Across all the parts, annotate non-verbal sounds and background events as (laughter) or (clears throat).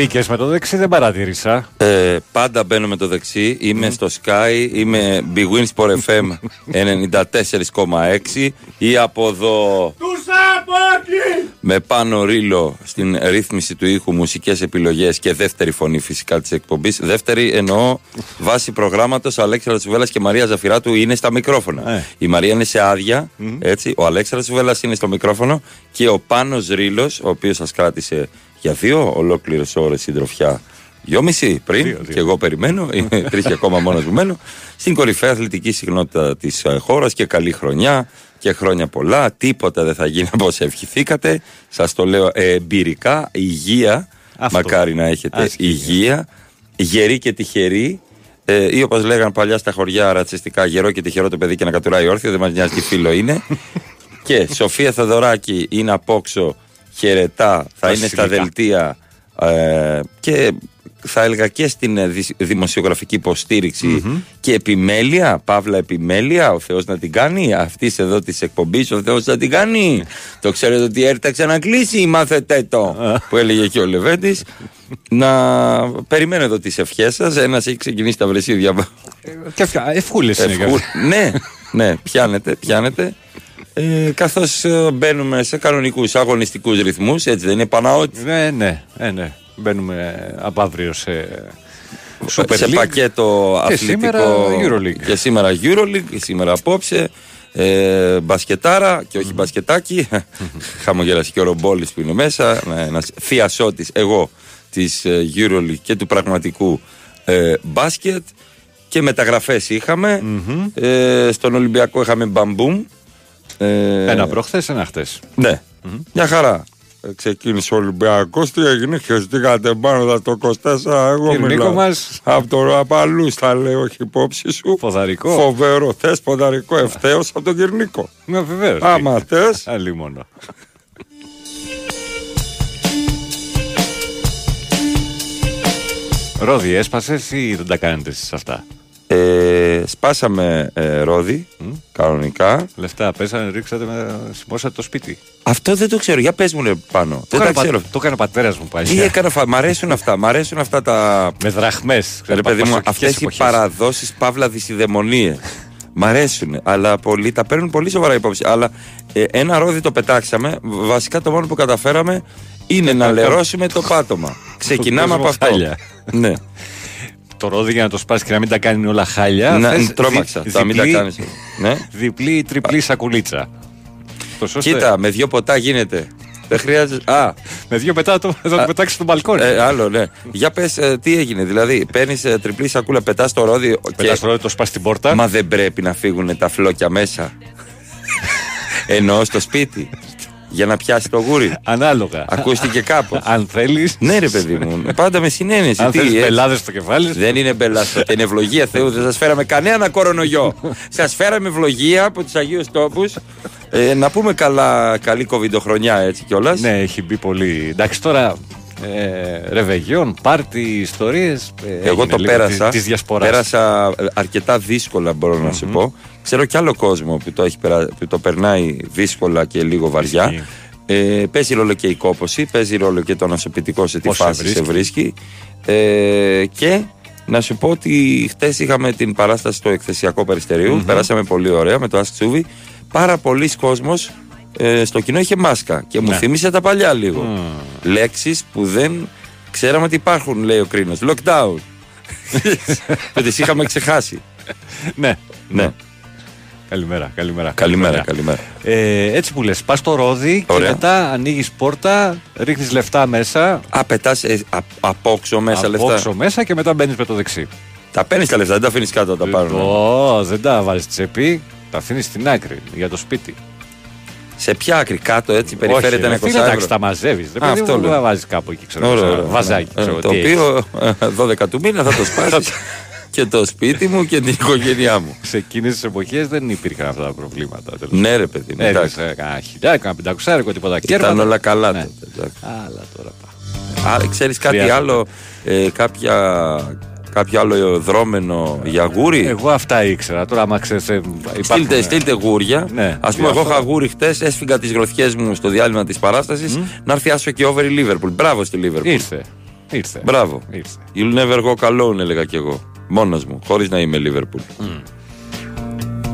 Μπήκες με το δεξί, δεν παρατήρησα. Ε, πάντα μπαίνω με το δεξί. Είμαι στο Sky, είμαι Big Win Sport FM 94,6 ή από εδώ. Με πάνω ρίλο στην ρύθμιση του ήχου, μουσικές επιλογές και δεύτερη φωνή φυσικά της εκπομπής. Δεύτερη εννοώ βάση προγράμματος Αλέξανδρα Τσουβέλλα και Μαρία Ζαφυράτου είναι στα μικρόφωνα. Ε. Η Μαρία είναι σε άδεια, έτσι. Ο Αλέξανδρα Τσουβέλλα είναι στο μικρόφωνο και ο Πάνος Ρίλος, ο οποίος σας κράτησε για δύο ολόκληρες ώρες συντροφιά. Δυόμιση πριν, Δύο, δύο. και εγώ περιμένω, (laughs) είμαι τρει και ακόμα μόνος μου μένω, στην κορυφαία αθλητική συχνότητα της χώρας και καλή χρονιά και χρόνια πολλά. Τίποτα δεν θα γίνει όπως ευχηθήκατε. Σας το λέω ε, εμπειρικά. Υγεία, Αυτό. μακάρι να έχετε Άσχη υγεία. Γερή και τυχερή. Ε, ή όπως λέγαν παλιά στα χωριά ρατσιστικά, γερό και τυχερό το παιδί και να κατουράει όρθιο, δεν μας νοιάζει τι φίλο είναι. (laughs) και Σοφία Θεοδωράκη είναι απόξω, χαιρετά, θα είναι στα Βασιλικά. δελτία ε, και θα έλεγα και στην ε, δι- δημοσιογραφική υποστήριξη και επιμέλεια, παύλα επιμέλεια, ο Θεός να την κάνει, αυτής εδώ της εκπομπής, ο Θεός να την κάνει. το ξέρετε ότι έρταξε να κλείσει, μάθετε το, που έλεγε και ο Λεβέντης. να περιμένω εδώ τις ευχές σας, ένας έχει ξεκινήσει τα βρεσίδια. Και ευχούλες είναι. Ευχού- ναι, ναι, πιάνετε, πιάνετε. Ε, καθώς ε, μπαίνουμε σε κανονικούς αγωνιστικούς ρυθμούς, έτσι δεν είναι Παναότη. Ναι, ναι, ναι, ναι. Μπαίνουμε από αύριο σε Super σε League. πακέτο Και αθλητικό. σήμερα Euroleague. Και σήμερα Euroleague, και σήμερα απόψε. Ε, μπασκετάρα και όχι μπασκετάκι. Χαμογέλασε και ο Ρομπόλης που είναι μέσα. Ένας θειασότης, εγώ της Euroleague και του πραγματικού ε, μπάσκετ. Και μεταγραφές Ε, στον Ολυμπιακό είχαμε μπαμπούμ. Ε, Ένα προχθές, ένα χτε. ναι, μια χαρά. Ε, Ξεκίνησε ο Ολυμπιακός, τι έγινε, χεστήκατε πάνω θα το 24. Εγώ Κυρνίκο μιλάω. μας. Από το απαλού στα λέω, όχι υπόψη σου. Ποδαρικό. Φοβερό, θες ποδαρικό ευθέως από τον Κυρνίκο. Ναι, βεβαίως. Άμα θε. (laughs) Άλλη μόνο. Ρόδι, έσπασες ή δεν τα κάνετε εσείς αυτά; Ε, σπάσαμε ε, ρόδι, κανονικά. Λεφτά πέσανε, ρίξατε, με, σημώσατε το σπίτι. Αυτό δεν το ξέρω. Για πες μου ρε, πάνω. Το Δεν τα έκανε ο πα- ξέρω. Το έκανε ο πατέρας μου Τι παλιά. έκανα, φα... μ' αρέσουν αυτά. Μ' αρέσουν αυτά τα. Με δραχμές. Ρε παιδί μου, αυτές οι παραδόσεις παύλα δυσιδαιμονίες. Μ' αρέσουν, αλλά πολλοί τα παίρνουν πολύ σοβαρά υπόψη. Αλλά ε, ένα ρόδι το πετάξαμε. Βασικά το μόνο που καταφέραμε είναι να λερώσουμε το πάτωμα. Ξεκινάμε από αυτό. χάλια. ναι, Το ρόδι για να το σπάσεις και να μην τα κάνει όλα χάλια. να, θες τρόμαξα. δι- Τα μην τα διπλή- κάνεις. Ναι. Διπλή ή τριπλή σακουλίτσα. Το σωστό. Κοίτα, με δύο ποτά γίνεται. Δεν χρειάζεται. Α, Με δύο πετά το, θα το πετάξεις στο μπαλκόνι. ε, άλλο, ναι. Για πες, τι έγινε. Δηλαδή, παίρνεις τριπλή σακούλα, πετάς το ρόδι. Πετάς και... το ρόδι, το σπάσει στην πόρτα. Μα δεν πρέπει να φύγουν τα φλόκια μέσα. (laughs) Εννοώ στο σπίτι. Για να πιάσει το γούρι. Ανάλογα. Ακούστηκε κάπως. Αν θέλεις. ναι, ρε παιδί μου. Πάντα με συνένεση. Αν Τι, θέλεις έτσι. πελάδες στο κεφάλι. Δεν είναι μπελάστο. Την ευλογία Θεού δεν σας φέραμε κανένα κορονοϊό. σας φέραμε ευλογία από τους Αγίους Τόπους. Ε, να πούμε καλά, καλή κοβιντοχρονιά έτσι κιόλας. Ναι, έχει μπει πολύ. Εντάξει, τώρα. Ε, ρεβεγιόν, πάρτι, ιστορίες. Εγώ το πέρασα. Τη διασποράς. Πέρασα ε, αρκετά δύσκολα, μπορώ να σου πω. Ξέρω κι άλλο κόσμο που το, έχει περα... που το περνάει δύσκολα και λίγο βαριά. Ισχύει. Ε, παίζει ρόλο και η κόποση, παίζει ρόλο και το νοσοποιητικό σε τι Πώς σε φάση σε βρίσκει. βρίσκει. Ε, και να σου πω ότι χτες είχαμε την παράσταση στο εκθεσιακό περιστερίου. Περάσαμε πολύ ωραία με το Ask Τσούβι. Πάρα πολλοί κόσμος ε, στο κοινό είχε μάσκα και μου Ναι. θύμισε τα παλιά λίγο. Λέξεις που δεν ξέραμε ότι υπάρχουν, λέει ο Κρίνος. Lockdown. (laughs) που τις είχαμε ξεχάσει. Ναι. Ναι. Καλημέρα, καλημέρα. Καλημέρα, καλημέρα. Ε, έτσι που λες, πας στο ρόδι και Ωραία. μετά ανοίγεις πόρτα, ρίχνεις λεφτά μέσα. Α, πετάς ε, α- απόξω μέσα από λεφτά. όξω μέσα και μετά μπαίνεις με το δεξί. Τα παίρνεις τα λεφτά, δεν τα αφήνεις κάτω να τα πάρουν. Ω, δεν τα βάζεις τσέπη, τα αφήνεις στην άκρη για το σπίτι. Σε ποια άκρη κάτω έτσι περιφέρεται Όχι, ένα ρε φίλε, 20 εντάξει, ευρώ. τα μαζεύεις. Δεν Α, παιδί αυτό μου, λέω. τα βάζεις κάπου εκεί, ξέρω. Ωραία, σε ένα ωραία. Βαζάκι, Ε, ξέρω. το τι έχεις. οποίο ε, 12 του μήνα θα το (laughs) σπάσει και το σπίτι μου και την οικογένειά μου. Σε εκείνες τις εποχές δεν υπήρχαν αυτά τα προβλήματα. τέλος Ναι, ρε παιδί μου. εντάξει. Έδειξε κανένα χιλιάρικο, κανένα πεντακοσάρικο, τίποτα Ήταν κέρματα. όλα καλά Ναι. τότε. εντάξει. Άλλα τώρα πά. Α, ξέρεις κάτι Χρειάζεται. άλλο, ε, κάποια, κάποιο άλλο δρόμενο για γούρι. Εγώ αυτά ήξερα. Τώρα, άμα ξέρεις. Στείλτε, στείλτε γούρια. Ναι. Α πούμε, εγώ Διάφορα. είχα γούρι χτες, έσφυγα τις γροθιές μου στο διάλειμμα της παράστασης να έρθει άσο και over η Λίβερπουλ. Μπράβο στη Λίβερπουλ. Ήρθε. Ήρθε. Μπράβο. Ήρθε. You'll never go alone, έλεγα κι εγώ. Μόνος μου, χωρίς να είμαι Λίβερπουλ.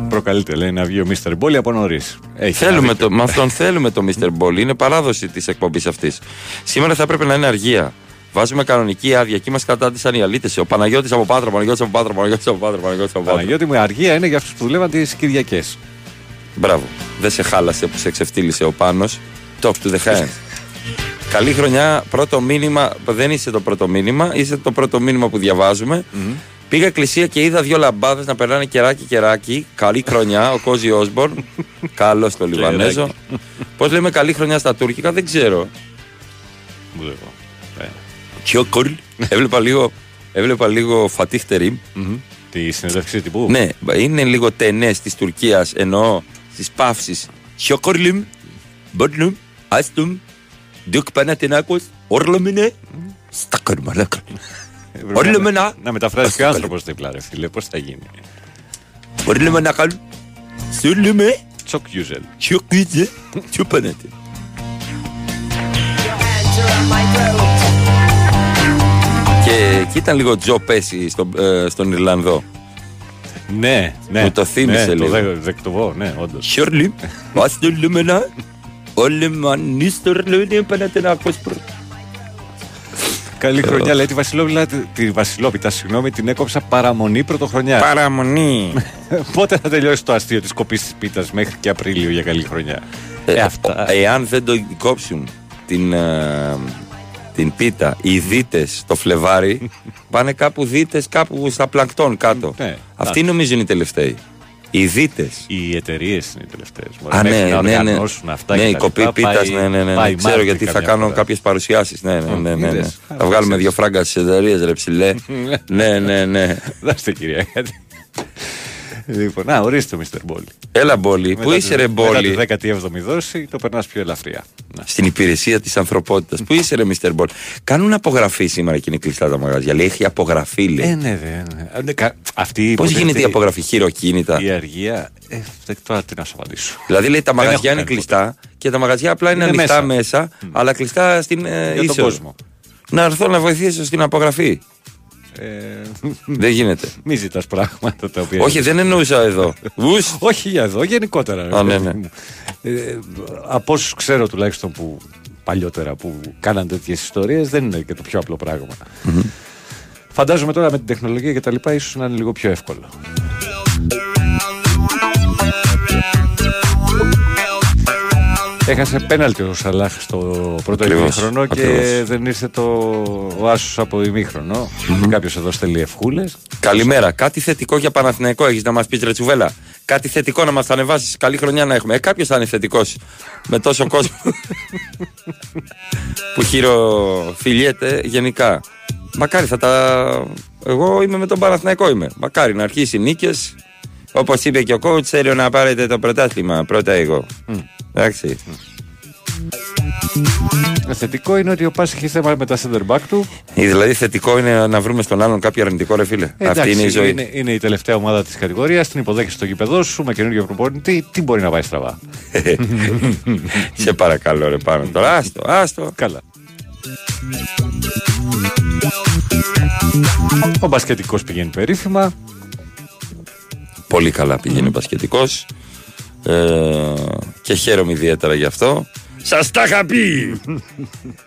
Προκαλείται, λέει, να βγει ο Μίστερ Μπόλι από νωρίς. Θέλουμε το, με αυτόν θέλουμε το Mr. Ball. Είναι παράδοση της εκπομπής αυτής. Σήμερα θα έπρεπε να είναι αργία. Βάζουμε κανονική άδεια και είμαστε κατά τη ανιαλίτε. Ο Παναγιώτης από Πάτρα, Παναγιώτης από Πάτρα, Παναγιώτης από Πάτρα, Παναγιώτης από Πάτρα. Παναγιώτη μου, η αργία είναι για αυτούς που δουλεύαν τις Κυριακές. Μπράβο. Δεν σε χάλασε που σε εξεφτύλισε ο Πάνος. Talk to the hand. (laughs) Καλή χρονιά. Πρώτο μήνυμα. Δεν είσαι το πρώτο μήνυμα. Είσαι το πρώτο μήνυμα που διαβάζουμε. Πήγα εκκλησία και είδα δύο λαμπάδες να περνάνε κεράκι κεράκι. Καλή χρονιά. Ο Κόζι Όσμπορν. (laughs) Καλός στο Λιβανέζο. Πώς λέμε καλή χρονιά στα τουρκικά δεν ξέρω. Βλέπω. Ε. Τσιόκολ. (laughs) Έβλεπα λίγο, έβλεπα λίγο Φατίχτερη. Μμμ. Τη συνέντευξη τύπου. Ναι, είναι λίγο τενές της Τουρκίας εννοώ στι παύσει. Τσιόκολιμ. Μπότνουμ. Άστουμ. Ντουκ Πανατινάκο. Όρλομινε. Στάκαρ μαλάκα. Έπρεπε Όλοι να- με ένα- Να μεταφράσει και ο άνθρωπος δίπλα, ρε φίλε. Πώς θα γίνει. Όρλομε να κάνουν. Σούλομε. Τσοκ usual. Τσιόκιτζε. Τσιουπανάτε. Και εκεί ήταν λίγο Τζο Πέση στον, ε, στον Ιρλανδό. Ναι, ναι. Μου το θύμισε ναι, λίγο. Το δε- δεκτοβώ, ναι, όντως. Σιόρλι. Βάστε λούμενα. Όλοι μανίστορ λούνε Πανατινάκος. Καλή χρονιά, λέει τη Βασιλόπιτα, τη Βασιλόπιτα, συγγνώμη, την έκοψα παραμονή πρωτοχρονιάς. Παραμονή. (laughs) Πότε θα τελειώσει το αστείο της κοπής της πίτας μέχρι και Απρίλιο για καλή χρονιά; Ε, αυτά. Εάν δεν το κόψουν την, ε, την πίτα, οι δίτες το Φλεβάρι, (laughs) πάνε κάπου δίτες κάπου στα πλανκτόν κάτω. Ναι, Αυτοί νομίζω είναι οι τελευταίοι. Οι δίτες. Οι εταιρείες είναι οι τελευταίες. Α, ναι, να ναι, ναι. οργανώσουν αυτά. ναι, και η τα κοπή λοιπά, πίτας, πάει- ναι, ναι, ναι. πάει Ξέρω Μάρτι γιατί θα καμιά κάνω φορά. κάποιες παρουσιάσεις. Ναι, ναι, ναι, ναι, ναι. είδες. Θα βγάλουμε δύο φράγκα στι εταιρείε, ρε ψηλέ. (laughs) ναι, ναι, ναι. Δάστε κυρία κάτι. Λοιπόν, να ορίστε, Μίστερ Μπόλι. Έλα, Μπόλι. Πού Μετά είσαι, τη- ρε, Μπόλι. Μετά τη 17η δόση το περνάς πιο ελαφριά. Να. Στην υπηρεσία της ανθρωπότητας. Πού είσαι, ρε, Μίστερ Μπόλ. Κάνουν απογραφή σήμερα και είναι κλειστά τα μαγαζιά. Λέει, έχει απογραφή, λέει. Ε, ναι, ναι. ναι. Ναι, κα- Αυτή Πώς υποτίθεται γίνεται η απογραφή, χειροκίνητα; Η αργία. Ε, δεν- τώρα τι να σου απαντήσω. Δηλαδή, λέει, τα Δεν μαγαζιά έχω είναι κάνει κλειστά και τα μαγαζιά απλά είναι, Είναι ανοιχτά μέσα. μέσα, αλλά κλειστά στην ε, Για τον είσοδο. κόσμο. Να έρθω να βοηθήσω στην απογραφή. Ε, Δεν γίνεται. μη ζητάς πράγματα τα οποία. Όχι, δεν εννοούσα εδώ. Ους. Όχι για εδώ, γενικότερα. ρε Α, ναι, παιδί ναι. μου. Ε, από όσους ξέρω τουλάχιστον που παλιότερα που κάναν τέτοιες ιστορίες, δεν είναι και το πιο απλό πράγμα. Φαντάζομαι τώρα με την τεχνολογία και τα λοιπά, ίσως να είναι λίγο πιο εύκολο. Έχασε πέναλτι ο Σαλάχ στο πρώτο Ακριβώς, ημίχρονο και ακριβώς. δεν ήρθε το, ο Άσος από ημίχρονο. Κάποιος εδώ στέλνει ευχούλες. Καλημέρα. Κάτι θετικό για Παναθηναϊκό έχεις να μας πεις, Ρετσουβέλα. Κάτι θετικό να μας τα ανεβάσεις. Καλή χρονιά να έχουμε. Ε, κάποιος θα είναι θετικός με τόσο κόσμο (laughs) που χειροφιλιέται γενικά. Μακάρι θα τα. Εγώ είμαι με τον Παναθηναϊκό είμαι. Μακάρι να αρχίσει νίκες. Όπως είπε και ο coach, θέλω να πάρετε το πρωτάθλημα. Πρώτα εγώ. Εντάξει. Θετικό είναι ότι ο Πάση έχει θέμα με τα center back του. Ή Δηλαδή θετικό είναι να βρούμε στον άλλον κάποιο αρνητικό, ρε φίλε. Αυτή Εντάξει, είναι η ζωή. Είναι, είναι η τελευταία ομάδα της κατηγορίας. Την υποδέχεσαι στο γήπεδό σου με καινούργιο προπονητή. Τι μπορεί να πάει στραβά. (laughs) Σε παρακαλώ, ρε πάνω τώρα. Άστο, άστο. Καλά. Ο μπασκετικός πηγαίνει περίφημα. Πολύ καλά πηγαίνει ο Πασχετικός ε, και χαίρομαι ιδιαίτερα γι' αυτό. Σας τα είχα πει!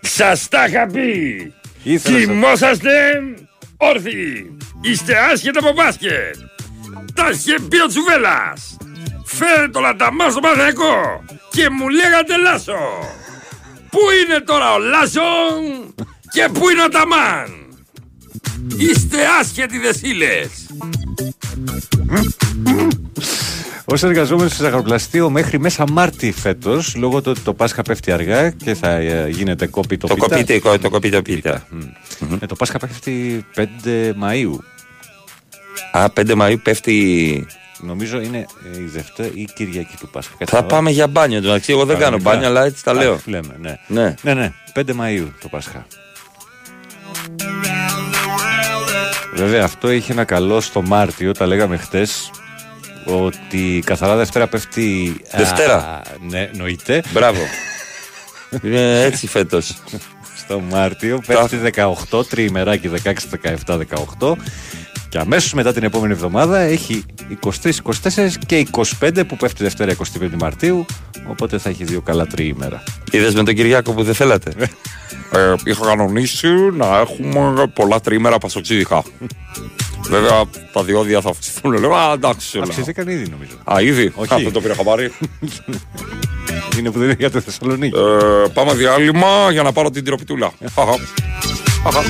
Σας τα είχα πει! Ήθελα να- Κοιμόσαστε όρθιοι! Είστε άσχετοι από μπάσκετ! Τα είχε πει ο Τσουβέλας! Φέρε το λαταμά στο Παναθηναϊκό και μου λέγατε Λάσο! Πού είναι τώρα ο Λάσο και πού είναι ο Ταμάν! Είστε άσχετοι δεσίλες! Ω εργαζόμενος σε ζαχαροπλαστείο μέχρι μέσα Μάρτι φέτος, λόγω του ότι το Πάσχα πέφτει αργά και θα ε, γίνεται κόπη το, Το πίτα. κοπείτε, το κοπείτε, πίτα. Ε, το Πάσχα πέφτει 5 Μαΐου. Α, 5 Μαΐου πέφτει. Νομίζω είναι ε, η Δευτέρα ή η Κυριακή του Πάσχα. Κάτι Θα να δω. πάμε για μπάνιο. Εντάξει, εγώ δεν κάνω Κανονικά. μπάνιο, αλλά έτσι τα Α, λέω. Λέμε, ναι. Ναι. Ναι, ναι, 5 Μαΐου το Πάσχα. Βέβαια αυτό είχε ένα καλό στο Μάρτιο, τα λέγαμε χτες, ότι καθαρά Δευτέρα πέφτει... Δευτέρα. Α, ναι, νοείται. Μπράβο. (laughs) Είναι έτσι φέτος. το Μάρτιο. Πέφτει 18, τριημεράκι 16, 17, 18. Και αμέσως μετά την επόμενη εβδομάδα έχει 23, 24 και 25 που πέφτει Δευτέρα 25 Μαρτίου. Οπότε θα έχει δύο καλά τριήμερα. Είδες με τον Κυριάκο που δεν θέλατε; ε, είχα κανονίσει να έχουμε πολλά τριήμερα πασοξίδιχα. (laughs) Βέβαια τα διόδια θα αυξηθούν. Λέω, α, εντάξει. Αυξήθηκαν ήδη νομίζω. Α, ήδη. Όχι. Αυτό το πήρα χαμπάρι. (laughs) Είναι που δεν είναι για τη Θεσσαλονίκη. ε, πάμε διάλειμμα για να πάρω την τυροπιτούλα. Χαχα. Χαχα.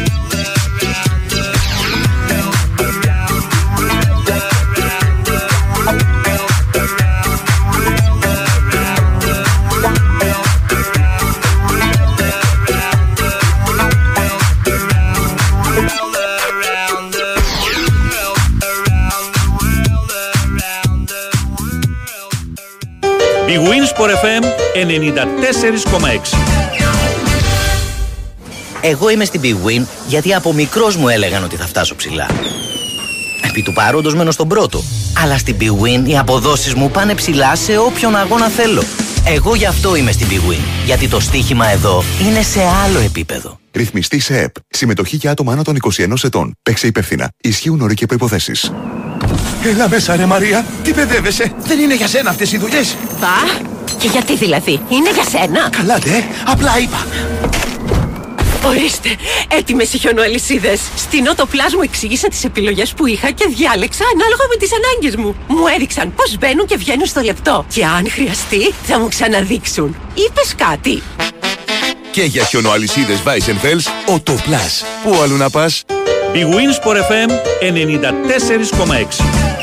Big Wins for FM 94,6. Εγώ είμαι στην Big Win γιατί από μικρός μου έλεγαν ότι θα φτάσω ψηλά. Επί του παρόντος μένω στον πρώτο. Αλλά στην Big Win οι αποδόσεις μου πάνε ψηλά σε όποιον αγώνα θέλω. Εγώ γι' αυτό είμαι στην Big Win. Γιατί το στοίχημα εδώ είναι σε άλλο επίπεδο. Ρυθμιστή σε ΕΠ. Συμμετοχή για άτομα άνω των 21 ετών. Παίξε υπεύθυνα. Ισχύουν όροι και προποθέσει. Έλα μέσα ρε Μαρία, τι παιδεύεσαι, δεν είναι για σένα αυτές οι δουλειές. Πα, και γιατί δηλαδή, είναι για σένα. Καλά ντε, απλά είπα. Ορίστε, έτοιμες οι χιονοαλυσίδες. Στην Auto Plus μου εξήγησαν τις επιλογές που είχα και διάλεξα ανάλογα με τις ανάγκες μου. Μου έδειξαν πώς μπαίνουν και βγαίνουν στο λεπτό. Και αν χρειαστεί, θα μου ξαναδείξουν. Είπες κάτι. Και για χιονοαλυσίδες Weissenfels, ο το Plus. Πού αλλού να πας; Big Wins for FM 94,6.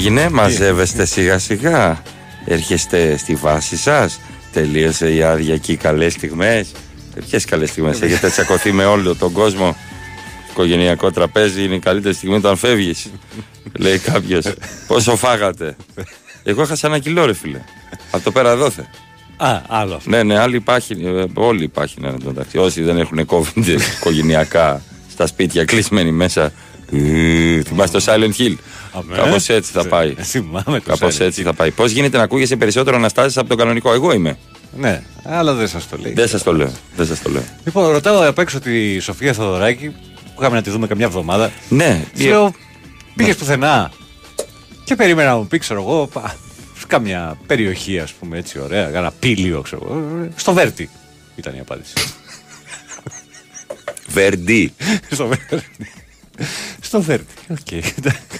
Έγινε, μαζεύεστε σιγά σιγά. Έρχεστε στη βάση σας. Τελείωσε η άδεια εκεί καλές στιγμές. Ποιες καλές στιγμές, έχετε τσακωθεί με όλο τον κόσμο. Οικογενειακό τραπέζι είναι η καλύτερη στιγμή όταν φεύγεις. (laughs) Λέει κάποιος. Πόσο φάγατε; Εγώ έχασα ένα κιλό, ρε φίλε. Από το πέρα δόθε. Α, άλλο αυτό. Ναι, ναι, άλλοι υπάρχει. ε, Όλοι υπάρχουν εν τω μεταξύ. Όσοι δεν έχουν COVID (laughs) οικογενειακά στα σπίτια κλεισμένοι μέσα. Ε, Θυμάστε το Silent Hill; Αμέ. Κάπως έτσι θα πάει. Ε, Θυμάμαι το Κάπως Silent έτσι Hill. θα πάει. Πώς γίνεται να ακούγεσαι περισσότερο αναστάσει από το κανονικό; Εγώ είμαι. Ναι, αλλά δεν σας το λέει. Δεν σας το λέω. Δεν σας το λέω. Λοιπόν, ρωτάω απ' έξω τη Σοφία Θοδωράκη που είχαμε να τη δούμε καμιά εβδομάδα. Ναι, Της λέω, πήγες πουθενά. Και περίμενα να μου πει, ξέρω εγώ, πα, σε κάμια περιοχή, ας πούμε, έτσι ωραία, ένα πύλιο, ξέρω εγώ. Στο Βέρτι ήταν η απάντηση. Βερντί. (laughs) Στο Βέρτι. Στο Βέρτι. Οκ, εντάξει.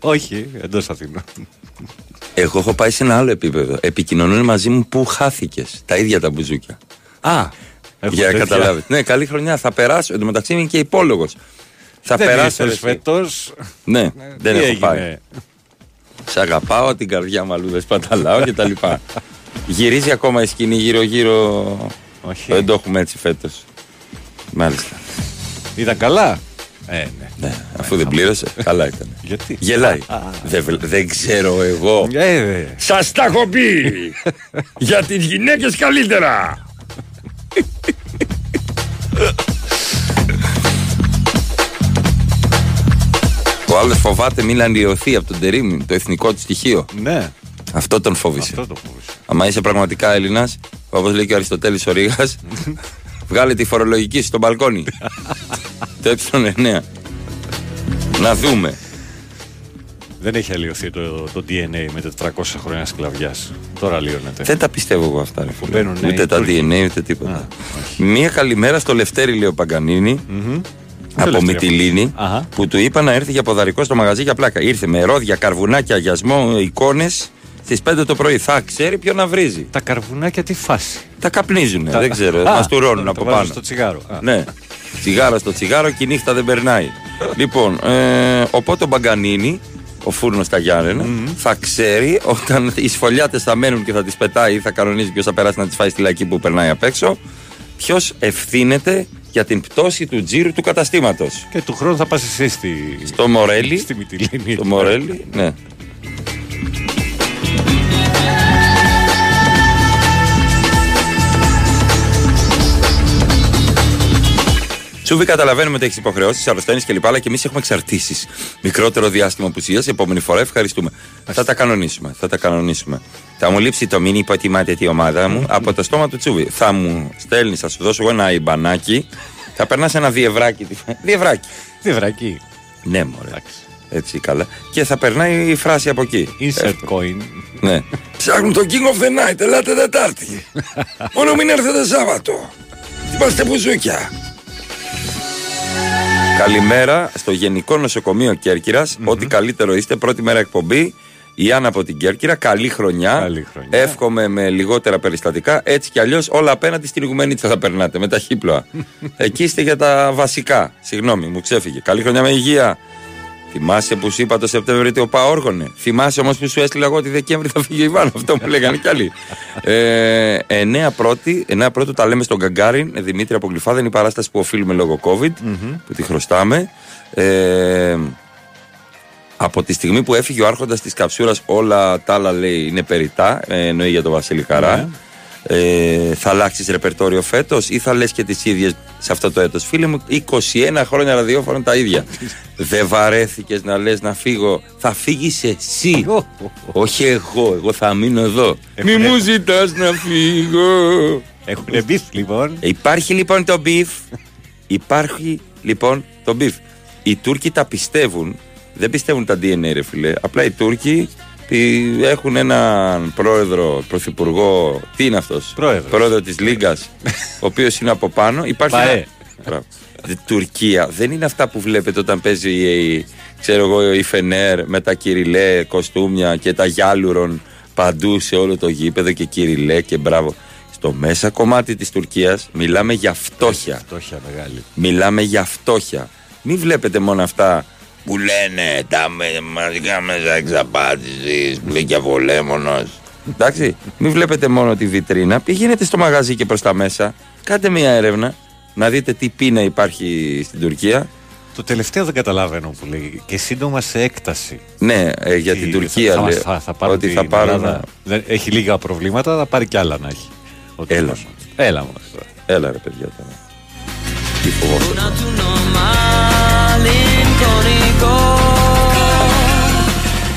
Όχι, εντός Αθηνών. Εγώ έχω πάει σε ένα άλλο επίπεδο. Επικοινωνούν μαζί μου που χάθηκες. Τα ίδια τα μπουζούκια. Α, έχω Για να τέτοια. καταλάβεις. Ναι, καλή χρονιά. Θα περάσω. Εν τω μεταξύ είμαι και υπόλογος. Θα Δεν περάσω. ήρθες ρε, εσύ. φέτος. Ναι, δεν Τι έχω έγινε; πάει. Σε αγαπάω, την καρδιά μου αλλού δεν σπαταλάω και τα λοιπά. (laughs) Γυρίζει ακόμα η σκηνή γύρω-γύρω. Όχι. Δεν το έχουμε έτσι φέτος. Μάλιστα. Ήταν καλά; Ε, ναι. Ναι, αφού δεν πλήρωσε, καλά ήταν. Γιατί; Γελάει. δεν, βλέ- δεν ξέρω εγώ. Ε, ε, Σας τα έχω πει! Για τις γυναίκες καλύτερα! Ο άλλος φοβάται μην ανιωθεί από τον Τερίμιν, το εθνικό του στοιχείο. ναι, Αυτό τον φόβησε. αυτό το φοβούσα. Άμα είσαι πραγματικά Έλληνας, όπως λέει και ο Αριστοτέλης ο Ρήγας, (laughs) βγάλε τη φορολογική σου στο μπαλκόνι. (laughs) το ε9. Να δούμε. Δεν έχει αλλοιωθεί το, το DNA με 400 χρόνια σκλαβιάς. Τώρα αλλοιώνεται. Δεν τα πιστεύω εγώ αυτά. Ρε, φίλε. μπαίνουν, ναι, ούτε οι τα Τούρκοι. DNA ούτε τίποτα. Μία καλημέρα στο Λευτέρη, λέει ο Παγκανίνη, από Λευτέρη, Μυτιλίνη, Αχα. που του είπα να έρθει για ποδαρικό στο μαγαζί για πλάκα. Ήρθε με ρόδια, καρβουνάκια, αγιασμό, εικόνες στις 5 το πρωί. Θα ξέρει ποιο να βρίζει. Τα καρβουνάκια τι φάση. Τα καπνίζουν, Τα- δεν ξέρω. Α, Μας τουρώνουν το από βάζουν πάνω. στο τσιγάρο. Α. Ναι. Τσιγάρο στο τσιγάρο και η νύχτα δεν περνάει. λοιπόν, ε, οπότε ο Μπαγκανίνη, ο φούρνος στα γιαννενα θα ξέρει όταν οι σφολιάτες θα μένουν και θα τις πετάει ή θα κανονίζει ποιος θα περάσει να τις φάει στη λαϊκή που περνάει απ' έξω, ποιος ευθύνεται για την πτώση του τζίρου του καταστήματος. Και του χρόνου θα πας εσύ στη, Στο Μορέλι. στη Μυτιλίνη. Το Μορέλι, ναι. Σούβι, καταλαβαίνουμε ότι έχεις υποχρεώσεις, αρρωσταίνει κλπ. Αλλά και εμείς έχουμε εξαρτήσεις. Μικρότερο διάστημα απουσία. Επόμενη φορά ευχαριστούμε. Θα τα κανονίσουμε. Θα τα κανονίσουμε. Θα μου λείψει το μην υποτιμάτε τη ομάδα μου (laughs) από το στόμα του Τσούβι. Θα μου στέλνει, θα σου δώσω εγώ ένα ιμπανάκι. Θα περνάς ένα διευράκι. (laughs) Διευράκι. Τι βρακή. Ναι, μωρέ. Έτσι καλά. Και θα περνάει η φράση από εκεί. Insert coin. Ναι. Ψάχνουν το King of the Night, ελάτε Τετάρτη. (laughs) Μόνο μην έρθετε Σάββατο. Είμαστε μπουζούκια. Καλημέρα στο Γενικό Νοσοκομείο Κέρκυρας. Ό,τι καλύτερο είστε. Πρώτη μέρα εκπομπή. Η Άννα από την Κέρκυρα. Καλή χρονιά. Καλή χρονιά. Εύχομαι με λιγότερα περιστατικά. Έτσι κι αλλιώς όλα απέναντι στην Ιγουμενίτσα θα περνάτε με τα χύπλοα. (laughs) Εκεί είστε για τα βασικά. Συγγνώμη, μου ξέφυγε. Καλή χρονιά με υγεία. Θυμάσαι που σου είπα το Σεπτέμβριο ότι ο Παόργωνε. Θυμάσαι όμως που σου έστειλα εγώ ότι Δεκέμβρη θα φύγει ο Ιβάν. Αυτό μου λέγανε κι άλλοι. Ε, 9 πρώτη, 9 πρώτου τα λέμε στον Γκαγκάριν. Ε, Δημήτρη από Γλυφάδα είναι η παράσταση που οφείλουμε λόγω COVID, που τη χρωστάμε. Ε, από τη στιγμή που έφυγε ο άρχοντας της καψούρας, όλα τα άλλα λέει είναι περιτά. Ε, εννοεί για τον Βασίλη Καρά. Ε, θα αλλάξεις ρεπερτόριο φέτος ή θα λες και τις ίδιες σε αυτό το έτος. Φίλε μου, 21 χρόνια ραδιόφωνο τα ίδια. (laughs) Δεν βαρέθηκες να λες να φύγω. Θα φύγεις εσύ. (laughs) Όχι εγώ. Εγώ θα μείνω εδώ. Μη μου ζητάς να φύγω. Έχουν μπιφ λοιπόν. Υπάρχει λοιπόν το μπιφ. Υπάρχει λοιπόν το μπιφ. Οι Τούρκοι τα πιστεύουν. Δεν πιστεύουν τα DNA, ρε φίλε. Απλά οι Τούρκοι τι- έχουν έναν πρόεδρο, πρωθυπουργό. Τι είναι αυτός, Πρόεδρος. Πρόεδρο της Λίγκας, ο οποίος είναι από πάνω. Υπάρχει. Παέ. ένα- Μπράβο. Δε- Τουρκία δεν είναι αυτά που βλέπετε όταν παίζει η, ξέρω εγώ, η Φενέρ με τα κυριλέ κοστούμια και τα γιάλουρον παντού σε όλο το γήπεδο και κυριλέ και μπράβο. Στο μέσα κομμάτι της Τουρκίας μιλάμε για φτώχεια. Φτώχεια μεγάλη. Μιλάμε για φτώχεια. Μην βλέπετε μόνο αυτά που λένε τα με- μαζικά μέσα εξαπάτησης, που λέει και αβολέμονος. Εντάξει, μην βλέπετε μόνο τη βιτρίνα. Πηγαίνετε στο μαγαζί και προς τα μέσα; Κάντε μια έρευνα να δείτε τι πείνα υπάρχει στην Τουρκία. Το τελευταίο δεν καταλαβαίνω που λέει. Και σύντομα σε έκταση. Ναι, ε, για Τι, την Τουρκία θα, λέει. θα, θα, θα πάρουν ότι την θα πάρουν. Ελλάδα. Δεν, έχει λίγα προβλήματα, θα πάρει κι άλλα να έχει. Ο Έλα. τύπος. Έλα μου. Έλα ρε παιδιά τώρα. Τι φοβόταν.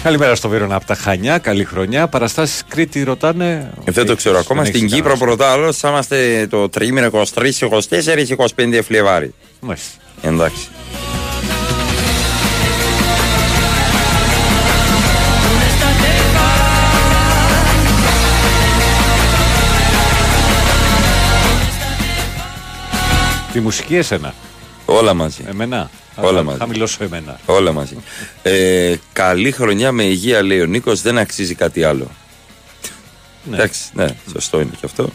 Καλημέρα στο Βίρονα από τα Χανιά. Καλή χρονιά. Παραστάσεις Κρήτη ρωτάνε. Ε, Δεν το ξέρω ακόμα. Δεν Στην έχεις Κύπρο κανένα. πρώτα άλλος θα είμαστε το τρίμηνο 23, 24, 25 Φλεβάρι. Μάλιστα. Εντάξει. Τη μουσική εσένα. Όλα μαζί. Εμένα; Όλα Θα μαζί. χαμηλώσω εμένα. Όλα μαζί. Ε, καλή χρονιά με υγεία, λέει ο Νίκος. Δεν αξίζει κάτι άλλο. Ναι. Εντάξει, ναι, σωστό είναι και αυτό.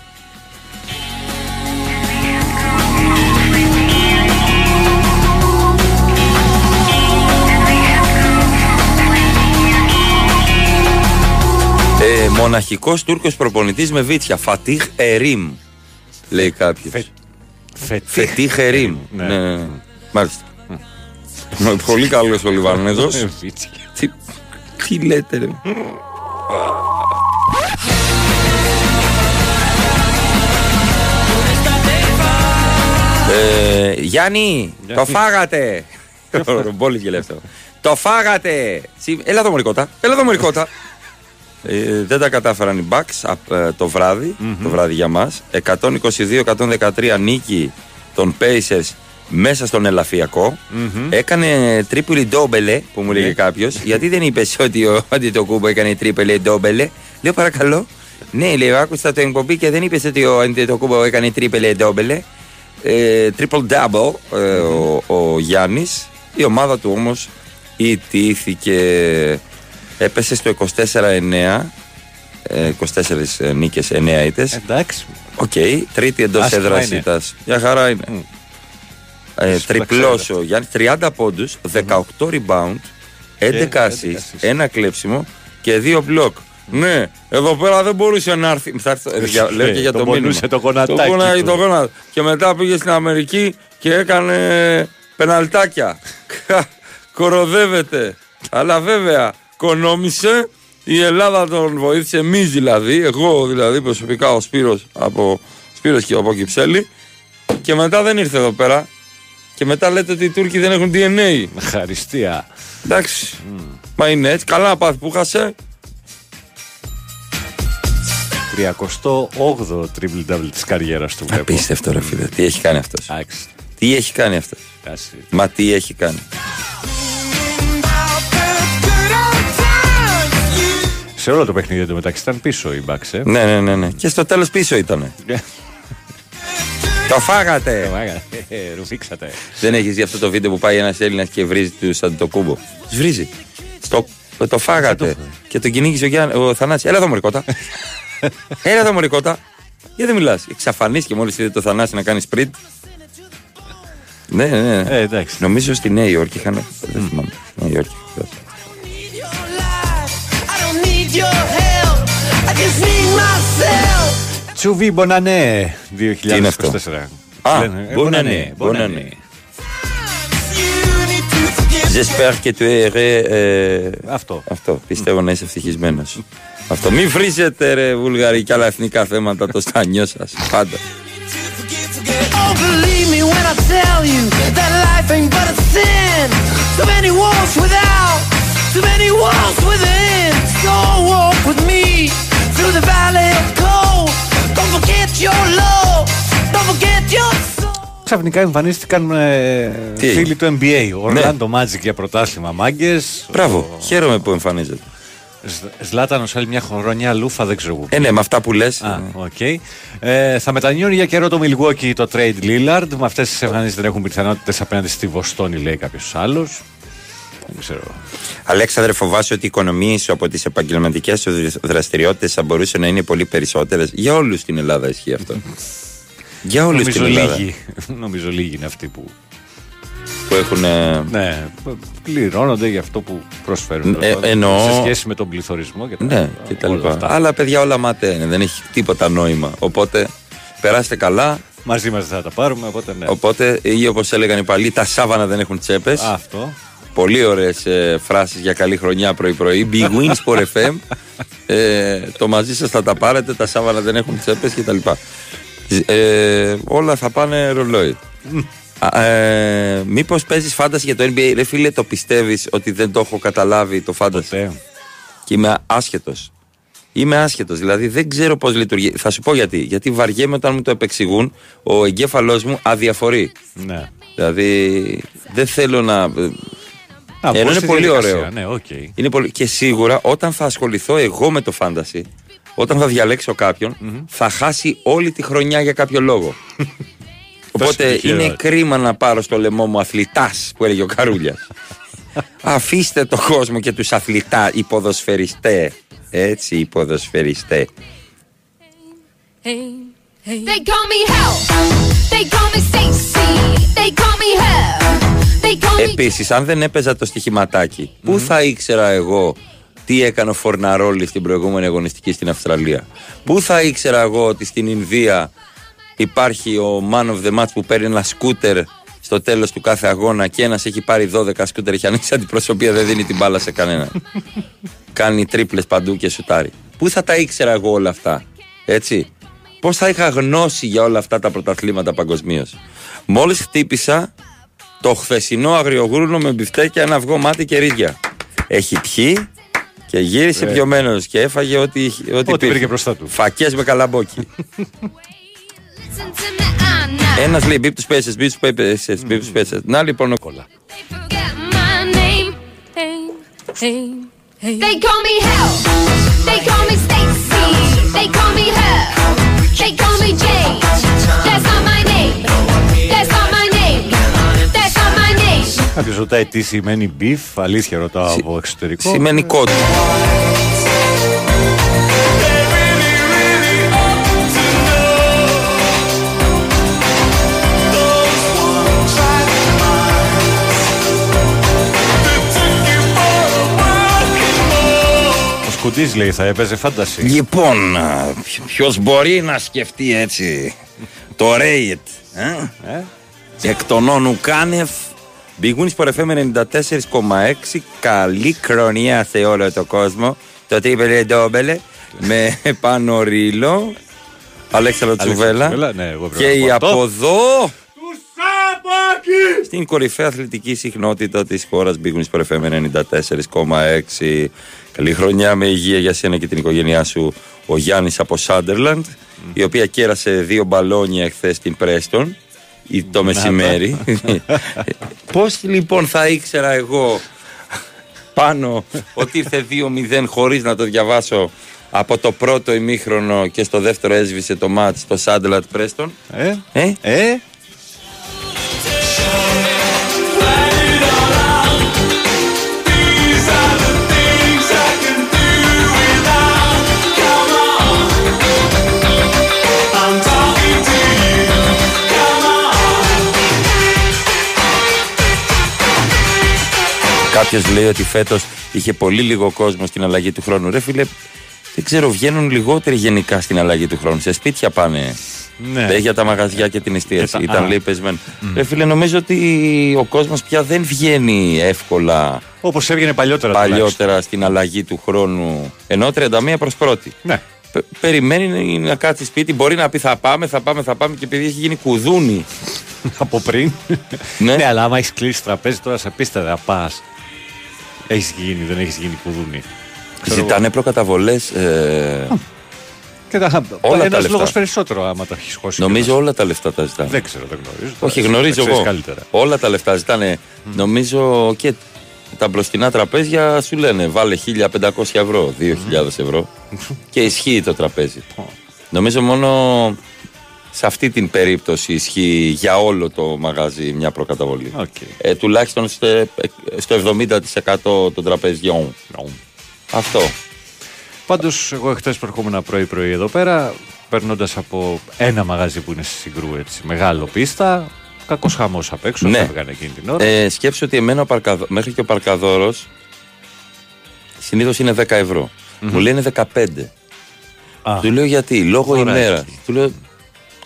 Ε, μοναχικός Τούρκος προπονητής με βίτσια. Φατίχ Ερήμ. Λέει κάποιος. Φε- Φετίχ. Φετίχ Ερήμ. Ναι. Ναι, ναι, ναι. Μάλιστα. Με Πολύ καλός ο Λιβανέζος. Ε, Βίτσια. τι, τι λέτε, ρε. Ε, Γιάννη, το φάγατε. Ο (laughs) Ρομπόλης και λέει αυτό. Το φάγατε. Συ- Έλα εδώ μωρικότα. Έλα εδώ μωρικότα. Ε, δεν τα κατάφεραν οι Bucks απ, ε, το βραδυ το βράδυ για μας. 122-113 νίκη των Pacers μέσα στον ελαφριακο Έκανε τρίπλη ντόμπελε που μου λέγε κάποιος. Γιατί δεν είπες (laughs) ότι ο Αντιτοκούμπο έκανε τρίπλη ντόμπελε. Λέω παρακαλώ. Ναι, λέω, άκουσα το εκπομπή και δεν είπες ότι ο Αντιτοκούμπο έκανε τρίπλη ντόμπελε. Ε, triple double ε, ο, ο Γιάννης. Η ομάδα του όμως ηττήθηκε. Έπεσε στο 24-9. ε, 24 νίκες, 9 ήττες. Εντάξει. Οκ, τρίτη εντός Άσχημα έδρας είναι. ήταν. Μια χαρά είναι. Ε, Σου τα triple-double ξέρω ο Γιάννης, 30 πόντους, 18 rebound, 11 assist, 11 assist. ένα κλέψιμο και δύο μπλοκ. Ναι, εδώ πέρα δεν μπορούσε να έρθει. Θα έρθω- ε, για- λέω και για Το το, μήνυμα. πονούσε το γονατάκι Το πονάει του. το γόνατο. Και μετά πήγε στην Αμερική και έκανε πεναλτάκια. (laughs) Κοροδεύεται. Αλλά βέβαια, κονόμησε. Η Ελλάδα τον βοήθησε, εμείς δηλαδή, εγώ δηλαδή προσωπικά ο Σπύρος από Σπύρος και από Κυψέλη. Και μετά δεν ήρθε εδώ πέρα. Και μετά λέτε ότι οι Τούρκοι δεν έχουν DNA. Χαριστία. Εντάξει. Μα είναι έτσι. Καλά να πάθει που χάσε. 38ο triple double της καριέρας του. βλέπω. Απίστευτο ρε φίλε. Τι έχει κάνει αυτός; Εντάξει. Τι έχει κάνει αυτός; Κάση. Μα τι έχει κάνει; Σε όλο το παιχνίδι εντωμεταξύ ήταν πίσω η Bucks. ε. Ναι, ναι, ναι, ναι. Και στο τέλος πίσω ήταν. Το φάγατε! Μάγα, ε, ε, Ρουφήξατε. Δεν έχεις δει αυτό το βίντεο που πάει ένας Έλληνας και βρίζει του Αντετοκούνμπο. Τους βρίζει. Στο, το φάγατε. και τον κυνήγησε ο, Γιάννη, ο Θανάσης. Έλα εδώ μωρή κότα. Έλα εδώ μωρή κότα. Γιατί δεν μιλάς; Εξαφανίστηκε μόλις είδε το Θανάση να κάνει sprint. Ναι, ναι, ναι. Ε, εντάξει. Νομίζω στη Νέα Υόρκη είχαν. Δεν θυμάμαι. Νέα Υόρκη. Τσουβί Μπονανέ 2024. είναι αυτό; Α, Λένε, ε, Μπονανέ, Μπονανέ. J'espère que tu es. ε, Αυτό. Αυτό. Πιστεύω να είσαι ευτυχισμένος. Αυτό. Μην βρίζετε ρε Βουλγαροί και άλλα εθνικά θέματα το στάνιο σας. Πάντα. Oh, believe me when I tell you that life ain't but a sin. So many walls without, so many walls within. So walk with me through the valley of cold. Don't forget your love, don't forget your soul. Ξαφνικά εμφανίστηκαν ε, Τι έγινε; φίλοι του NBA. Ορλάντο Magic για πρωτάθλημα μάγκες. Μπράβο. Χαίρομαι που εμφανίζεται. Σλάτανο άλλη μια χρονιά λούφα, δεν ξέρω πού. Ε, ναι, με αυτά που λες. Α, οκ. Ε, θα μετανιώνει για καιρό το Milwaukee το trade Lillard. Με αυτές τις εμφανίσεις δεν έχουν πιθανότητες απέναντι στη Βοστόνη, λέει κάποιος άλλος. Δεν ξέρω. Αλέξανδρε, φοβάσαι ότι οι οικονομίες σου από τις επαγγελματικές σου δραστηριότητες θα μπορούσαν να είναι πολύ περισσότερες; Για όλους στην Ελλάδα ισχύει αυτό. (laughs) Για όλους Νομίζω στην Ελλάδα. λίγοι, (laughs) νομίζω λίγοι είναι αυτοί που Που έχουν. ε, ναι, πληρώνονται για αυτό που προσφέρουν. Ε, εννοώ- Σε σχέση με τον πληθωρισμό και τα, Ναι, και τα όλα λοιπά. αυτά. Αλλά παιδιά όλα μάταια είναι, δεν έχει τίποτα νόημα. Οπότε περάστε καλά. Μαζί μας δεν θα τα πάρουμε, οπότε ναι. Οπότε, ή όπως έλεγαν οι παλιοί, τα σάβανα δεν έχουν τσέπες. Αυτό. Πολύ ωραίες ε, φράσεις για καλή χρονιά πρωί-πρωί. Big Wins for FM. Ε, το μαζί σας θα τα πάρετε, τα σάβανα δεν έχουν τσέπες κτλ. Ε, όλα θα πάνε ρολόι. Α, Ε, Μήπως παίζεις fantasy για το NBA, ρε φίλε, το πιστεύεις ότι δεν το έχω καταλάβει το fantasy; Ποτέ. Και είμαι άσχετος. Είμαι άσχετος, δηλαδή δεν ξέρω πώς λειτουργεί. Θα σου πω γιατί. Γιατί βαριέμαι όταν μου το επεξηγούν, ο εγκέφαλός μου αδιαφορεί. Ναι. Δηλαδή δεν θέλω να. Να Ενώ μπω είναι στη πολύ διαδικασία, ωραίο. Ναι, οκ. Είναι πολύ... Και σίγουρα όταν θα ασχοληθώ εγώ με το fantasy, όταν θα διαλέξω κάποιον, θα χάσει όλη τη χρονιά για κάποιο λόγο. (laughs) Οπότε τυχερό. είναι κρίμα να πάρω στο λαιμό μου αθλητάς που έλεγε ο Καρούλιας. (laughs) Αφήστε το κόσμο και τους αθλητά, οι ποδοσφαιριστέ. Έτσι, οι ποδοσφαιριστέ. They call me hell. They call me Stacy. They call me hell. They call me. Επίσης, αν δεν έπαιζα το στοιχηματάκι, πού θα ήξερα εγώ τι έκανε ο Φορναρόλη στην προηγούμενη αγωνιστική στην Αυστραλία; Πού θα ήξερα εγώ ότι στην Ινδία υπάρχει ο man of the match που παίρνει ένα σκούτερ στο τέλος του κάθε αγώνα και ένας έχει πάρει 12 σκούτερ, έχει ανοίξει αντιπροσωπεία, δεν δίνει την μπάλα σε κανένα. Κάνει τρίπλες παντού και σουτάρει. Πού θα τα ήξερα εγώ όλα αυτά, έτσι; Πώς θα είχα γνώση για όλα αυτά τα πρωταθλήματα παγκοσμίως; Μόλις χτύπησα το χθεσινό αγριογρούνο με μπιφτέκια, ένα αυγό μάτι και ρίδια. Έχει πιει και γύρισε Ε. πιωμένος και έφαγε ό,τι, ό,τι, Ό,τι υπήρχε. βρήκε μπροστά του. Φακές με καλαμπόκι. Listen to me, I know. Ένας λέει beep to spaces, beep to spaces, beep to spaces. Να λοιπόν ο κόλλα. They forget my name. Hey, hey, hey. They call me Hell. They call me Stacy. They call me her. They call me Jane. That's not my Κάποιος ρωτάει τι σημαίνει beef. Αλήθεια ρωτάω από εξωτερικό. Σημαίνει κόντ. Ο Σκουντή λέει θα έπαιζε φάνταση. Λοιπόν, ποιο μπορεί να σκεφτεί έτσι το Ρέιτ. Ε; Εκ των όνου Κάνεφ. Big Wings for FM 94,6. Καλή χρονιά σε όλο το κόσμο. Το triple double με (laughs) πάνω ρίλο. Αλέξανδρο Τσουβέλα. Τσουβέλα, ναι, εγώ πρέπει και να η πω αυτό. από εδώ. Στην κορυφαία αθλητική συχνότητα της χώρας Big Wings for FM 94,6. Καλή χρονιά με υγεία για σένα και την οικογένειά σου. Ο Γιάννης από Σάντερλαντ, η οποία κέρασε δύο μπαλόνια εχθές στην Πρέστον ή το μεσημέρι. (laughs) Πώς λοιπόν θα ήξερα εγώ πάνω ότι ήρθε 2-0 χωρίς να το διαβάσω από το πρώτο ημίχρονο και στο δεύτερο έσβησε το μάτς στο Σάντερλαντ Πρέστον; Ε; Ε; Ε; Κάποιο λέει ότι φέτος είχε πολύ λίγο κόσμο στην αλλαγή του χρόνου. Ρε φίλε, δεν ξέρω, βγαίνουν λιγότεροι γενικά στην αλλαγή του χρόνου. Σε σπίτια πάνε. Ναι. Δεν για τα μαγαζιά και την εστίαση. τα- Ήταν α. λέει πεσμένο. Ρε φίλε, νομίζω ότι ο κόσμος πια δεν βγαίνει εύκολα Όπως έβγαινε παλιότερα. τουλάχιστον. παλιότερα στην αλλαγή του χρόνου. Ενώ 31 προς πρώτη. Ναι. Πε- Περιμένει να κάτσει σπίτι, μπορεί να πει θα πάμε, θα πάμε, θα πάμε και επειδή έχει γίνει κουδούνι. (laughs) Από πριν. Ναι. ναι, αλλά άμα έχεις κλείσει τραπέζι τώρα σε πίστα θα πας. Έχεις γίνει, δεν έχεις γίνει κουδούνι. Ξέρω εγώ. Ζητάνε προκαταβολές. Ε, Και τα... όλα τα Ένας λεφτά. λόγος περισσότερο άμα τα έχεις χώσει. νομίζω κιόλας. όλα τα λεφτά τα ζητάνε. Δεν ξέρω, δεν γνωρίζω. Όχι, Εσύ γνωρίζω τα ξέρεις εγώ. Καλύτερα. Όλα τα λεφτά ζητάνε. Νομίζω και τα μπροστινά τραπέζια σου λένε βάλε 1500 ευρώ, 2000 ευρώ και ισχύει το τραπέζι. Νομίζω μόνο σε αυτή την περίπτωση ισχύει για όλο το μαγαζί μια προκαταβολή. Οκ. Ε, τουλάχιστον στο, στο 70% των τραπεζιών. Αυτό. Πάντως, εγώ εχθές που ερχόμουν πρωί-πρωί εδώ πέρα, περνώντας από ένα μαγαζί που είναι στη Συγκρού, έτσι, μεγάλο πίστα, κακός χαμός απ' έξω, Ναι. φεύγανε εκείνη την ώρα. Ε, σκέψου ότι εμένα ο παρκαδο... μέχρι και ο παρκαδόρος συνήθως είναι 10 ευρώ. Μου λένε 15. Α. Του λέω γιατί, λόγω Ωραία, ημέρας. έχει. Του λέω,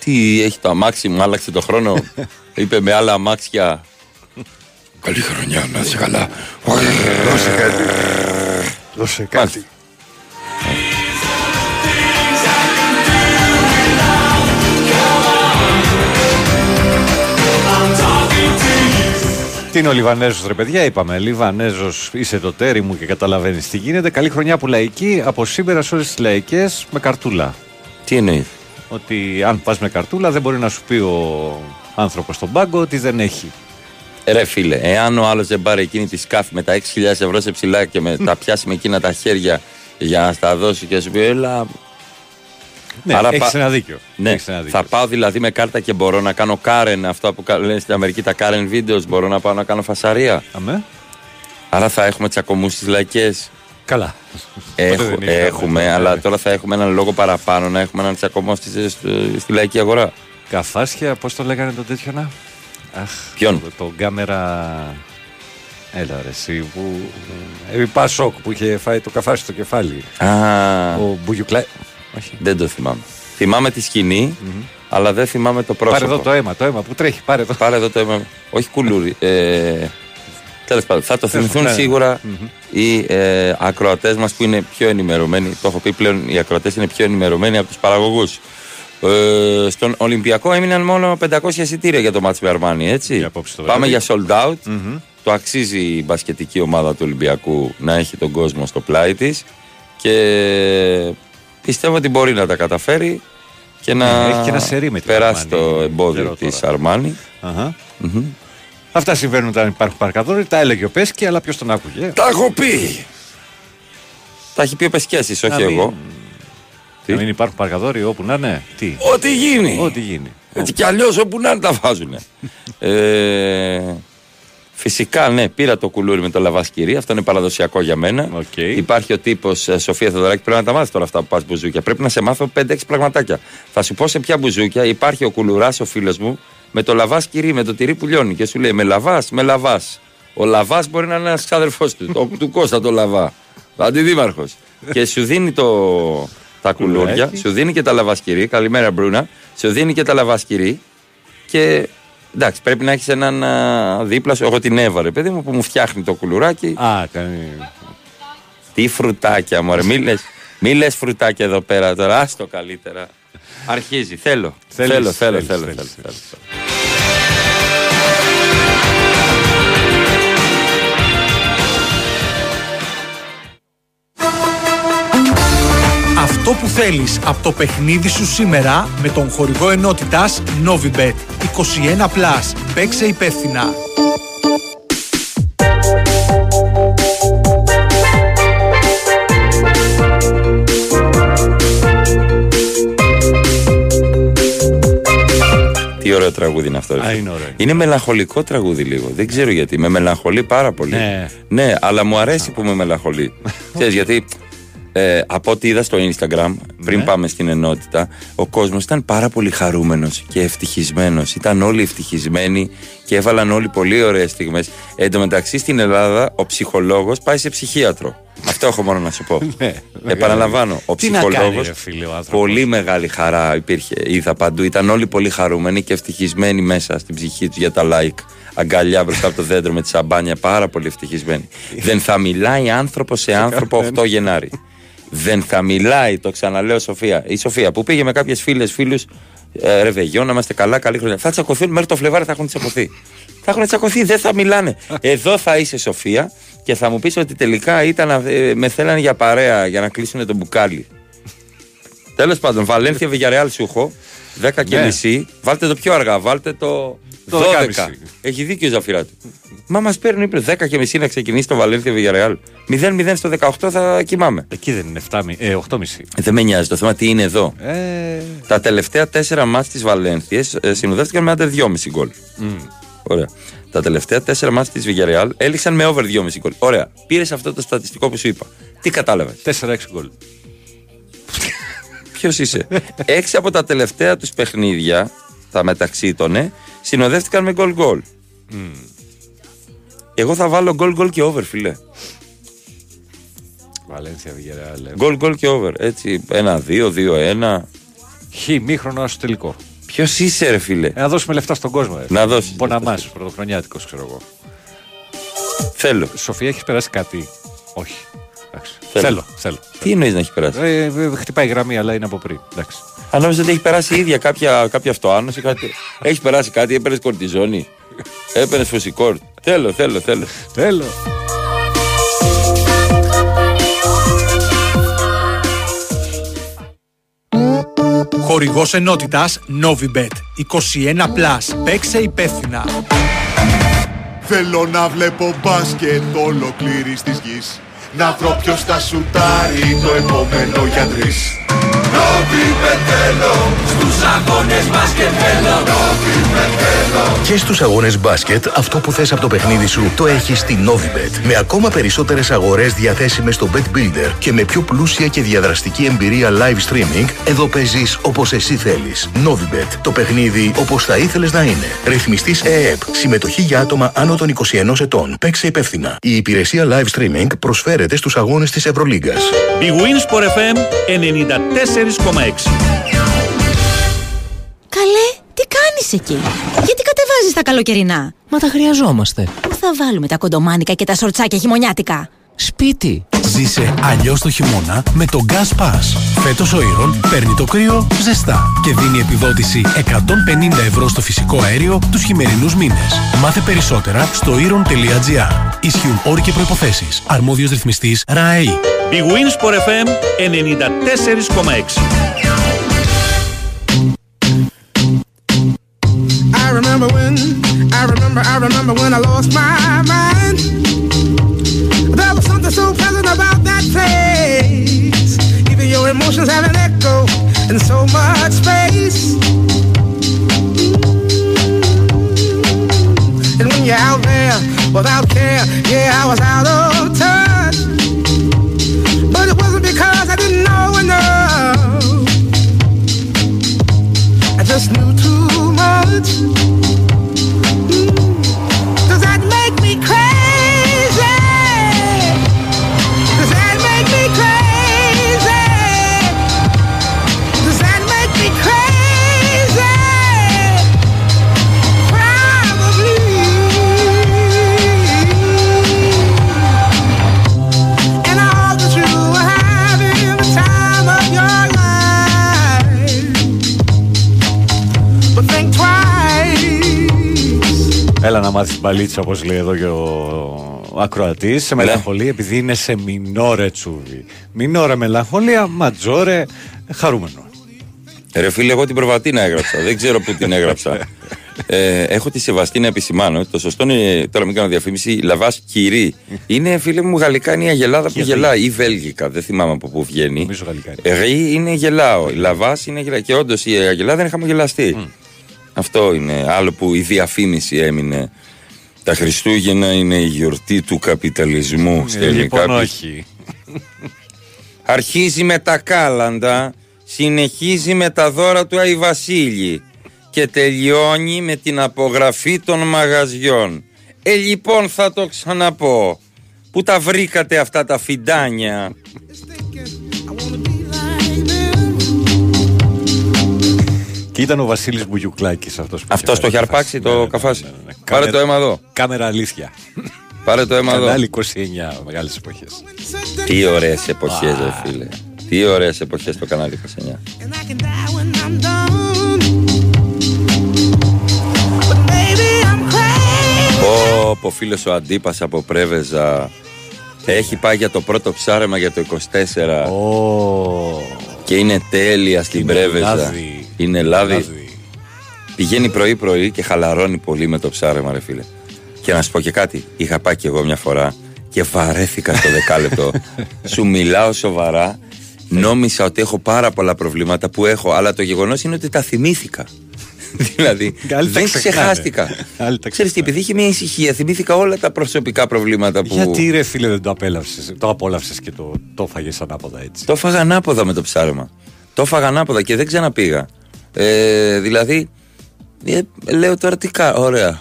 τι έχει το αμάξι μου, άλλαξε το χρόνο. (laughs) Είπε με άλλα αμάξια. Καλή χρονιά, να είσαι καλά. Δώσε κάτι. Δώσε κάτι. Τι είναι ο Λιβανέζος, ρε παιδιά, είπαμε. Λιβανέζος, είσαι το τέρι μου και καταλαβαίνεις τι γίνεται. Καλή χρονιά που λαϊκή, από σήμερα σε όλες τις λαϊκές με καρτούλα. Τι εννοείς; Ότι αν πας με καρτούλα, δεν μπορεί να σου πει ο άνθρωπος στον πάγκο ότι δεν έχει. Ρε φίλε, εάν ο άλλος δεν πάρει εκείνη τη σκάφη με τα 6.000 ευρώ σε ψηλά και με, τα πιάσει με εκείνα τα χέρια για να στα δώσει και σου πει, έλα. Ναι, Άρα έχεις πα- ένα δίκιο. Ναι, Έχεις ένα δίκιο. θα πάω δηλαδή με κάρτα και μπορώ να κάνω Karen, αυτό που κα- λένε στην Αμερική τα Karen videos, μπορώ να πάω να κάνω φασαρία. Αμέ. Άρα θα έχουμε τσακωμούς στις λαϊκές. Καλά. Έχ- δεν είχαμε, έχουμε, ναι, αλλά ναι. τώρα θα έχουμε έναν λόγο παραπάνω να έχουμε έναν τσακωμό στη, στη, στη λαϊκή αγορά. Καφάσια, πώς το λέγανε το τέτοιο να. Αχ, Ποιον; Το, το κάμερα. Έλα ρε εσύ που. Ε, Πασόκ που είχε φάει το καφάσι στο κεφάλι. Α, Ο Μπουγιουκλάι. Όχι. δεν το θυμάμαι. Θυμάμαι τη σκηνη Αλλά δεν θυμάμαι το πρόσωπο. Πάρε εδώ το αίμα, το αίμα που τρέχει. Πάρε εδώ. Πάρε εδώ το αίμα. Όχι κουλούρι. Ε, Τέλος πάντων, θα το θυμηθούν ναι. σίγουρα οι ε, ακροατές μας που είναι πιο ενημερωμένοι. Το έχω πει πλέον, οι ακροατές είναι πιο ενημερωμένοι από τους παραγωγούς. Ε, στον Ολυμπιακό έμειναν μόνο 500 εισιτήρια για το μάτς με Αρμάνι, έτσι. Για απόψε το Πάμε βράδυ. για sold out. Το αξίζει η μπασκετική ομάδα του Ολυμπιακού να έχει τον κόσμο στο πλάι της και πιστεύω ότι μπορεί να τα καταφέρει και να Ναι, έχει και ένα σερί με την περάσει Αρμάνι. το εμπόδιο Ξέρω της τώρα. Αρμάνι. Αχα. Αυτά συμβαίνουν όταν υπάρχουν παρκαδόροι. Τα έλεγε ο Πέσκι, αλλά ποιος τον άκουγε; Τα έχω πει! Τα έχει πει ο Πεσκέσης, όχι Να μην- εγώ. Να μην υπάρχουν παρκαδόροι όπου να είναι. Τι; Ό,τι γίνει. Ό,τι γίνει. Έτσι κι αλλιώς όπου να είναι τα βάζουν. (laughs) ε, φυσικά, ναι, πήρα το κουλούρι με το λαβάσκυρι. Αυτό είναι παραδοσιακό για μένα. Οκ. Υπάρχει ο τύπος Σοφία Θεοδωράκη. Πρέπει να τα μάθεις τώρα αυτά που πας μπουζούκια. Πρέπει να σε μάθω 5-6 πραγματάκια. Θα σου πω σε ποια μπουζούκια υπάρχει ο κουλουράς ο φίλος μου με το λαβάσκυρι, με το τυρί που λιώνει. Και σου λέει με λαβάς, με λαβάς. Ο λαβάς μπορεί να είναι ένας ξάδερφός του, το, (laughs) του Κώστα το λαβά. Αντιδήμαρχος. (laughs) και σου δίνει το, τα κουλούρια, Κουλουράκι. σου δίνει και τα λαβάσκυρι. Καλημέρα, Μπρούνα. Σου δίνει και τα λαβάσκυρι. Και εντάξει, πρέπει να έχεις έναν α, δίπλα σου. Εγώ την έβαρε, παιδί μου, που μου φτιάχνει το κουλουράκι. Α, κάνει. Τι φρουτάκια, μωρέ. Μη λες, μη λες φρουτάκια εδώ πέρα τώρα. Άστο καλύτερα. Αρχίζει. Θέλω. Θέλεις, θέλω, θέλω, θέλεις, θέλω, θέλεις, θέλω, θέλεις. θέλω. Αυτό που θέλεις από το παιχνίδι σου σήμερα με τον χορηγό ενότητας Novibet 21+. Παίξε υπεύθυνα. Τι ωραίο τραγούδι είναι αυτό. ρε Α, φίλε. είναι ωραίο. Είναι μελαγχολικό τραγούδι λίγο. Δεν ξέρω γιατί. Με μελαγχολεί πάρα πολύ. Ναι. Ναι, αλλά μου αρέσει που με μελαγχολεί. (laughs) Ξέρεις γιατί ε, από ό,τι είδα στο Instagram, πριν Ναι. πάμε στην ενότητα, ο κόσμος ήταν πάρα πολύ χαρούμενος και ευτυχισμένος. Ήταν όλοι ευτυχισμένοι και έβαλαν όλοι πολύ ωραίες στιγμές. Εν τω μεταξύ στην Ελλάδα ο ψυχολόγος πάει σε ψυχίατρο. Αυτό έχω μόνο να σου πω. (laughs) Ναι, Επαναλαμβάνω, ο Τι να κάνει, ψυχολόγος. ρε φίλε, ο άνθρωπος; Πολύ μεγάλη χαρά υπήρχε. Είδα παντού. Ήταν όλοι πολύ χαρούμενοι και ευτυχισμένοι μέσα στην ψυχή τους για τα like. Αγκαλιά μπροστά από το δέντρο με τη σαμπάνια. Πάρα πολύ ευτυχισμένοι. (laughs) Δεν θα μιλάει άνθρωπος σε άνθρωπο 8 Γενάρη. Δεν θα μιλάει, το ξαναλέω Σοφία. Η Σοφία που πήγε με κάποιες φίλες, φίλους, ε, ρεβεγιό, να είμαστε καλά, καλή χρονιά. Θα τσακωθούν μέχρι το Φλεβάρι, θα έχουν τσακωθεί. Θα έχουν τσακωθεί, δεν θα μιλάνε. Εδώ θα είσαι Σοφία και θα μου πεις ότι τελικά ήταν, ε, με θέλανε για παρέα για να κλείσουν το μπουκάλι. Τέλος πάντων, Βαλένθια Βιγιαρεάλ σου έχω. 10 και Ναι. μισή. Βάλτε το πιο αργά. Βάλτε το, Το 12. 10.30. Έχει δίκιο η Ζαφυράτη. Μα μας παίρνουν είπε 10 και μισή να ξεκινήσει το Βαλένθια Βιγιαρεάλ. 0-0 στο 18 θα κοιμάμαι. Εκεί δεν είναι 7, ε, 8,5. Δεν με νοιάζει. Το θέμα τι είναι εδώ. Ε, Τα τελευταία τέσσερα μάτς της Βαλένθιας ε, συνοδεύτηκαν με άντερ 2,5 γκολ. Ωραία. Τα τελευταία τέσσερα μάτς της Villarreal έληξαν με over 2,5 γκολ. Ωραία. Πήρες αυτό το στατιστικό που σου είπα. Τι κατάλαβες; 4-6 γκολ. Ποιο είσαι. (laughs) Έξι από τα τελευταία τους παιχνίδια, τα μεταξύ των, ε, συνοδεύτηκαν με γκολ γκολ. Εγώ θα βάλω γκολ γκολ και over, φιλέ. Βαλένθια Βιγερεάλ. Γκολ γκολ και over. Έτσι. Ένα-δύο, δύο-ένα. Χ, μήχρονος στο τελικό. Ποιος είσαι, ρε φίλε; Ε, να δώσουμε λεφτά στον κόσμο. Ε. Να δώσεις Μποναμάς, πρωτοχρονιάτικος, ξέρω εγώ. Θέλω. Σοφία, έχεις περάσει κάτι; Όχι. Εντάξει. Θέλω. Θέλω. θέλω. Τι εννοείς να έχει περάσει; Ε, ε, χτυπάει γραμμή, αλλά είναι από πριν. Εντάξει. Αν νόμιζα ότι έχει περάσει η ίδια κάποια, κάποια αυτοάνωση, κάτι. έχει περάσει κάτι, έπαιρνες κορτιζόνη. Έπαιρνες φωσικόρ. Θέλω, θέλω, θέλω. Θέλω. Χορηγός ενότητας Novibet 21+. Παίξε υπεύθυνα. Θέλω να βλέπω μπάσκετ ολοκλήρης της γης Να βρω ποιος θα σουτάρει το επόμενο για τρεις Και στους αγώνες μπάσκετ, αυτό που θες από το παιχνίδι σου το έχεις στη Novibet. Με ακόμα περισσότερες αγορές διαθέσιμες στο Bet Builder και με πιο πλούσια και διαδραστική εμπειρία live streaming, εδώ παίζεις όπως εσύ θέλεις. Novibet. Το παιχνίδι όπως θα ήθελες να είναι. Ρυθμιστής ΕΕΠ. Συμμετοχή για άτομα άνω των 21 ετών. Παίξε υπεύθυνα. Η υπηρεσία live streaming προσφέρεται στους αγώνες της Ευρωλίγκας. Big Wins for FM 94,6. Καλέ, τι κάνεις εκεί; Γιατί κατεβάζεις τα καλοκαιρινά; Μα τα χρειαζόμαστε. Πού θα βάλουμε τα κοντομάνικα και τα σορτσάκια χειμωνιάτικα; Σπίτι. Ζήσε αλλιώς το χειμώνα με το Gas Pass. Φέτος ο Ήρων παίρνει το κρύο ζεστά και δίνει επιδότηση 150 ευρώ στο φυσικό αέριο τους χειμερινούς μήνες. Μάθε περισσότερα στο ήρων.gr. Ισχύουν όροι και προποθέσει. Αρμόδιος ρυθμιστής ΡΑΕΗ. Big Wins for FM 94,6. I remember when, I remember, I remember when I lost my mind. There was something so pleasant about that place. Even your emotions have an echo in so much space. And when you're out there without care, yeah, I was out of touch. But it wasn't because I didn't know enough. I just knew hearts μάθεις μπαλίτσα όπως λέει εδώ και ο ακροατής. Σε μελαγχολία επειδή είναι σε μινόρε τσούβι. Μινόρε μελαγχολία, ματζόρε χαρούμενο. Ρε φίλε, εγώ την προβατίνα έγραψα. Δεν ξέρω πού την έγραψα. Ε, έχω τη σεβαστή να επισημάνω. Το σωστό είναι, τώρα μην κάνω διαφήμιση, λαβάς κυρί. Είναι φίλε μου γαλλικά είναι η αγελάδα που Κυρί. γελάει ή βέλγικα. Δεν θυμάμαι από πού βγαίνει. Νομίζω γαλλικά είναι. Ρί είναι γελάω. Η λαβάς είναι γελάω. Και όντως η αγελάδα είναι χαμογελαστή. Αυτό είναι. Άλλο που η διαφήμιση έμεινε. Τα Χριστούγεννα είναι η γιορτή του καπιταλισμού. Ε, στέλνει λοιπόν, κάποιος. όχι. (laughs) Αρχίζει με τα κάλαντα, συνεχίζει με τα δώρα του Άι Βασίλη και τελειώνει με την απογραφή των μαγαζιών. Ε, λοιπόν θα το ξαναπώ. Πού τα βρήκατε αυτά τα φιντάνια; Και ήταν ο Βασίλης Μπουγιουκλάκης αυτός που. Αυτός το είχε αρπάξει το καφάσι. Πάρε το αίμα εδώ. Κάμερα αλήθεια. Πάρε το αίμα εδώ. Κανάλι 29, μεγάλες εποχές. Τι ωραίες εποχές ρε φίλε. Τι ωραίες εποχές το κανάλι 29. Πω πω φίλος ο Αντίπας από Πρέβεζα έχει πάει για το πρώτο ψάρεμα για το 24 και είναι τέλεια στην Είναι Πρέβεζα. λάδι. Είναι λάδι. Λάδι. Πηγαίνει πρωί πρωί και χαλαρώνει πολύ με το ψάρεμα ρε φίλε. Και να σου πω και κάτι, είχα πάει κι εγώ μια φορά και βαρέθηκα στο δεκάλεπτο. (laughs) σου μιλάω σοβαρά, νόμισα ότι έχω πάρα πολλά προβλήματα που έχω, αλλά το γεγονός είναι ότι τα θυμήθηκα. (laughs) δηλαδή, Άλλοι τα δεν ξεχνάνε. ξεχάστηκα. Άλλοι τα Ξέρεις τι, επειδή είχε μια ησυχία, θυμήθηκα όλα τα προσωπικά προβλήματα που. Γιατί ρε φίλε δεν το απέλαυσες, το απόλαυσες και το, το φαγες ανάποδα έτσι; Το έφαγα ανάποδα με το ψάρεμα. Το έφαγα ανάποδα και δεν ξαναπήγα. Ε, δηλαδή, ε, λέω τώρα τι κάνω. Ωραία.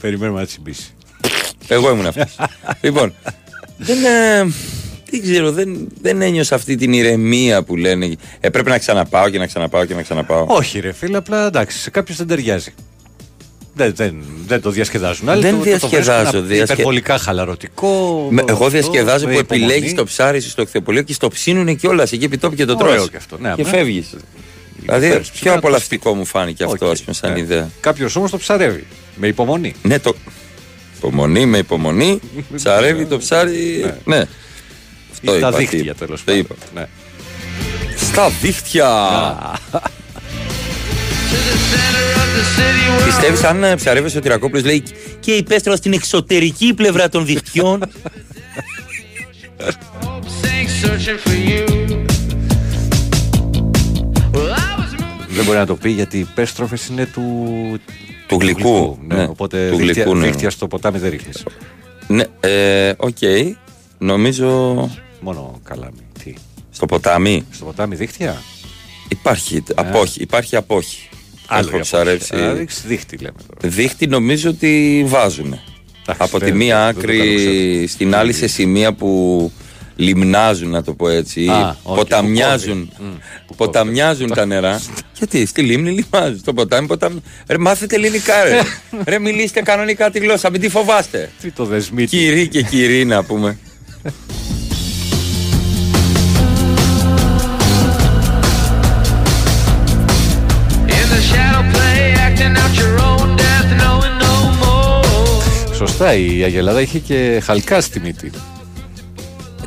Περιμένουμε να τσιμπήσει. Εγώ ήμουν αυτός. (laughs) λοιπόν, δεν, ε, δεν ξέρω, δεν, δεν ένιωσα αυτή την ηρεμία που λένε. Ε, πρέπει να ξαναπάω και να ξαναπάω και να ξαναπάω. Όχι ρε φίλε, απλά εντάξει, σε κάποιους δεν ταιριάζει. Δεν, δεν, δεν το διασκεδάζουν. Άλλοι Δεν το, το- το διασκεδάζω, βρίσκουν διασκε- υπερβολικά χαλαρωτικό. Με- το- εγώ αυτό, διασκεδάζω με που υπομονή. επιλέγει το ψάρι σου στο κτηοπολείο και στο ψήνουν κιόλας εκεί επί τόπου και το Ωραίο τρως. και αυτό, ναι, και απλά- φεύγεις. Δηλαδή, φέρεις πιο ψηλά το απολαυστικό μου φάνηκε αυτό, ας πούμε, σαν ιδέα. Κάποιος όμως το ψαρεύει. Με υπομονή. Ναι, το. Υπομονή με υπομονή. (laughs) Ψαρεύει το ψάρι. Ναι. Αυτό Ή τα είπα, τι δίχτυα είπα. τέλος Το πάντων. είπα. Ναι. Στα δίχτυα! Πιστεύεις αν ε, ψαρεύει ο Τυρακόπουλος λέει και υπέστρεψα στην εξωτερική πλευρά των δικτυών. Δεν μπορεί να το πει γιατί οι πέστροφες είναι του. Του γλυκού, Ναι, ναι. οπότε Του δίχτυα, γλυκού, ναι. δίχτυα στο ποτάμι δεν ρίχνεις. ναι, ε, οκ. Νομίζω Μόνο καλάμι. Τι. στο ποτάμι; Στο ποτάμι δίχτυα; υπάρχει απόχη. Υπάρχει απόχη. Άλλο Έχω η απόχη. ψαρέψει. Α, ρίξεις δίχτυ λέμε τώρα. Δίχτυ νομίζω ότι βάζουν. Από τη δεν- μία δεν το άκρη καλοξέρω. στην άλλη σε σημεία που λιμνάζουν, να το πω έτσι. Α, όχι, ποταμιάζουν. που κόβει. Μμ, ποταμιάζουν τα νερά. Γιατί στη λίμνη λιμνάζουν. Στο ποτάμι ποταμι... Ρε, μάθετε ελληνικά, ρε. (laughs) ρε, μιλήστε κανονικά τη γλώσσα, μην τη φοβάστε. Τι το δεσμίτη. Κυρί και κυρί, να πούμε. (laughs) more. Σωστά, η Αγελάδα είχε και χαλκά στη μύτη.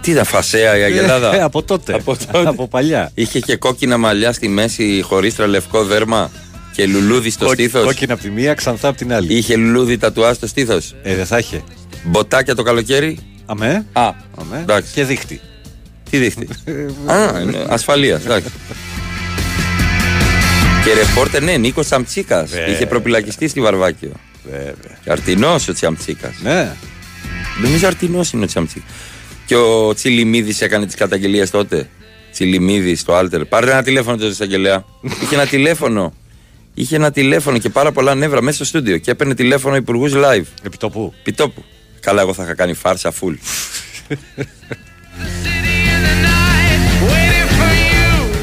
Τι ήταν φασέα η Αγελάδα; Ε, από τότε. Από τότε. Από παλιά. Είχε και κόκκινα μαλλιά στη μέση, χωρίστρα λευκό δέρμα και λουλούδι στο Κόκκι- στήθος. Κόκκινα από τη μία, ξανθά από την άλλη. Είχε λουλούδι τατουά στο στήθος. Ε, δεν θα είχε. Μποτάκια το καλοκαίρι. Αμέ. Α, Αμέ. εντάξει. Και δείχτη. Τι δείχνει. Α, είναι ασφαλείας. εντάξει. (laughs) Και ρεπόρτερ, ναι, Νίκος Τσαμτσίκα. Βέβαια. Είχε προπυλακιστεί στη Βαρβάκιο. Βέβαια. Αρτινός ο Τσαμτσίκα. Ναι. Νομίζω αρτινός είναι ο Τσαμτσίκα. Και ο Τσιλιμίδης έκανε τις καταγγελίες τότε. Τσιλιμίδης στο Άλτερ. Πάρε ένα τηλέφωνο το εισαγγελέα. Είχε ένα τηλέφωνο. Είχε ένα τηλέφωνο και πάρα πολλά νεύρα μέσα στο στούντιο. Και έπαιρνε τηλέφωνο υπουργούς live. Επιτόπου. Επιτόπου. Καλά, εγώ θα είχα κάνει φάρσα full.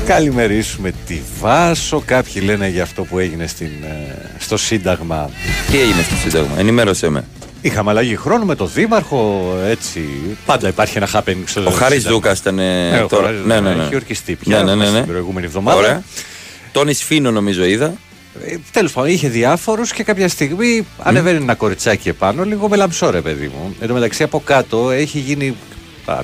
Καλημερίσουμε τη Βάσο. Κάποιοι λένε για αυτό που έγινε στην, ε, στο Σύνταγμα. Τι έγινε στο Σύνταγμα, ενημέρωσέ με. Είχαμε αλλαγή χρόνου με τον Δήμαρχο, έτσι. Πάντα υπάρχει ένα happening στο Ο Χάρης Σύνταγμα. Δούκας ήταν. ε, Ναι, ο τώρα. Χάρης Ναι, Δούκας ναι, ναι. Έχει ορκιστεί πια Ναι, ναι, ναι, ναι. την προηγούμενη εβδομάδα. Ωραία. Τόνι Σφήνο νομίζω είδα. Τέλος πάντων, είχε διάφορους και κάποια στιγμή ανεβαίνει ένα κοριτσάκι επάνω, λίγο με λαμψό ρε παιδί μου. Εν τω μεταξύ από κάτω έχει γίνει α,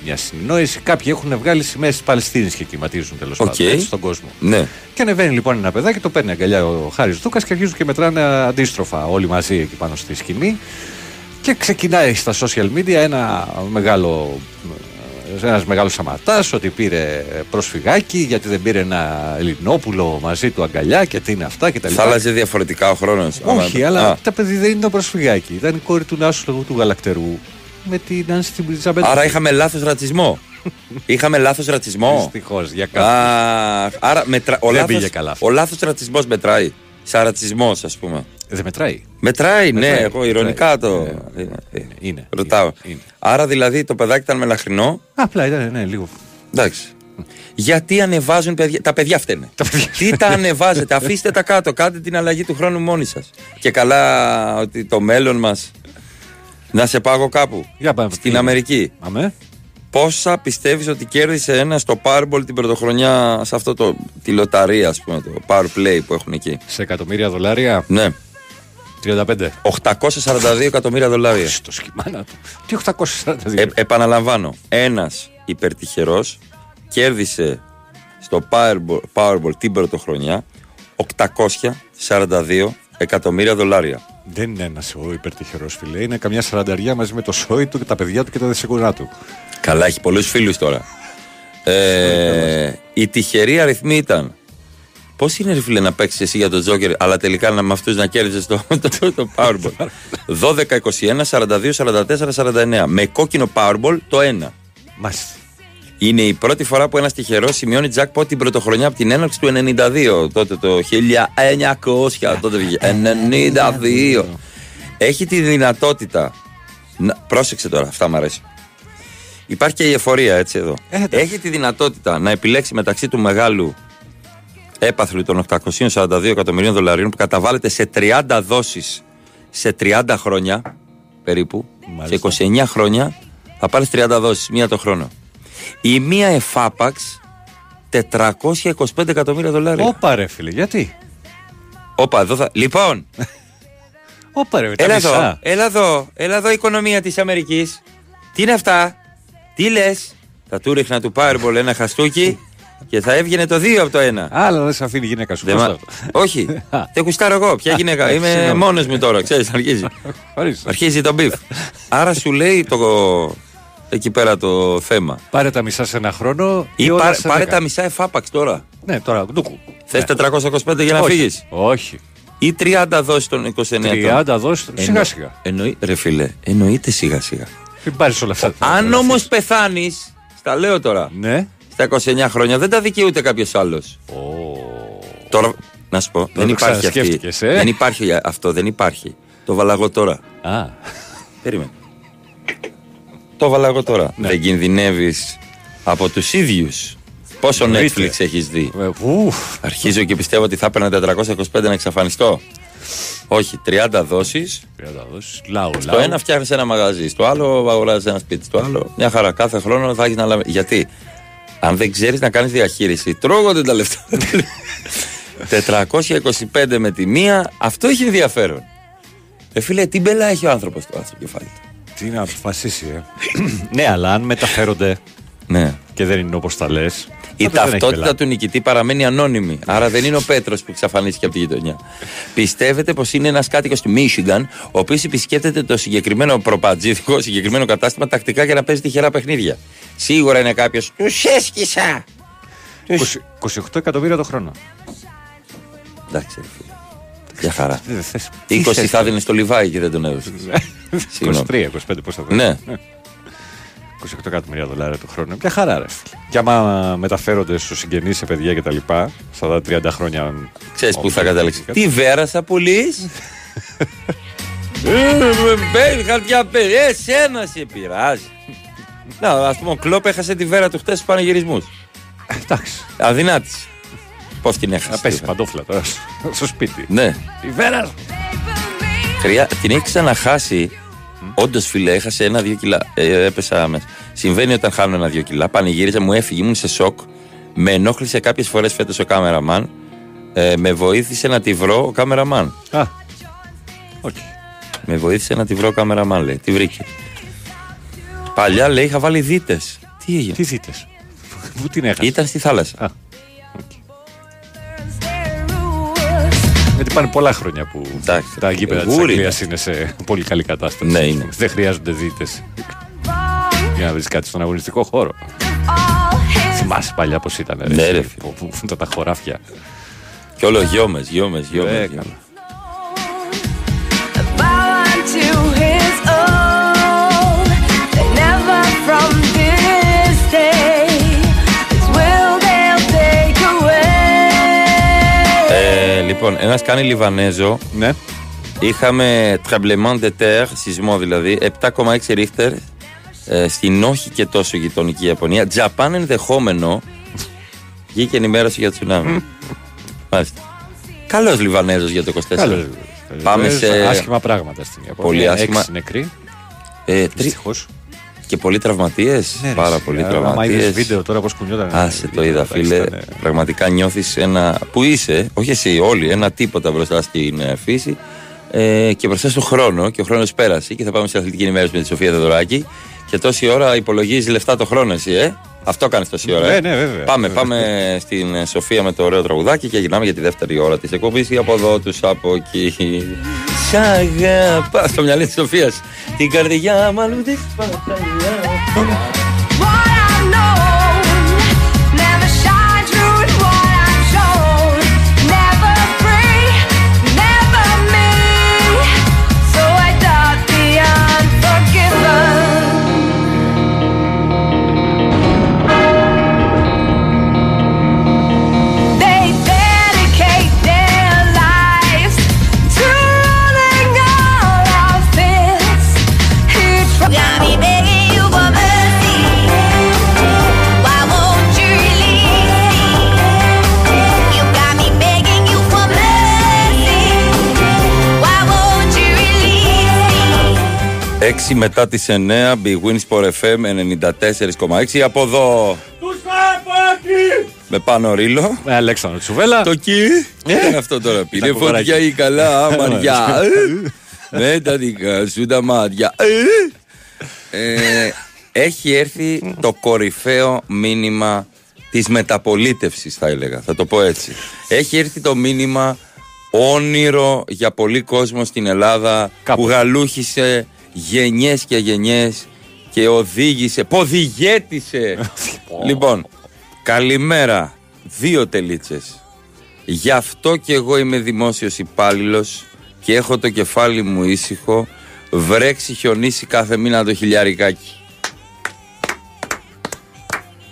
μια συνεννόηση. Κάποιοι έχουν βγάλει σημαίες της Παλαιστίνης και κυματίζουν τέλος Οκ. πάντων έτσι, στον κόσμο. Ναι. Και ανεβαίνει λοιπόν ένα παιδάκι, το παίρνει αγκαλιά ο Χάρης Δούκας και αρχίζουν και μετράνε αντίστροφα όλοι μαζί εκεί πάνω στη σκηνή. Και ξεκινάει στα social media ένα μεγάλο. Ένας μεγάλος αματά ότι πήρε προσφυγάκι γιατί δεν πήρε ένα Ελληνόπουλο μαζί του αγκαλιά και τι είναι αυτά και τα Θα λοιπά. άλλαζε διαφορετικά ο χρόνος. Όχι, αλλά τα παιδί δεν ήταν προσφυγάκι. Ήταν η κόρη του Νάσου του, του Γαλακτερού με την Άνση την Μπριζαμπέτα. Άρα είχαμε λάθος ρατσισμό. (laughs) είχαμε λάθος ρατσισμό. Δυστυχώς για Α, κάποιους. άρα μετρα... ο Δεν λάθος, πήγε καλά αυτό. ο λάθος ρατσισμός μετράει. Σαν ρατσισμός, ας πούμε. Δεν μετράει. Μετράει, ναι, Μετράει, εγώ ηρωνικά μετράει. το. Ε, ε, είναι, Ρωτάω. είναι, είναι. Άρα δηλαδή το παιδάκι ήταν μελαχρινό. Απλά ήταν, ναι, λίγο. Εντάξει. Γιατί ανεβάζουν παιδιά. Τα παιδιά φταίνε. Τι τα ανεβάζετε, αφήστε τα κάτω. Κάντε την αλλαγή του χρόνου μόνοι σας. Και καλά ότι το μέλλον μας. Να σε πάγω κάπου. Για πάμε. Στην τι- Αμερική. Αμέ. Πόσα πιστεύεις ότι κέρδισε ένα στο Powerball την πρωτοχρονιά σε αυτό το. τη λοταρία, ας πούμε, το Power Play που έχουν εκεί; Σε εκατομμύρια δολάρια; Ναι. 35. 842 εκατομμύρια δολάρια. Στο σκημάνα του. Τι 842. Ε, επαναλαμβάνω, ένας υπερτυχερός κέρδισε στο Powerball, Powerball την πρωτοχρονιά 842 εκατομμύρια δολάρια. Δεν είναι ένας ο υπερτυχερός φιλέ. Είναι καμιά σαρανταριά μαζί με το σόι του και τα παιδιά του και τα δεσσεκουνά του. Καλά, έχει πολλούς φίλους τώρα. Ε, η τυχερή αριθμή ήταν. Πώς είναι, ρε φίλε, να παίξεις εσύ για τον Τζόκερ, αλλά τελικά να με αυτούς να κέρδισε το, (laughs) το, το Powerball. 12, 21, 42, 44, 49. Με κόκκινο Powerball το 1. Μάλιστα. Είναι η πρώτη φορά που ένας τυχερός σημειώνει jackpot την πρωτοχρονιά από την έναρξη του 92. Τότε το 1900. τότε βγήκε. 92. Έχει τη δυνατότητα. Να, πρόσεξε τώρα, αυτά μου αρέσει. Υπάρχει και η εφορία έτσι εδώ. Έχει τη δυνατότητα να επιλέξει μεταξύ του μεγάλου έπαθλου των 842 εκατομμυρίων δολαρίων που καταβάλλεται σε 30 δόσεις σε 30 χρόνια περίπου. Μάλιστα. Σε 29 χρόνια θα πάρεις 30 δόσεις, μία το χρόνο. Η μία εφάπαξ 425 εκατομμύρια δολάρια. Όπα ρε φίλε, γιατί; Όπα, εδώ θα... Λοιπόν, (laughs) Όπα ρε, τα έλα εδώ, μισά. έλα εδώ, έλα εδώ η οικονομία της Αμερικής. Τι είναι αυτά, τι λες; Θα του ρίχνα του Powerball ένα χαστούκι (laughs) και θα έβγαινε το 2 από το 1. Άλλο δεν σε αφήνει η γυναίκα σου. Δεν Πώς μα- θα- Όχι, (laughs) δεν κουστάρω εγώ. Ποια γυναίκα; Είμαι Συγγνώμη. μόνος μου τώρα, ξέρεις, αρχίζει. Ορίστε. αρχίζει το beef. Άρα σου λέει το. Εκεί πέρα το θέμα. Πάρε τα μισά σε ένα χρόνο ή, Ή όλα πάρε, σε πάρε δέκα. τα μισά εφάπαξ τώρα. Ναι, τώρα, ντούκου. Θες 425 για να Όχι. φύγεις; Όχι. Ή 30 δώσει των 29 ετών. 30 δώσει σιγά σιγά. Εννοεί, ρε φίλε, εννοείται σιγά σιγά. Μην πάρεις όλα αυτά. Αν όμως πεθάνεις, στα λέω τώρα, Ναι. στα 29 χρόνια δεν τα δικαιούται κάποιος άλλος. Τώρα, να σου πω, δεν το υπάρχει αυτή. ξανασκέφτηκες, ε; Δεν υπάρχει αυτό, δεν υπάρχει. Το βάλα εγώ τώρα. Α, Περίμενε. Το βάλα εγώ τώρα. Ναι. Δεν κινδυνεύεις Από τους ίδιους. Πόσο Εννοείται. Netflix έχεις δει; Ε, ουφ. Αρχίζω και πιστεύω ότι θα έπαιρνα 425 να εξαφανιστώ. Όχι, 30 δόσεις. 30 δόσεις. Λάου, Στο λάου. ένα φτιάχνεις ένα μαγαζί, στο άλλο αγοράζεις ένα σπίτι, στο άλλο μια χαρά. Κάθε χρόνο θα έχεις να λάβεις. Γιατί, αν δεν ξέρεις να κάνεις διαχείριση, τρώγονται τα λεφτά. 425 με τη μία, αυτό έχει ενδιαφέρον. Ε, φίλε, τι μπελά έχει ο άνθρωπος στο στο κεφάλι του. Τι να αποφασίσει, ε. (clears throat) ναι, αλλά αν μεταφέρονται Ναι. και δεν είναι όπως τα λες. Η ταυτότητα του νικητή παραμένει ανώνυμη. Άρα δεν είναι ο Πέτρος που εξαφανίστηκε από τη γειτονιά. Πιστεύετε πως είναι ένας κάτοικος του Μίσιγκαν, ο οποίος επισκέπτεται το συγκεκριμένο προπατζίδικο, συγκεκριμένο κατάστημα τακτικά για να παίζει τυχερά παιχνίδια. Σίγουρα είναι κάποιος. Τους έσκησα! 28 εκατομμύρια το χρόνο. Εντάξει, ρε φίλε. Για χαρά. Δεν θες. 20 Τι θες. θα δίνεις στο Λιβάη και δεν τον έδωσες. (laughs) Συγγνώμη. 23, 25 πώς θα δώσει. Ναι. 28 εκατομμύρια δολάρια το χρόνο. Μια χαρά, ρε. φίλε. Και άμα μεταφέρονται στους συγγενείς σε παιδιά κτλ. Στα 30 χρόνια. Ξέρεις πού θα Όχι, καταλήξει. κάτι. Τι βέρα θα πουλήσει. (laughs) Μπαίνει χαρτιά παίρνει. Εσένα σε πειράζει. Να, ας πούμε, ο Κλόπ έχασε τη βέρα του χτες στους πανηγυρισμούς. Εντάξει. Αδυνάτη. Πώ την Να έχασε. πέσει τη βέρα; παντόφλα τώρα στο σπίτι. Ναι. Η βέρα. Χρειά... Την έχει ξαναχάσει. Όντως, φίλε, έχασε ένα-δύο κιλά. Ε, έπεσα μέσα. Συμβαίνει όταν χάνω ένα-δύο κιλά. Πανηγύριζα, μου έφυγε, ήμουν σε σοκ. Με ενόχλησε κάποιες φορές φέτος ο κάμεραμαν. Ε, με βοήθησε να τη βρω ο κάμεραμαν. Α. Οκ. Με βοήθησε να τη βρω ο κάμεραμαν, λέει. Τη βρήκε. Παλιά, λέει, είχα βάλει δίτες. Τι έγινε; Τι δείτε. Πού την έχασε; Ήταν στη θάλασσα. Α. Γιατί πάνε πολλά χρόνια που Εντάξει. τα γήπεδα της Γούρι. Αγγλίας είναι σε πολύ καλή κατάσταση. Ναι, είναι. Δεν χρειάζονται δίτες για να βρεις κάτι στον αγωνιστικό χώρο. Θυμάσαι παλιά πώς ήταν. Ναι, εσύ, ρε, που- που- που- τα χωράφια. Και όλο γιώμε, γιώμε, γιώμε. Λοιπόν, ένας κάνει Λιβανέζο. Ναι. Είχαμε tremblement de terre, σεισμό δηλαδή, 7,6 ρίχτερ ε, στην όχι και τόσο γειτονική Ιαπωνία. Τζαπάν ενδεχόμενο. Βγήκε ενημέρωση για τσουνάμι. (laughs) Μάλιστα. Καλός Λιβανέζος για το 24. Καλώς. Πάμε Ε, σε. Άσχημα πράγματα στην Ιαπωνία. Πολύ άσχημα. Έξι νεκροί. Ε, τρι... Δυστυχώς. Και πολλοί τραυματίες. Ναι, ρε, Πάρα εσύ, πολλοί άμα είδες τραυματίε. βίντεο τώρα πώς κουνιόταν. Άσε το είδα, εντάξει, φίλε. ήταν, ε, Πραγματικά νιώθεις ένα. Που είσαι, όχι εσύ, όλοι, ένα τίποτα μπροστά στην ε, φύση ε, και μπροστά στον χρόνο. Και ο χρόνος πέρασε και θα πάμε σε αθλητική ενημέρωση με τη Σοφία Δεδωράκη. Και τόση ώρα υπολογίζεις λεφτά το χρόνο, εσύ, ε; Αυτό κάνεις τόση ώρα. ε; Ναι, ναι, βέβαια. Πάμε, πάμε στην ε, Σοφία με το ωραίο τραγουδάκι και γυρνάμε για τη δεύτερη ώρα της εκπομπής. Από εδώ τους από εκεί. Σ' αγαπά. Στο μυαλί της Σοφίας. Την καρδιά μου αλλού της 6 μετά τις 9 Big Win Sport FM 94,6 από εδώ με πάνω ρίλο. Με Αλέξανδρο Τσουβέλα. το κι. Τι είναι αυτό τώρα πήρε κουβαράκια. φωτιά ή καλά αμαριά Ε, με τα δικά σου τα μάτια. Ε, ε, έχει έρθει το κορυφαίο μήνυμα της μεταπολίτευσης θα έλεγα. Θα το πω έτσι. Έχει έρθει το μήνυμα όνειρο για πολύ κόσμο στην Ελλάδα Κάπου. που γαλούχησε γενιές και γενιές και οδήγησε, ποδηγέτησε (laughs) λοιπόν καλημέρα δύο τελίτσες Γι' αυτό και εγώ είμαι δημόσιος υπάλληλος και έχω το κεφάλι μου ήσυχο. Βρέξει χιονίσει κάθε μήνα το χιλιάρικάκι.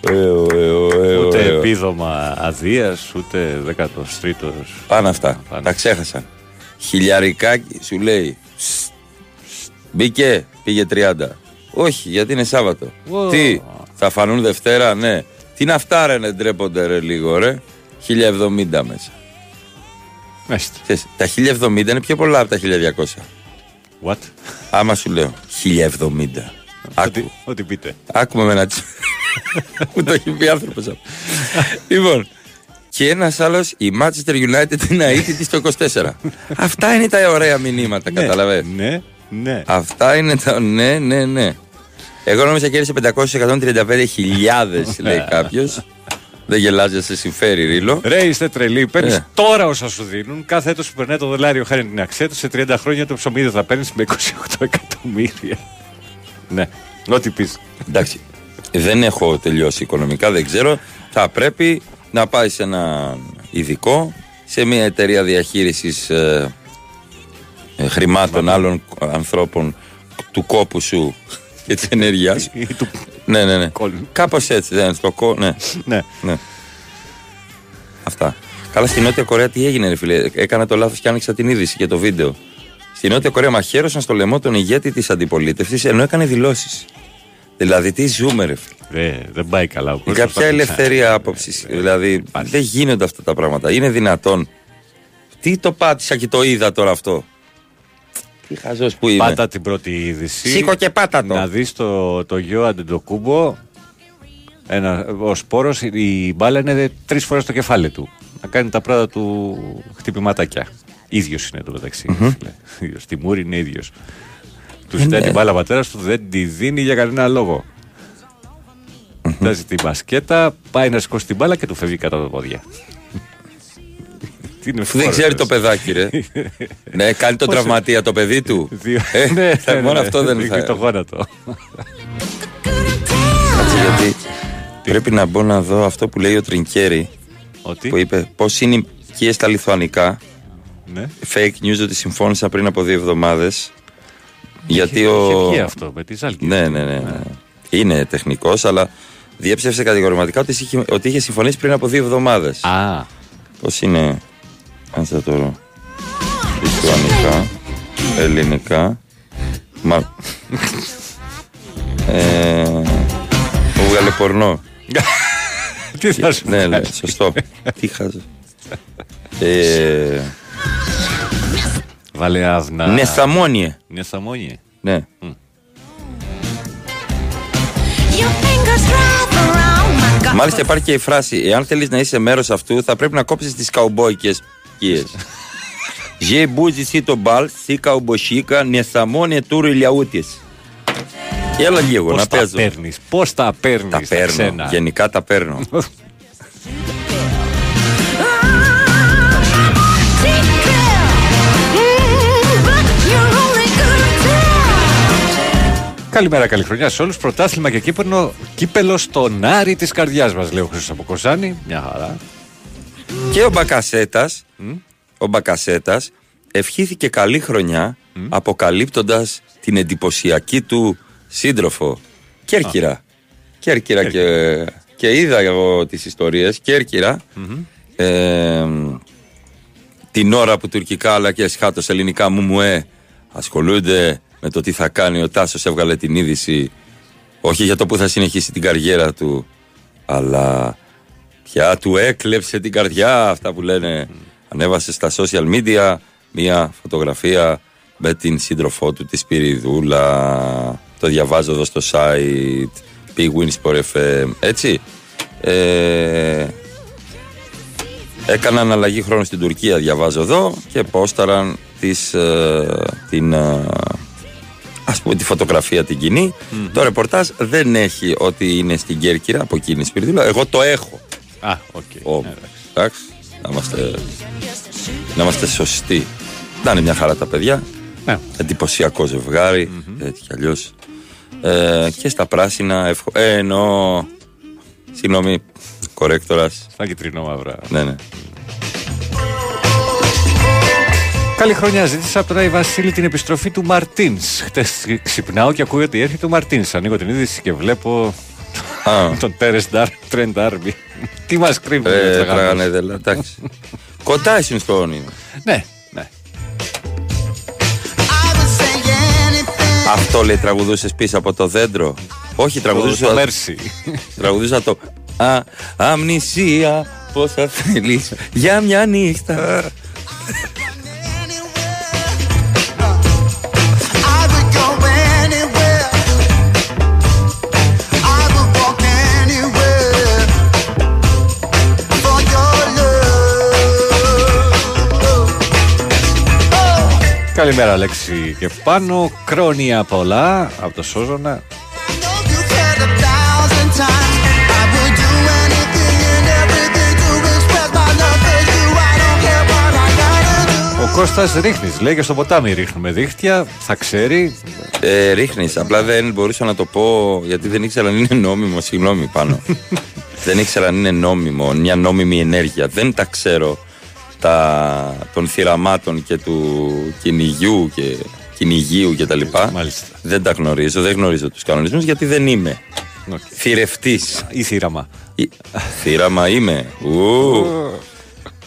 Ε, ε, ε, ε, Ούτε ε, ε. επίδομα αδείας, ούτε 13ο. Πάνω αυτά. Πάνω. Τα ξέχασαν. Χιλιαρικάκι σου λέει. «Σστ, Μπήκε, πήγε 30. Όχι, γιατί είναι Σάββατο. Ω. Τι, Θα φανούν Δευτέρα, ναι. Τι είναι αυτά, ρε, ναι, ντρέπονται ρε, λίγο, ρε. 1070 μέσα. Μάλιστα. Ξέρεις, τα 1070 είναι πιο πολλά από τα 1200. What? Άμα σου λέω 1070. Ό,τι, Άκου. ό,τι πείτε. Άκουμε με ένα τσι. (laughs) Μου το έχει πει άνθρωπος. λοιπόν. Και ένας άλλος, η Manchester United είναι αίτητη στο 24. (laughs) Αυτά είναι τα ωραία μηνύματα, Ναι, καταλαβαίνεις. Ναι, ναι. Αυτά είναι τα. Ναι, ναι, ναι. Εγώ νόμιζα κέρδισε 535.000, λέει κάποιος. Δεν γελάζει, σε συμφέρει, Ρίλο. Ρε, είστε τρελοί. Παίρνεις Ε. τώρα όσα σου δίνουν. Κάθε έτος που περνάει το δολάριο χάρη την αξία του. Σε 30 χρόνια το ψωμί δεν θα παίρνεις με 28 εκατομμύρια. ναι, ό,τι πεις. Εντάξει. Δεν έχω τελειώσει οικονομικά, δεν ξέρω. Θα πρέπει να πάει σε ένα ειδικό, σε μια εταιρεία διαχείρισης ε, ε, χρημάτων άλλων ανθρώπων του κόπου σου και της ενέργειάς σου. (laughs) ναι, ναι, ναι. Κάπως έτσι, δεν είναι στο κό... Ναι. ναι. ναι. Αυτά. Καλά, στη Νότια Κορέα τι έγινε, ρε φίλε; Έκανα το λάθος και άνοιξα την είδηση και το βίντεο. Στη Νότια Κορέα μαχαίρωσαν στο λαιμό τον ηγέτη της αντιπολίτευσης ενώ έκανε δηλώσεις. Δηλαδή, τι ζούμε, ρε φίλε; Δεν, δεν πάει καλά. Ο Για κόσμος ποια θα ελευθερία άποψης. Δηλαδή, δεν γίνονται αυτά τα πράγματα. Είναι δυνατόν. Τι το πάτησα και το είδα τώρα αυτό. Τι χαζός που είμαι. Πάτα την πρώτη είδηση. Σήκω και πάτα το. Να δεις το, το γιο Αντεντοκούμπο. Ένα, ο σπόρος, η μπάλα είναι τρεις φορές το κεφάλι του. Να κάνει τα πρώτα του χτυπηματάκια. ίδιος είναι το μεταξύ. Μμμ. φίλε. Ίδιος. Στη Μούρη είναι ίδιος. Τους Ε, ζητάει ναι. την μπάλα πατέρας του, δεν τη δίνει για κανένα λόγο. Κοιτάζει την μπασκέτα, πάει να σηκώσει την μπάλα και του φεύγει κατά τα πόδια. Τι είναι Που δεν φόρος, ξέρει το ρε. παιδάκι, ρε. (laughs) ναι, κάνει τον Πώς- τραυματία το παιδί του. Δύο- Ε, (laughs) Ναι, θα- ναι, μόνο ναι, αυτό δεν ναι, θα. Το γόνατο. Κάτσε, γιατί πρέπει να μπω να δω αυτό που λέει ο Τρινκέρι. Ότι; Που είπε πώς είναι οι οικίε στα λιθουανικά. Ναι. Fake news ότι συμφώνησαν πριν από δύο εβδομάδες. Γιατί Είχε- ο. είχε βγει αυτό με τη Ζάλγκη. Ναι, ναι, ναι. ναι. Είναι τεχνικός, αλλά διέψευσε κατηγορηματικά ότι είχε, ότι είχε συμφωνήσει πριν από δύο εβδομάδες. Α. Πώς είναι. Κάτσε τώρα. Λιθουανικά. Ελληνικά. Μα. ε, μου βγάλε πορνό. (laughs) Τι θα σου Ναι, ναι, βγάλει; σωστό. Τι χάζω. Ε, Βάλε άβνα. Νεθαμόνιε. Νεθαμόνιε. Ναι. Μάλιστα υπάρχει και η φράση Εάν θέλεις να είσαι μέρος αυτού θα πρέπει να κόψεις τις καουμπόικες σκίες Ζε μπούζι σι το μπαλ, σι καουμποσίκα, νεθαμόνιε τούρι λιαούτης Έλα λίγο Πώς να τα παίζω παίρνεις, πώς τα παίρνεις Τα παίρνω, ξένα. γενικά τα παίρνω Καλημέρα, καλή χρονιά σε όλους. Πρωτάθλημα και κύπελο, κύπελο στον Άρη της καρδιάς μας, λέει ο Χρήστος από Κοζάνη. Μια χαρά. Και ο Μπακασέτας Ο Μπακασέτας ευχήθηκε καλή χρονιά αποκαλύπτοντας την εντυπωσιακή του σύντροφο Κέρκυρα. Κέρκυρα και, και είδα εγώ τις ιστορίες. Κέρκυρα ε, την ώρα που τουρκικά αλλά και σχάτως ελληνικά μου μου ε, ασχολούνται με το τι θα κάνει ο Τάσος έβγαλε την είδηση όχι για το που θα συνεχίσει την καριέρα του αλλά πια του έκλεψε την καρδιά αυτά που λένε. Ανέβασε στα social media μία φωτογραφία με την σύντροφό του τη Σπυριδούλα. Το διαβάζω εδώ στο site Big Win Sport FM έτσι. Ε, έκαναν αλλαγή χρόνου στην Τουρκία διαβάζω εδώ και πόσταραν τις, ε, την ε, ας πούμε τη φωτογραφία την κοινη το ρεπορτάζ δεν έχει ότι είναι στην Κέρκυρα από εκείνη η Σπυριδούλα. Εγώ το έχω Α, οκ. Ω, εντάξει, να είμαστε, να είμαστε σωστοί. Να είναι μια χαρά τα παιδιά. Ναι. Εντυπωσιακό ζευγάρι, έτσι κι αλλιώς. Ε, και στα πράσινα, ευχο... ε, εννοώ. Συγγνώμη, κορέκτορας. Στα κιτρινόμαυρα. Ναι, ναι. Καλή χρονιά. Ζήτησα από τον Άι Βασίλη την επιστροφή του Μαρτίνς. Χτες ξυπνάω και ακούω ότι έρχεται ο Μαρτίνς. Ανοίγω την είδηση και βλέπω τον Τέρε Τρέντ Άρμπι. Τι μας κρύβει, Ε, τραγανε δελα, εντάξει. Κοντά ήσουν στο όνειρο. Ναι, ναι. Αυτό λέει τραγουδούσες πίσω από το δέντρο. Όχι, Το, τραγουδούσα. το Mercy. (laughs) Τραγουδούσα το. Α, αμνησία, πόσα θέλεις για μια νύχτα. Καλημέρα, Αλέξη και πάνω. Κρόνια πολλά από το Σόζονα. You've heard a thousand times. I would do anything and everything to express my love for you. I don't care what I gotta do. Ο Κώστας ρίχνεις, λέει και στο ποτάμι ρίχνουμε δίχτυα, θα ξέρει. Ε, Ρίχνεις. Απλά δεν μπορούσα να το πω γιατί δεν ήξερα αν είναι νόμιμο. Συγγνώμη πάνω. (laughs) δεν ήξερα αν είναι νόμιμο, μια νόμιμη ενέργεια. Δεν τα ξέρω τα, των θηραμάτων και του κυνηγιού και κυνηγίου και τα λοιπά. Δεν τα γνωρίζω, δεν γνωρίζω τους κανονισμούς γιατί δεν είμαι. Οκ. Θηρευτής. Ή θήραμα. Ή- Θήραμα είμαι. Ου.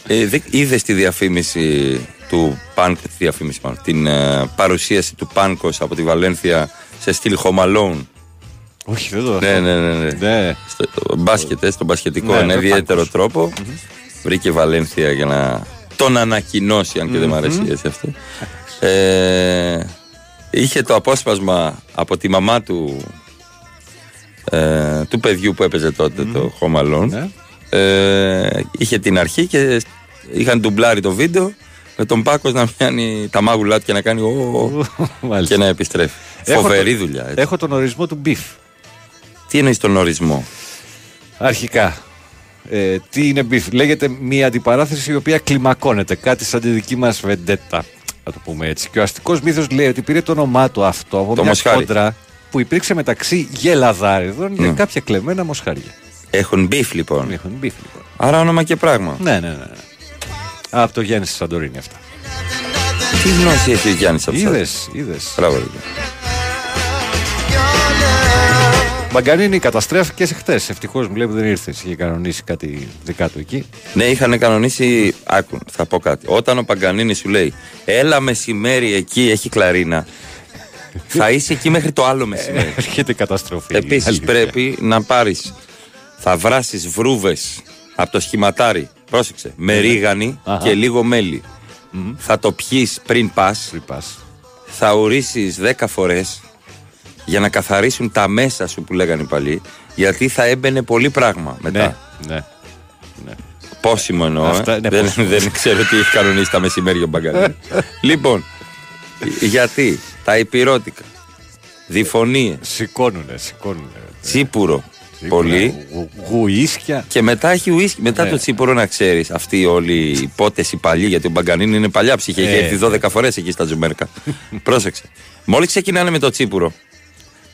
Ε, δε- είδες τη διαφήμιση του Πάνγκ, τη διαφήμιση μάλλον, την ε, παρουσίαση του Πάνγκος από τη Βαλένθια σε στυλ Home Alone; Όχι, δεν το Ναι, ναι, ναι. ναι. Ναι. Στο το μπάσκετ, ε, στον μπασκετικό, Ναι, ένα με ιδιαίτερο Πάνγκος. τρόπο. Βρήκε Βαλένθια για να τον ανακοινώσει, αν και δεν μου αρέσει έτσι αυτό. Ε, είχε το απόσπασμα από τη μαμά του ε, του παιδιού που έπαιζε τότε το Home Alone. Ναι. Ε, είχε την αρχή και είχαν ντουμπλάρει το βίντεο με τον Πάνγκος να πιάνει τα μάγουλά του και να κάνει «Ω», Μάλιστα. και να επιστρέφει. Έχω Φοβερή το- δουλειά. έτσι. Έχω τον ορισμό του beef. Τι εννοείς τον ορισμό; Αρχικά. Ε, τι είναι beef. Λέγεται μια αντιπαράθεση η οποία κλιμακώνεται. Κάτι σαν τη δική μας βεντέτα. Να το πούμε έτσι. Και ο αστικός μύθος λέει ότι πήρε το όνομά του αυτό από Το μια μοσχάρι. κόντρα που υπήρξε μεταξύ γελαδάριδων για κάποια κλεμμένα μοσχάρια. Έχουν beef λοιπόν. Έχουν beef λοιπόν. Άρα όνομα και πράγμα. Ναι, ναι, ναι. ναι. Από το Γιάννη στη Σαντορίνη αυτά. Τι γνώση έχει ο Γιάννης από Είδες, είδες. Μπράβο. ρε. Μαγκανίνη καταστρέφηκε χτες. Ευτυχώς μου λέει που δεν ήρθες. Είχε κανονίσει κάτι δικά του εκεί. Ναι, είχαν κανονίσει. Άκου, θα πω κάτι. Όταν ο Παγκανίνης σου λέει, Έλα μεσημέρι εκεί, έχει κλαρίνα. θα είσαι εκεί μέχρι το άλλο μεσημέρι. Έρχεται η καταστροφή. Επίσης Αλήθεια. πρέπει να πάρεις. Θα βράσεις βρούβες από το σχηματάρι. Πρόσεξε. Με ρίγανη Ναι. Αχα. και λίγο μέλι. Θα το πιεις πριν πας. Πριν πας. Θα ορίσεις 10 φορές για να καθαρίσουν τα μέσα σου που λέγανε οι παλιοί. Γιατί θα έμπαινε πολύ πράγμα μετά. Ναι, ναι. Πόσιμο εννοώ. Αυτά, ε. ναι, δεν, πόσιμο. δεν ξέρω τι έχει κανονίσει τα μεσημέρια ο Μπαγκαλίνη. (laughs) λοιπόν, γιατί τα υπηρώτικα, διφωνίες, Σηκώνουνε, σηκώνουνε. τσίπουρο, πολύ. Γου- Γουίσκια. Και μετά έχει ουίσκι. Μετά Ναι. το τσίπουρο να ξέρεις, αυτοί όλοι οι υπότε οι παλιοί, γιατί ο Μπαγκανίνη είναι παλιά ψυχή. Έχει Ε, έρθει 12 φορές εκεί στα Τζουμέρκα. (laughs) Πρόσεξε. Μόλις ξεκινάνε με το τσίπουρο,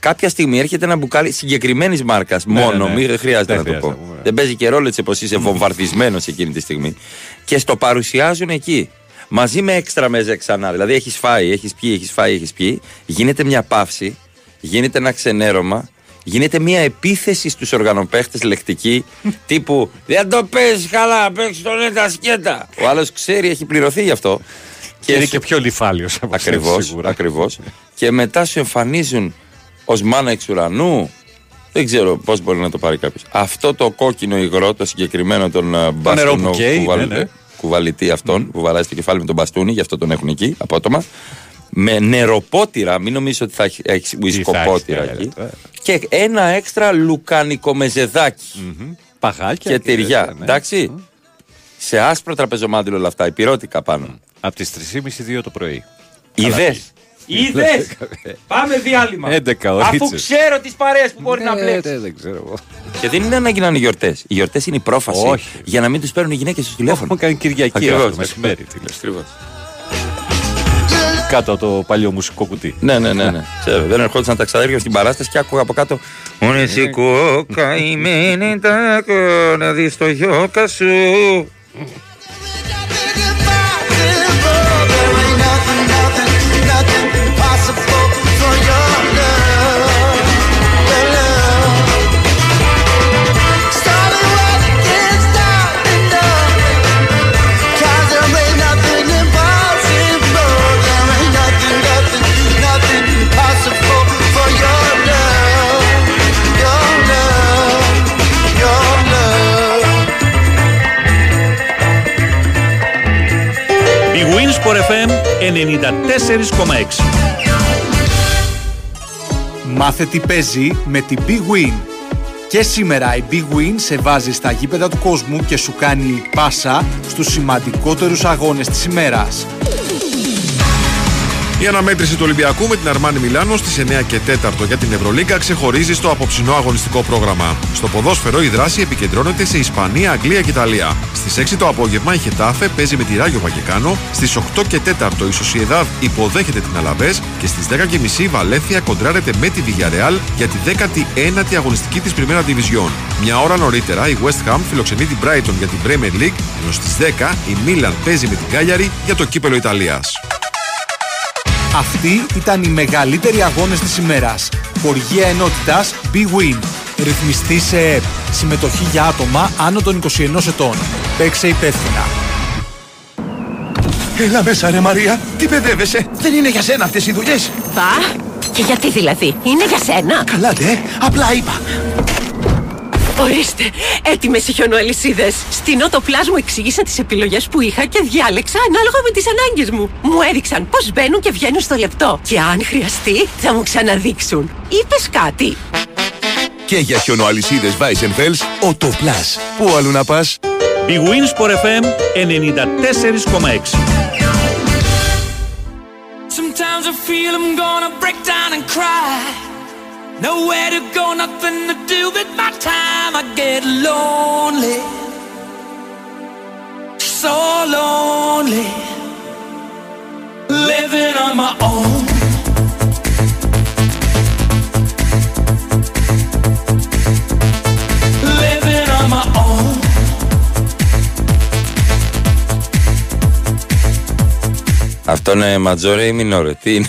κάποια στιγμή έρχεται ένα μπουκάλι συγκεκριμένης μάρκας. Ναι, μόνο, ναι, ναι. μην χρειάζεται Δεν να το χρειάζεται πω. να πούμε. Δεν παίζει και ρόλο έτσι πω είσαι βομβαρδισμένος εκείνη τη στιγμή. Και στο παρουσιάζουν εκεί. Μαζί με έξτρα μέζε ξανά. Δηλαδή έχεις φάει, έχεις πιει, έχεις φάει, έχεις πιει. Γίνεται μια παύση, γίνεται ένα ξενέρωμα, γίνεται μια επίθεση στους οργανοπαίχτες λεκτική (laughs) τύπου Δεν το παίζει καλά, παίξει τον έτα σκέτα. Ο άλλος ξέρει, έχει πληρωθεί γι' αυτό. Και είναι σου- και πιο λιφάλιο από Ακριβώς. σένα, σίγουρα. Ακριβώς. (laughs) και μετά σου εμφανίζουν ως μάνα εξ ουρανού. Δεν ξέρω πώς μπορεί να το πάρει κάποιος. Αυτό το κόκκινο υγρό, το συγκεκριμένο τον ε, νερό μπαστούνο που καίει, κουβαλ- ναι, ναι. κουβαλητή αυτόν που βαράει στο κεφάλι με τον μπαστούνι, γι' αυτό τον έχουν εκεί απότομα. Με νεροπότηρα, μην νομίζω ότι θα έχει, έχεις ουισκοπότηρα Τι θα έχεις, εκεί. ε, ε. Και ένα έξτρα λουκάνικο μεζεδάκι. Παγάκια. Και τυριά. ναι. Εντάξει. Σε άσπρο τραπεζομάντιλο όλα αυτά, υπηρώτικα πάνω. Από τις 3.30 το πρωί. Είδε. Είδες; Πάμε διάλειμμα. 11 ωρίτσε. Αφού ξέρω τις παρέες που μπορεί να Ναι, μπλέξεις. ναι, δεν ξέρω εγώ. Και δεν είναι ανάγκη να είναι γιορτές. Οι γιορτές είναι η πρόφαση Όχι. για να μην τους παίρνουν οι γυναίκες στο τηλέφωνο. Έχουμε κάνει Κυριακή Ακριβώς. αυτό το μεσημέρι. τι λες. Ακριβώς. Κάτω από το παλιό μουσικό κουτί. Ναι, ναι, ναι, ναι. Ξέρω, δεν ερχόντουσαν τα ξαδέρφια στην παράσταση και άκουγα από κάτω. Όνε σηκώ καημένη τα να δεις το γιόκα σου. 94,6. Μάθε τι παίζει με την Big Win. Και σήμερα η Big Win σε βάζει στα γήπεδα του κόσμου και σου κάνει πάσα στους σημαντικότερους αγώνες της ημέρας. Η αναμέτρηση του Ολυμπιακού με την Αρμάνι Μιλάνο στις 9 και 4 για την Ευρωλίγκα ξεχωρίζει στο απόψινό αγωνιστικό πρόγραμμα. Στο ποδόσφαιρο η δράση επικεντρώνεται σε Ισπανία, Αγγλία και Ιταλία. Στις 6 το απόγευμα η Χετάφε παίζει με τη Ράγιο Βαγεκάνο. Στις 8 και 4 η Σοσιεδάδ υποδέχεται την Αλαβές και στις 10 και μισή η Βαλέθια κοντράρεται με τη Villarreal για τη 19η αγωνιστική της Πριμέρα Division. Μια ώρα νωρίτερα η West Ham φιλοξενεί την Brighton για την Premier League, ενώ στις 10 η Milan παίζει με την Κάλιαρη για το κύπελο Ιταλίας. Αυτοί ήταν οι μεγαλύτεροι αγώνες της ημέρας. Χορηγία ενότητας Big Win. Ρυθμιστή σε ΕΠ. Συμμετοχή για άτομα άνω των 21 ετών. Παίξε υπεύθυνα. Έλα μέσα ρε Μαρία, τι παιδεύεσαι, δεν είναι για σένα αυτές οι δουλειές. Πα, και γιατί δηλαδή, είναι για σένα. Καλά ντε, απλά είπα. Ορίστε, έτοιμες οι χιονοαλυσίδε. Στην Ότοπλάς μου εξήγησα τις επιλογές που είχα και διάλεξα ανάλογα με τις ανάγκες μου. Μου έδειξαν πώς μπαίνουν και βγαίνουν στο λεπτό. Και αν χρειαστεί, θα μου ξαναδείξουν. Είπες κάτι. Και για χιονοαλυσίδες Weissenfels, ο Plus. Πού αλλού να πας; Η Winsport FM 94,6. Sometimes I feel I'm gonna break down and cry. Nowhere to go, nothing to do with my time. I get lonely, so lonely, living on my own. Living on my own. Αυτό είναι ματζόρε ή μινόρε. Τι είναι;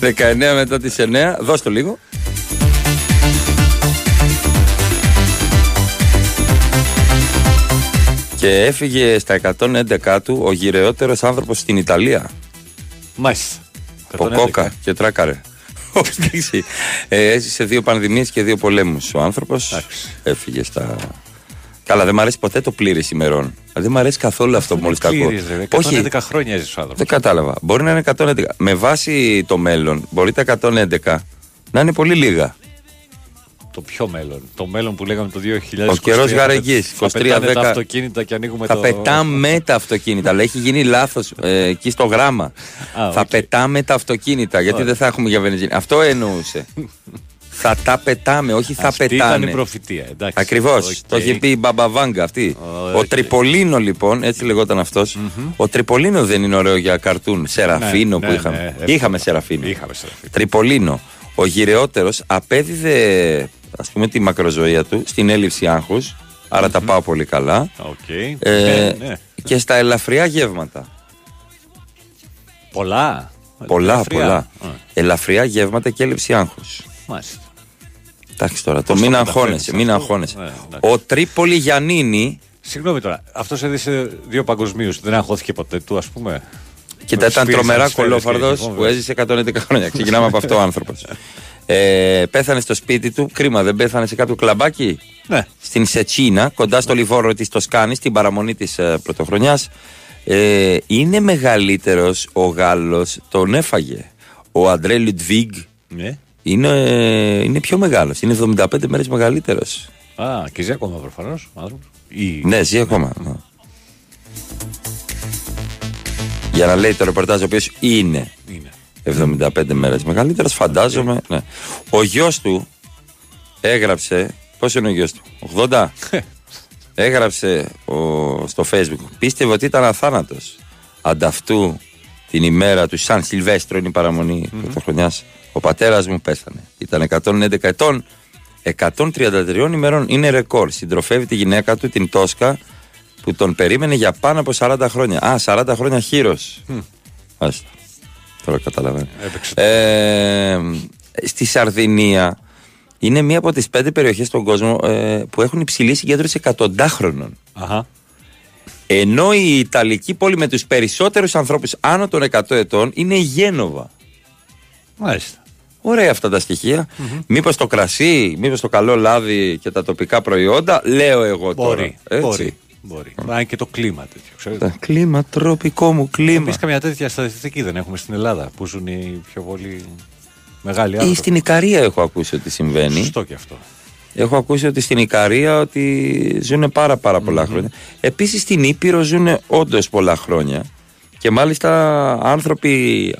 (laughs) 19 μετά τις 9. Δώσ' το λίγο. Και έφυγε στα 111 του ο γυρεότερος άνθρωπος στην Ιταλία. Μάλιστα. Από 111. κόκα και τράκαρε. (laughs) Εντάξει. ε, έζησε δύο πανδημίες και δύο πολέμους ο άνθρωπος. Έφυγε στα... Καλά, δεν μου αρέσει ποτέ το πλήρης ημερών. Δηλαδή, δεν μου αρέσει καθόλου αυτό μόλις τα ακούω. Πλήρης, ρε, 111 χρόνια έζησε ο άνθρωπος. Δεν κατάλαβα. Μπορεί να είναι 111. Με βάση το μέλλον, μπορεί τα 111 να είναι πολύ λίγα. Το πιο μέλλον. Το μέλλον που λέγαμε το 2023. Ο καιρός γαρεγγή. Θα 23 πετάνε τα 10. αυτοκίνητα και ανοίγουμε Θα το. πετάμε τα αυτοκίνητα. Αλλά έχει γίνει λάθος εκεί στο γράμμα. Α, θα οκ. πετάμε τα αυτοκίνητα. Γιατί Ωραία. δεν θα έχουμε για βενζίνη. Αυτό εννοούσε. (laughs) θα τα πετάμε, όχι θα Αυτή πετάνε. ήταν η προφητεία. εντάξει. Ακριβώς. Οκ. Το είχε πει η Μπάμπα Βάνγκα αυτή. Ο Οκ. Τριπολίνο λοιπόν, έτσι λεγόταν αυτός. Ο Τριπολίνο δεν είναι ωραίο για καρτούν. Σεραφίνο Ναι, που ναι, είχαμε. ναι, εύκολα. είχαμε Σεραφίνο. Είχαμε Σεραφίνο. Τριπολίνο. Ο γηραιότερος απέδιδε ας πούμε τη μακροζωία του στην έλλειψη άγχους, άρα τα πάω πολύ καλά. Οκ. Ε, Ναι, ναι. Και στα ελαφριά γεύματα. Πολλά. Πολλά, Ελαφριά. πολλά. Α, Ελαφριά γεύματα και έλλειψη άγχους. Μάλιστα. Εντάξει τώρα, το Πώς μην το αγχώνεσαι, καταφέρνεις μην αυτό; αγχώνεσαι. Ναι, εντάξει. Ο Τρίπολη Γιαννίνη Συγγνώμη τώρα, αυτός έδισε δύο παγκοσμίους. Δεν αγχώθηκε ποτέ του, ας πούμε. Κοίτα, Με ήταν τους τρομερά σφαίρες και κολόφαρδος λοιπόν, που έζησε 111 χρόνια. (laughs) Ξεκινάμε από αυτό ο άνθρωπος. Ε, πέθανε στο σπίτι του. Κρίμα, δεν πέθανε σε κάποιο κλαμπάκι; Ναι. Στην Σετσίνα, κοντά στο Λιβόρο της Τοσκάνης, στην παραμονή της ε, πρωτοχρονιάς. Ε, είναι μεγαλύτερος ο Γάλλος, τον έφαγε. Ο Αντρέ Λουτβίγκ Ναι. Είναι, ε, είναι πιο μεγάλος. Είναι 75 μέρες μεγαλύτερος. Α, και ζει ακόμα προφανώς ο άνθρωπος. Ή... Ναι, ζει ακόμα. ναι. Για να λέει το ρεπορτάζ ο οποίος είναι, Είναι. 75 μέρες μεγαλύτερος, φαντάζομαι. Ναι. Ο γιος του έγραψε. Πόσο είναι ο γιος του, 80. έγραψε ο, στο facebook. Πίστευε ότι ήταν αθάνατος. Ανταυτού την ημέρα του Σαν Σιλβέστρο είναι η παραμονή mm-hmm. Πρωτοχρονιά. Ο πατέρας μου πέθανε. Ήταν 111 ετών. 133 ημερών είναι ρεκόρ. Συντροφεύει τη γυναίκα του, την Τόσκα, που τον περίμενε για πάνω από 40 χρόνια. Α, 40 χρόνια χείρος. Μάλιστα. Τώρα καταλαβαίνω. Ε, στη Σαρδινία είναι μία από τις πέντε περιοχές στον κόσμο ε, που έχουν υψηλή συγκέντρωση εκατοντάχρονων. Αχα. Ενώ η Ιταλική πόλη με τους περισσότερους ανθρώπους άνω των 100 ετών είναι η Γένοβα. Μάλιστα. Ωραία αυτά τα στοιχεία. Μήπως το κρασί, μήπως το καλό λάδι και τα τοπικά προϊόντα, λέω εγώ τώρα. Μπορεί, έτσι. μπορεί. Μπορεί. Αν και το κλίμα τέτοιο. Ξέρετε. Τα κλίμα, τροπικό μου κλίμα. Εμείς καμιά τέτοια στατιστική δεν έχουμε στην Ελλάδα που ζουν οι πιο πολύ μεγάλοι Ή άνθρωποι. στην Ικαρία έχω ακούσει ότι συμβαίνει. Σωστό και αυτό. Έχω ακούσει ότι στην Ικαρία ότι ζουν πάρα πάρα πολλά χρόνια. Επίσης στην Ήπειρο ζουν όντως πολλά χρόνια. Και μάλιστα άνθρωποι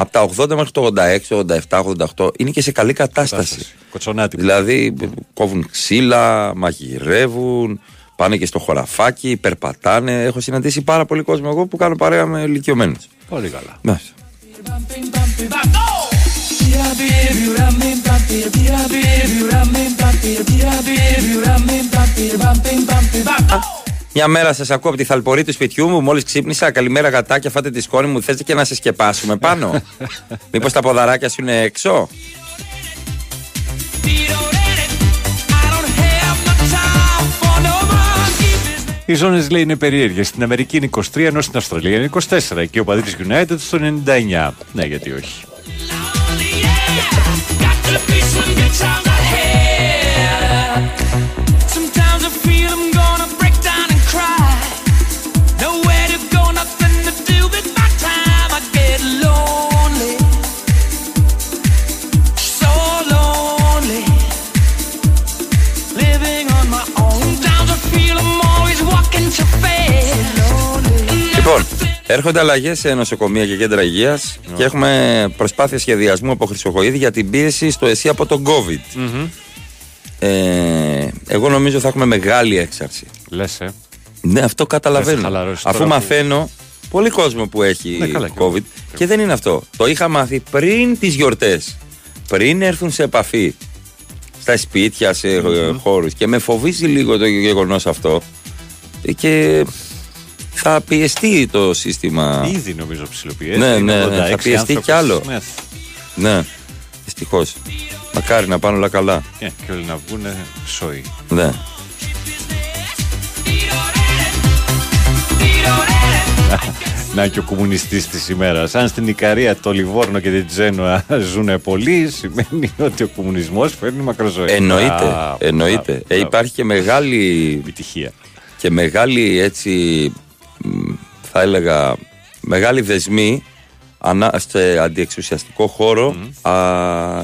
από τα 80 μέχρι το 86, 87, 88 είναι και σε καλή κατάσταση. Κοτσονάτικο. Δηλαδή κόβουν ξύλα, μαγειρεύουν, πάνε και στο χωραφάκι, περπατάνε. Έχω συναντήσει πάρα πολύ κόσμο εγώ που κάνω παρέα με ηλικιωμένους. Πολύ καλά. Ναι. Μια μέρα σας ακούω από τη θαλπορή του σπιτιού μου. Μόλις ξύπνησα. Καλημέρα, γατάκια. Φάτε τη σκόνη μου. Θέλετε και να σε σκεπάσουμε πάνω. (laughs) Μήπως τα ποδαράκια σου είναι έξω; Οι ζώνες λέει είναι περίεργες. Στην Αμερική είναι 23, ενώ στην Αυστραλία είναι 24. Και ο παδί της United στο 99. Ναι, γιατί όχι. Έρχονται αλλαγές σε νοσοκομεία και κέντρα υγείας και έχουμε προσπάθεια σχεδιασμού από Χρυσοκοίδη για την πίεση στο ΕΣΥ από τον COVID. Ε, εγώ νομίζω θα έχουμε μεγάλη έξαρση. Λες, ε. Ναι, αυτό Δεν καταλαβαίνω. σε χαλαρώσεις Αφού τώρα που- μαθαίνω πολύ κόσμο που έχει Ναι, καλά, και COVID και δεν είναι αυτό. Το είχα μάθει πριν τις γιορτές. Πριν έρθουν σε επαφή στα σπίτια, σε mm χώρους και με φοβίζει λίγο το γεγονός αυτό και θα πιεστεί το σύστημα. Ήδη νομίζω ψηλοποιεί. Ναι, ναι, ναι, θα πιεστεί κι άλλο. Ναι, δυστυχώς. Μακάρι να πάνε όλα καλά. Ναι, και όλοι να βγουν σόι. Ναι. (laughs) Να και ο κομμουνιστής της ημέρας. Αν στην Ικαρία, το Λιβόρνο και την Τζένοα (laughs) ζουν πολλοί, σημαίνει ότι ο κομμουνισμός φέρνει μακροζωή. Εννοείται. Μπράβο, εννοείται. μπράβο, Ε, μπράβο. υπάρχει και μεγάλη επιτυχία. Και μεγάλη έτσι, μ, θα έλεγα, μεγάλη δεσμή ανά, σε αντιεξουσιαστικό χώρο α,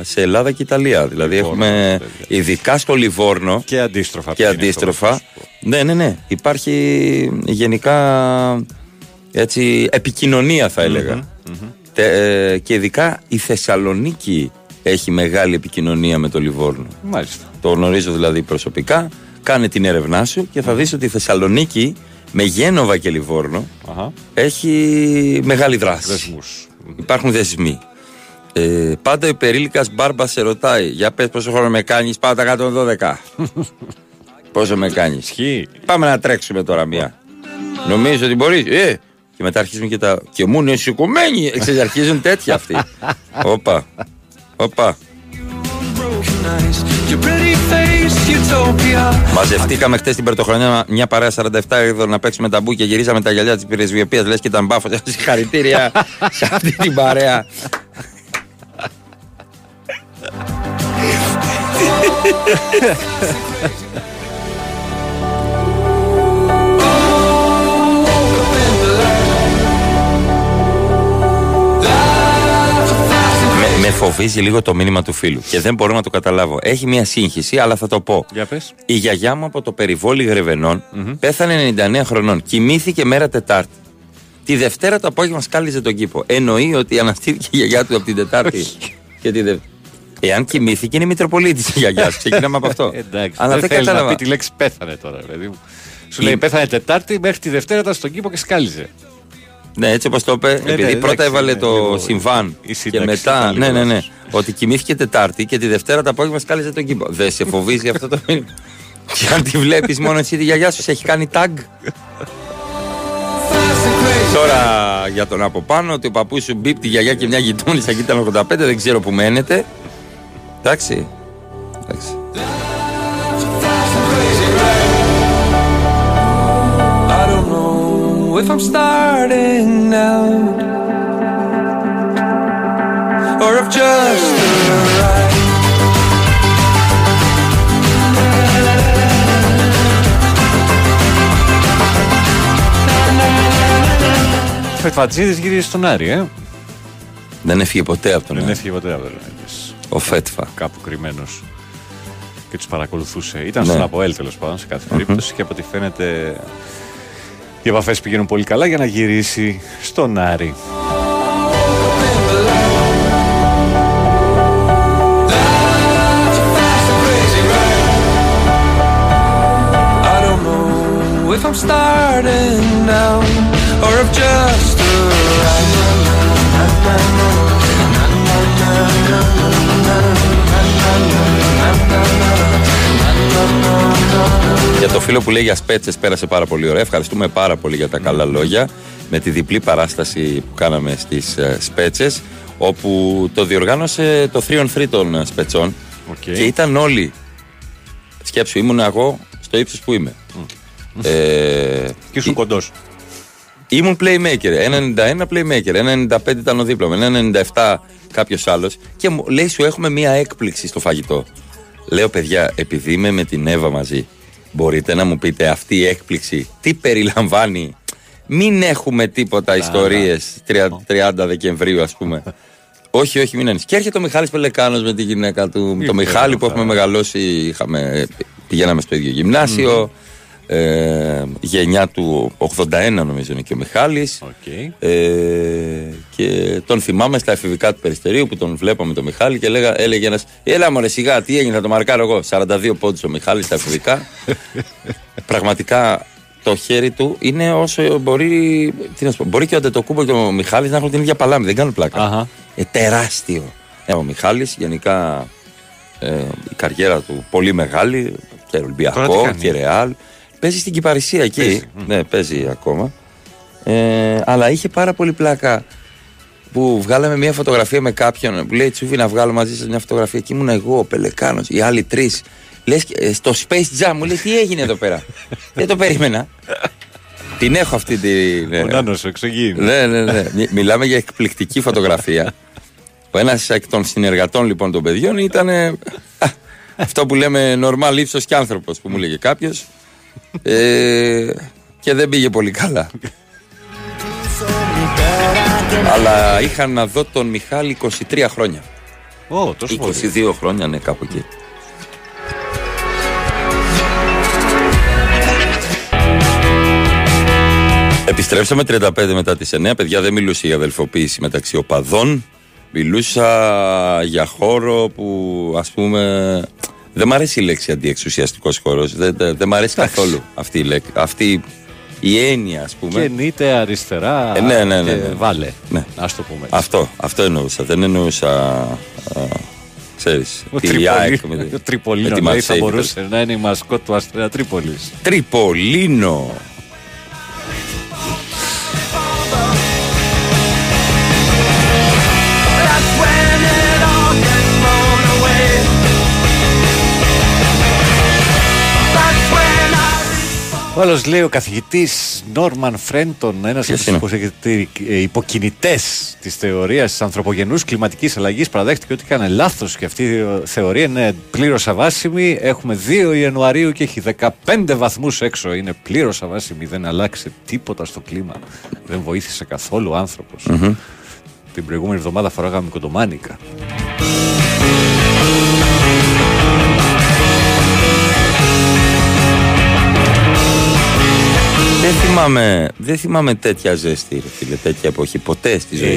σε Ελλάδα και Ιταλία. Δηλαδή έχουμε ειδικά στο Λιβόρνο και αντίστροφα. Και ποιο είναι αντίστροφα. Ναι, ναι, ναι. Υπάρχει γενικά έτσι, επικοινωνία θα έλεγα. Τε- ε, και ειδικά η Θεσσαλονίκη έχει μεγάλη επικοινωνία με το Λιβόρνο. Μάλιστα. Το γνωρίζω δηλαδή προσωπικά. Κάνε την έρευνά σου και θα δεις ότι η Θεσσαλονίκη με Γένοβα και Λιβόρνο Αχα. έχει μεγάλη δράση. Δεσμούς. Υπάρχουν δεσμοί. Ε, πάντα ο υπερήλικας μπάρμπας σε ρωτάει Για πες πόσο χρόνο με κάνεις Πάω τα 112 (laughs) Πόσο με κάνεις. Πάμε να τρέξουμε τώρα μία. Νομίζω ότι μπορείς. Ε, Και μετά αρχίζουν και τα Και μου είναι σηκωμένοι. Ξέρεις, Αρχίζουν τέτοια αυτοί. (laughs) Όπα. Όπα Μαζευτήκαμε χτε την πρωτοχρονιά μια παρέα 47 εδώ να παίξουμε ταμπού και γυρίζαμε τα γυαλιά της πυρεσβειοποίηση. Λες και ήταν μπάφος. Συγχαρητήρια σε αυτή την παρέα. Με, με φοβίζει λίγο το μήνυμα του φίλου και δεν μπορώ να το καταλάβω. Έχει μια σύγχυση, αλλά θα το πω. Για πες. Η γιαγιά μου από το περιβόλι Γρεβενών πέθανε 99 χρονών. Κοιμήθηκε μέρα Τετάρτη. Τη Δευτέρα το απόγευμα σκάλιζε τον κήπο. Εννοεί ότι αναστήθηκε η γιαγιά του από την Τετάρτη. και τη Δευτέρα. Εάν κοιμήθηκε, είναι Μητροπολίτης η γιαγιά σου. Ξεκινάμε από αυτό. (laughs) Εντάξει, Αλλά δεν δεν θέλεις να κατάλαβα. πει τη λέξη πέθανε τώρα, παιδί μου. Σου λέει πέθανε Τετάρτη, μέχρι τη Δευτέρα ήταν στον κήπο και σκάλιζε. Ναι, έτσι όπως το είπε, επειδή ναι, πρώτα εντάξει, έβαλε ναι, το λίγο- συμβάν η και σύνταξη μετά. ήταν Ναι, λίγο ναι, ναι. λάθος. Ότι κοιμήθηκε Τετάρτη και τη Δευτέρα το απόγευμα σκάλιζε τον κήπο. Δεν σε φοβίζει αυτό το μήνυμα. Και αν τη βλέπεις μόνο εσύ τη γιαγιά σου, σε έχει κάνει tag. Τώρα για τον από πάνω, ότι ο παππούς σου μπίπ τη γιαγιά και μια γειτόνισσα και ήταν 85, δεν ξέρω που μένετε. Εντάξει. Εντάξει. know if I'm starting out or if just γύρισε στον Άρη, ε. Δεν έφυγε ποτέ από τον Δεν έφυγε ποτέ από τον Ο Φέτφα. Κάπου κρυμμένος. Και τους παρακολουθούσε. Ήταν ναι. στον Αποέλ τέλος πάντων σε κάθε περίπτωση και από ό,τι φαίνεται οι επαφές πηγαίνουν πολύ καλά για να γυρίσει στον Άρη. I don't know if I'm starting now or if just Για το φίλο που λέει γιας σπέτσε πέρασε πάρα πολύ ωραία. Ευχαριστούμε πάρα πολύ για τα καλά λόγια. Με τη διπλή παράσταση που κάναμε στις σπέτσες, όπου το διοργάνωσε το 3 on 3 των ε, σπετσών. Και ήταν όλοι. Σκέψου, ήμουν εγώ στο ύψος που είμαι. Ε, και ήσουν κοντός. Ήμουν playmaker. 91 playmaker. 95 ήταν ο δίπλα μου. 97 κάποιος άλλος. Και μου λέει, σου έχουμε μία έκπληξη στο φαγητό. Λέω, παιδιά, επειδή είμαι με την Εύα μαζί, μπορείτε να μου πείτε αυτή η έκπληξη τι περιλαμβάνει; Μην έχουμε τίποτα ιστορίες 30 Δεκεμβρίου, ας πούμε. όχι, όχι, μην ανησυχείς. Και έρχεται ο Μιχάλης Πελεκάνος με τη γυναίκα του. το Μιχάλη που έχουμε μεγαλώσει, είχαμε, πηγαίναμε στο ίδιο γυμνάσιο. Ε, γενιά του 81 νομίζω είναι και ο Μιχάλης. Ε, και τον θυμάμαι στα εφηβικά του Περιστερίου που τον βλέπαμε τον Μιχάλη και λέγα, έλεγε ένας έλα μωρέ σιγά τι έγινε θα το μαρκάρω εγώ 42 πόντους ο Μιχάλης στα εφηβικά. (laughs) Πραγματικά το χέρι του είναι όσο μπορεί τι να σου πω, μπορεί και ο Αντετοκούμπο και ο Μιχάλης να έχουν την ίδια παλάμη δεν κάνουν πλάκα. Ε, τεράστιο. Ε, ο Μιχάλης γενικά ε, η καριέρα του πολύ μεγάλη και Τώρα τι Ολυμπιακό κάνει; και Ρεάλ Παίζει στην Κυπαρισία εκεί. Παίζει, Ναι, παίζει ακόμα. Ε, αλλά είχε πάρα πολύ πλάκα που βγάλαμε μια φωτογραφία με κάποιον που λέει Τσούφι να βγάλω μαζί σας μια φωτογραφία και ήμουν εγώ, ο Πελεκάνος, οι άλλοι τρεις. Λες στο Space Jam μου λέει τι έγινε εδώ πέρα; (laughs) Δεν το περίμενα. Την έχω αυτή τη. Ναι, Ο Νάνος, ο εξωγήινος. ναι, ναι, ναι. Μι- Μιλάμε για εκπληκτική φωτογραφία. (laughs) Ο ένας εκ των συνεργατών λοιπόν των παιδιών ήταν. ε, α, αυτό που λέμε normal ύψος και άνθρωπος που μου λέγε κάποιος. Ε, και δεν πήγε πολύ καλά. Αλλά είχα να δω τον Μιχάλη 23 χρόνια. Ω, τόσο πολύ. 22 χρόνια, ναι, κάπου εκεί. Επιστρέψαμε 35 μετά τις 9. Παιδιά δεν μιλούσε για αδελφοποίηση μεταξύ οπαδών. Μιλούσα για χώρο που ας πούμε... Δεν μ' αρέσει η λέξη αντιεξουσιαστικός χώρος. Δεν, δεν, δεν μ' αρέσει καθόλου αυτή η λέξη. Αυτή η έννοια ας πούμε. Κινείται αριστερά Ε, ναι, ναι, ναι, και ναι. βάλε. Ναι. Ας το πούμε. έτσι. Αυτό, αυτό εννοούσα. Δεν εννοούσα. Α, ξέρεις, Ο τη Τριπολί- ΑΕΚ με τη- ο Τριπολίνο με τη λέει, θα Μαρσέη. μπορούσε να είναι η μασκότ του Αστέρα Τρίπολης. Τριπολίνο. Ο άλλος λέει ο καθηγητής Νόρμαν Φρέντον, ένας από Ποιος είναι; του υποκινητές της θεωρίας της ανθρωπογενούς κλιματικής αλλαγής, παραδέχτηκε ότι έκανε λάθος και αυτή η θεωρία είναι πλήρως αβάσιμη. Έχουμε 2 Ιανουαρίου και έχει 15 βαθμούς έξω. Είναι πλήρως αβάσιμη. Δεν αλλάξε τίποτα στο κλίμα. Δεν βοήθησε καθόλου ο άνθρωπος. Την προηγούμενη εβδομάδα φοράγαμε κοντομάνικα. Δεν θυμάμαι, δεν θυμάμαι τέτοια ζέστη, ρε φίλε, τέτοια εποχή. Ποτέ στη ζωή. μου.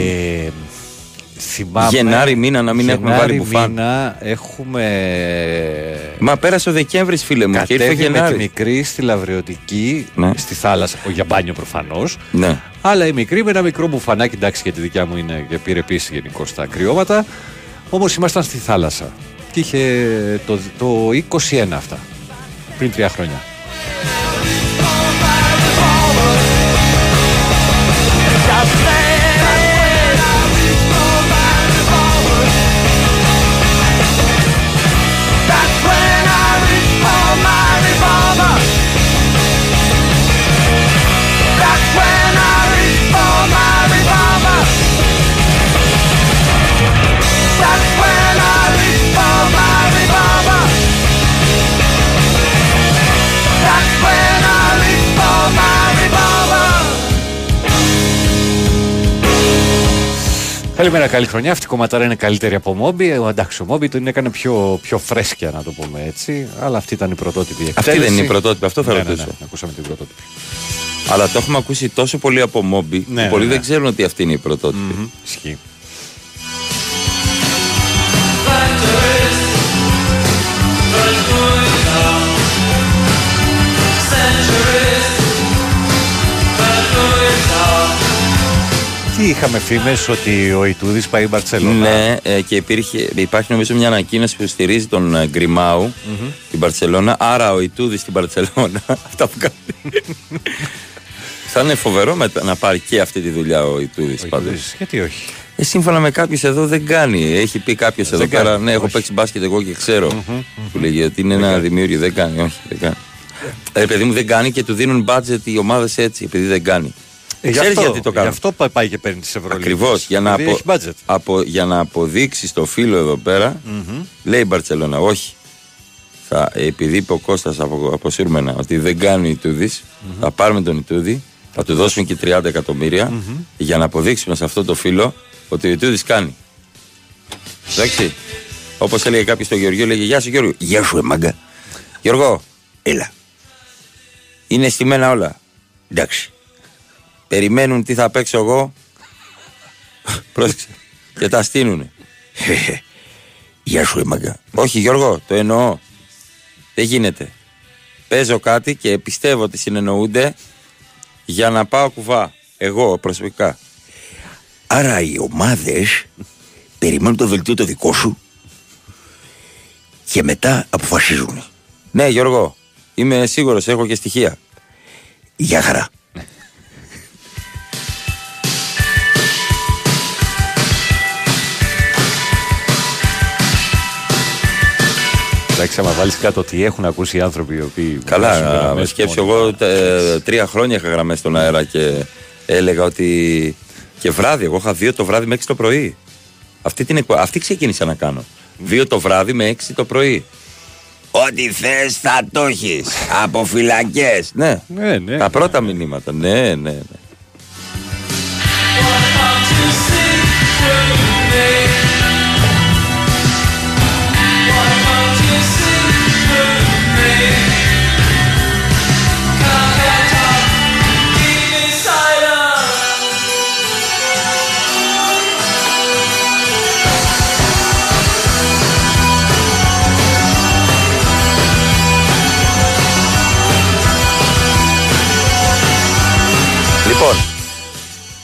Ε, θυμάμαι. Γενάρη μήνα να μην έχουμε βάλει μπουφάν. μήνα έχουμε. Μα πέρασε ο Δεκέμβρης, φίλε μου, και ήρθε Κατέβει με τη Γενάρη. μικρή στη Λαβριωτική, Ναι. στη θάλασσα, ο για μπάνιο προφανώς. Ναι. Αλλά η μικρή με ένα μικρό μπουφανάκι, εντάξει, γιατί η δικιά μου είναι και πήρε πίση γενικώ στα κρυώματα. Όμως ήμασταν στη θάλασσα. Και είχε το, το 21 αυτά. Πριν τρία χρόνια. I Καλημέρα, καλή χρονιά. Αυτή η κομματάρα είναι καλύτερη από Μόμπι. Ε, Εντάξει, ο Μόμπι την έκανε πιο, πιο φρέσκια, να το πούμε έτσι. Αλλά αυτή ήταν η πρωτότυπη εκτέλεση. Αυτή δεν είναι η πρωτότυπη, αυτό θα ναι, ναι, ρωτήσω. ναι, ακούσαμε την πρωτότυπη. Αλλά το έχουμε ακούσει τόσο πολύ από Μόμπι Ναι, που πολλοί ναι, δεν ναι. ξέρουν ότι αυτή είναι η πρωτότυπη. Μμμ, είχαμε φήμες ότι ο Ιτούδης πάει Μπαρσελόνα; Ναι, ε, και υπήρχε, υπάρχει νομίζω μια ανακοίνωση που στηρίζει τον ε, γκριμαου στην Παρσελώνα. Άρα ο Ιτούδης στην Παρσελώνα. (laughs) Αυτά που κάνει. Θα είναι φοβερό μετά να πάρει και αυτή τη δουλειά ο Ιτούδης πάντως. Ιτούδης, Γιατί όχι; Ε, σύμφωνα με κάποιους εδώ δεν κάνει. Έχει πει κάποιος εδώ Δεν πέρα. κάνει, Ναι, έχω όχι. παίξει μπάσκετ εγώ και ξέρω. Που λέγει ότι είναι ένα δημιούργιο. Δεν κάνει, όχι, δεν κάνει. Ε, παιδί μου δεν κάνει και του δίνουν budget οι ομάδες έτσι, επειδή δεν κάνει. Ε, γι' Ξέρεις αυτό- γιατί το κάνω. Γι' αυτό πα- πάει και παίρνει τις Ευρωλίγε. Ακριβώς. Για, να απο... έχει budget. απο... για να αποδείξει το φίλο εδώ πέρα, Μμμ. λέει η Μπαρσελόνα, όχι. Θα, επειδή είπε ο Κώστας από, από Σύρμενα ότι δεν κάνει ο ιτουδης θα πάρουμε τον Ιτούδη, θα του δώσουμε και 30 εκατομμύρια για να αποδείξουμε σε αυτό το φίλο ότι ο Ιτούδης κάνει. Εντάξει. Όπως έλεγε κάποιος στο Γεωργίο, λέγε Γεια σου Γιώργο. Γεια σου, ε, μάγκα. Γιώργο, έλα. Είναι στημένα όλα. Εντάξει. Περιμένουν τι θα παίξω εγώ. Πρόσεξε. Και τα στείλουνε. Γεια σου, ε, μάγκα. Όχι, Γιώργο, το εννοώ. Δεν γίνεται. Παίζω κάτι και πιστεύω ότι συνεννοούνται για να πάω κουβά. Εγώ προσωπικά. Άρα οι ομάδες περιμένουν το δελτίο το δικό σου και μετά αποφασίζουν. Ναι, Γιώργο, είμαι σίγουρος, έχω και στοιχεία. Γεια χαρά. Εντάξει, άμα βάλεις κάτω τι έχουν ακούσει οι άνθρωποι οι οποίοι. βγάζουν Καλά, γραμμές σκέψου μόνοι. εγώ τε- τρία χρόνια είχα γραμμές στον αέρα και έλεγα ότι και βράδυ, εγώ είχα δύο το βράδυ με έξι το πρωί. Αυτή, την, εκπο- αυτή ξεκίνησα να κάνω. Δύο το βράδυ με έξι το πρωί. Ό,τι θες θα το έχεις. Από φυλακές. Ναι, ναι, ναι. τα πρώτα μηνύματα. Ναι, ναι, ναι.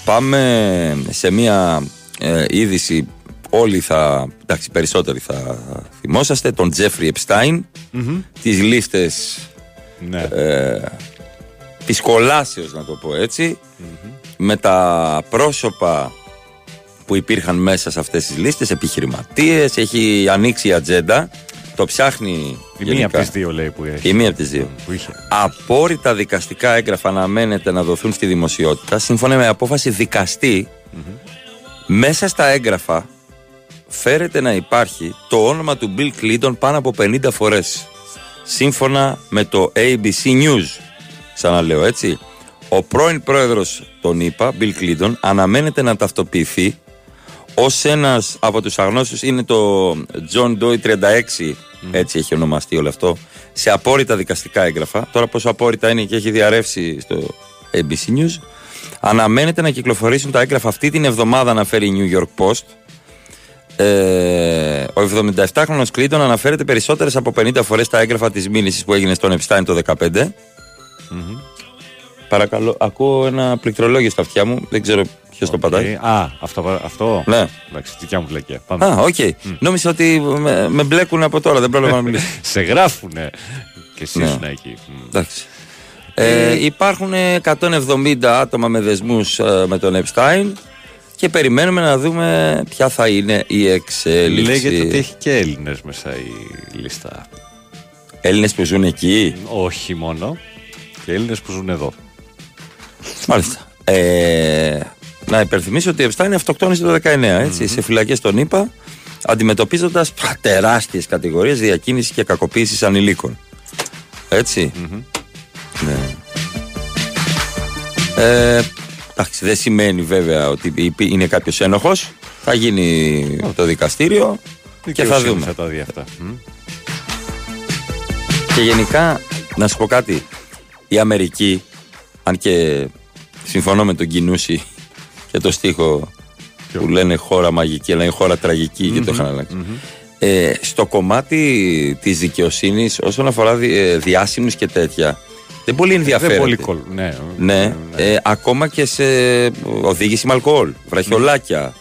Πάμε σε μια ε, είδηση. Όλοι θα, εντάξει, περισσότεροι θα θυμόσαστε, τον Τζέφρι Επστάιν, Μμμ. τις λίστες Ναι. ε, της κολάσεως να το πω έτσι, με τα πρόσωπα που υπήρχαν μέσα σε αυτές τις λίστες, επιχειρηματίες, έχει ανοίξει η ατζέντα, το ψάχνει Η μία γενικά. από τις δύο λέει που έχει. Η μία από τις δύο. Που είχε. Απόρριτα δικαστικά έγγραφα αναμένεται να δοθούν στη δημοσιότητα σύμφωνα με απόφαση δικαστή, μέσα στα έγγραφα φέρεται να υπάρχει το όνομα του Bill Clinton πάνω από 50 φορές σύμφωνα με το ABC News ξαναλέω έτσι ο πρώην πρόεδρος των ΗΠΑ Bill Clinton αναμένεται να ταυτοποιηθεί ως ένας από τους αγνώστους είναι το John Doe 36 έτσι έχει ονομαστεί όλο αυτό. Σε απόρριτα δικαστικά έγγραφα τώρα πόσο απόρριτα είναι και έχει διαρρεύσει στο ABC News αναμένεται να κυκλοφορήσουν τα έγγραφα αυτή την εβδομάδα αναφέρει η New York Post. Ε, ο 77χρονος Κλίντον αναφέρεται περισσότερες από 50 φορές τα έγγραφα της μήνυσης που έγινε στον Epstein το 2015 Παρακαλώ, ακούω ένα πληκτρολόγιο στα αυτιά μου. Δεν ξέρω ποιος το πατάει. Ε, Α, αυτό. αυτό. Ναι. Εντάξει, δικιά μου βλακία. Πάμε. Α, οκ. Νόμιζα ότι με, με μπλέκουν από τώρα, δεν πρόλαβα να μιλήσω. (laughs) Σε γράφουνε. Και εσύ Ναι. ήσουν εκεί. Μμ. Εντάξει. Ε, υπάρχουν 170 άτομα με δεσμούς ε, με τον Epstein και περιμένουμε να δούμε ποια θα είναι η εξέλιξη. Λέγεται ότι έχει και Έλληνες μέσα η λίστα. Έλληνες που ζουν εκεί; Όχι μόνο. Και Έλληνες που ζουν εδώ. Μάλιστα. Ε, να υπενθυμίσω ότι η Epstein αυτοκτόνησε το 19, ετσι σε φυλακές τον ΗΠΑ, αντιμετωπίζοντας τεράστιες κατηγορίες διακίνησης και κακοποίησης ανηλίκων. Έτσι. Ναι. Ε, εντάξει, δεν σημαίνει βέβαια ότι υπή- είναι κάποιος ένοχος. Θα γίνει το δικαστήριο και θα Δικαιοσύνη δούμε. Θα τα δει αυτά. Μμ. Και γενικά, να σου πω κάτι. Η Αμερική, αν και συμφωνώ με τον Κινούση και το στίχο που λένε χώρα μαγική, αλλά είναι χώρα τραγική και το είχαν αλλάξει. Ε, στο κομμάτι της δικαιοσύνης όσον αφορά δι, ε, διάσημους και τέτοια, δεν πολύ ενδιαφέρεται. Δεν πολύ κολ. Ναι, Ναι, ε, ακόμα και σε οδήγηση με αλκοόλ, βραχιολάκια,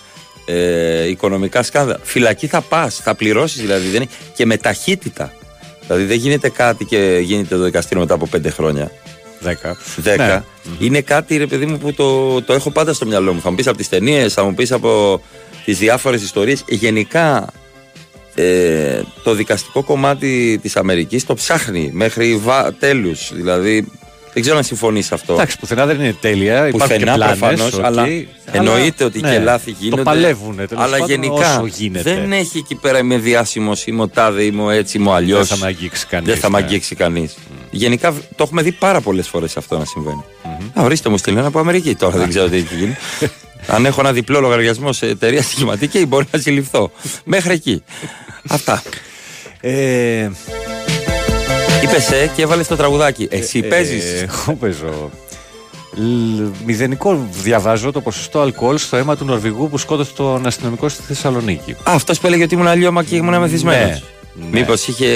ε, οικονομικά σκάνδαλα. Φυλακή θα πας, θα πληρώσεις δηλαδή. Δεν είναι, και με ταχύτητα. Δηλαδή δεν γίνεται κάτι και γίνεται το δικαστήριο μετά από πέντε χρόνια. Δέκα. Δέκα. Ναι. Είναι κάτι, ρε παιδί μου, που το, το έχω πάντα στο μυαλό μου. Θα μου πεις από τις ταινίες, θα μου πεις από τις διάφορες ιστορίες. Γενικά, ε, το δικαστικό κομμάτι της Αμερικής το ψάχνει μέχρι βα... τέλους. Δηλαδή, δεν ξέρω αν συμφωνείς σε αυτό. Εντάξει, πουθενά δεν είναι τέλεια. Υπάρχουν και Πουθενά πλάνες, προφανώς, οκ, αλλά εννοείται ότι ναι, και λάθη γίνονται. Το παλεύουν, τέλος αλλά πάντων, γενικά όσο γίνεται. δεν έχει εκεί πέρα είμαι διάσημος, είμαι ο τάδε, είμαι ο έτσι, είμαι ο αλλιώς. Δεν θα με αγγίξει κανείς, Δεν θα με ναι. αγγίξει κανείς. Γενικά το έχουμε δει πάρα πολλές φορές αυτό να συμβαίνει. Α, ορίστε μου στείλει ένα από Αμερική τώρα, δεν ξέρω τι έχει γίνει. (laughs) Αν έχω ένα διπλό λογαριασμό σε εταιρεία στοιχηματική, μπορεί να συλληφθώ. Μέχρι εκεί. Αυτά. Ε, Είπες ε και έβαλες το τραγουδάκι. Εσύ παίζεις; Ε, Εγώ παίζω. Λ- Μηδενικό διαβάζω το ποσοστό αλκοόλ στο αίμα του Νορβηγού που σκότωσε τον αστυνομικό στη Θεσσαλονίκη. Αυτός που έλεγε ότι ήμουν αλλιώμα και ήμουν μεθυσμένος. Ναι. Μήπως είχε.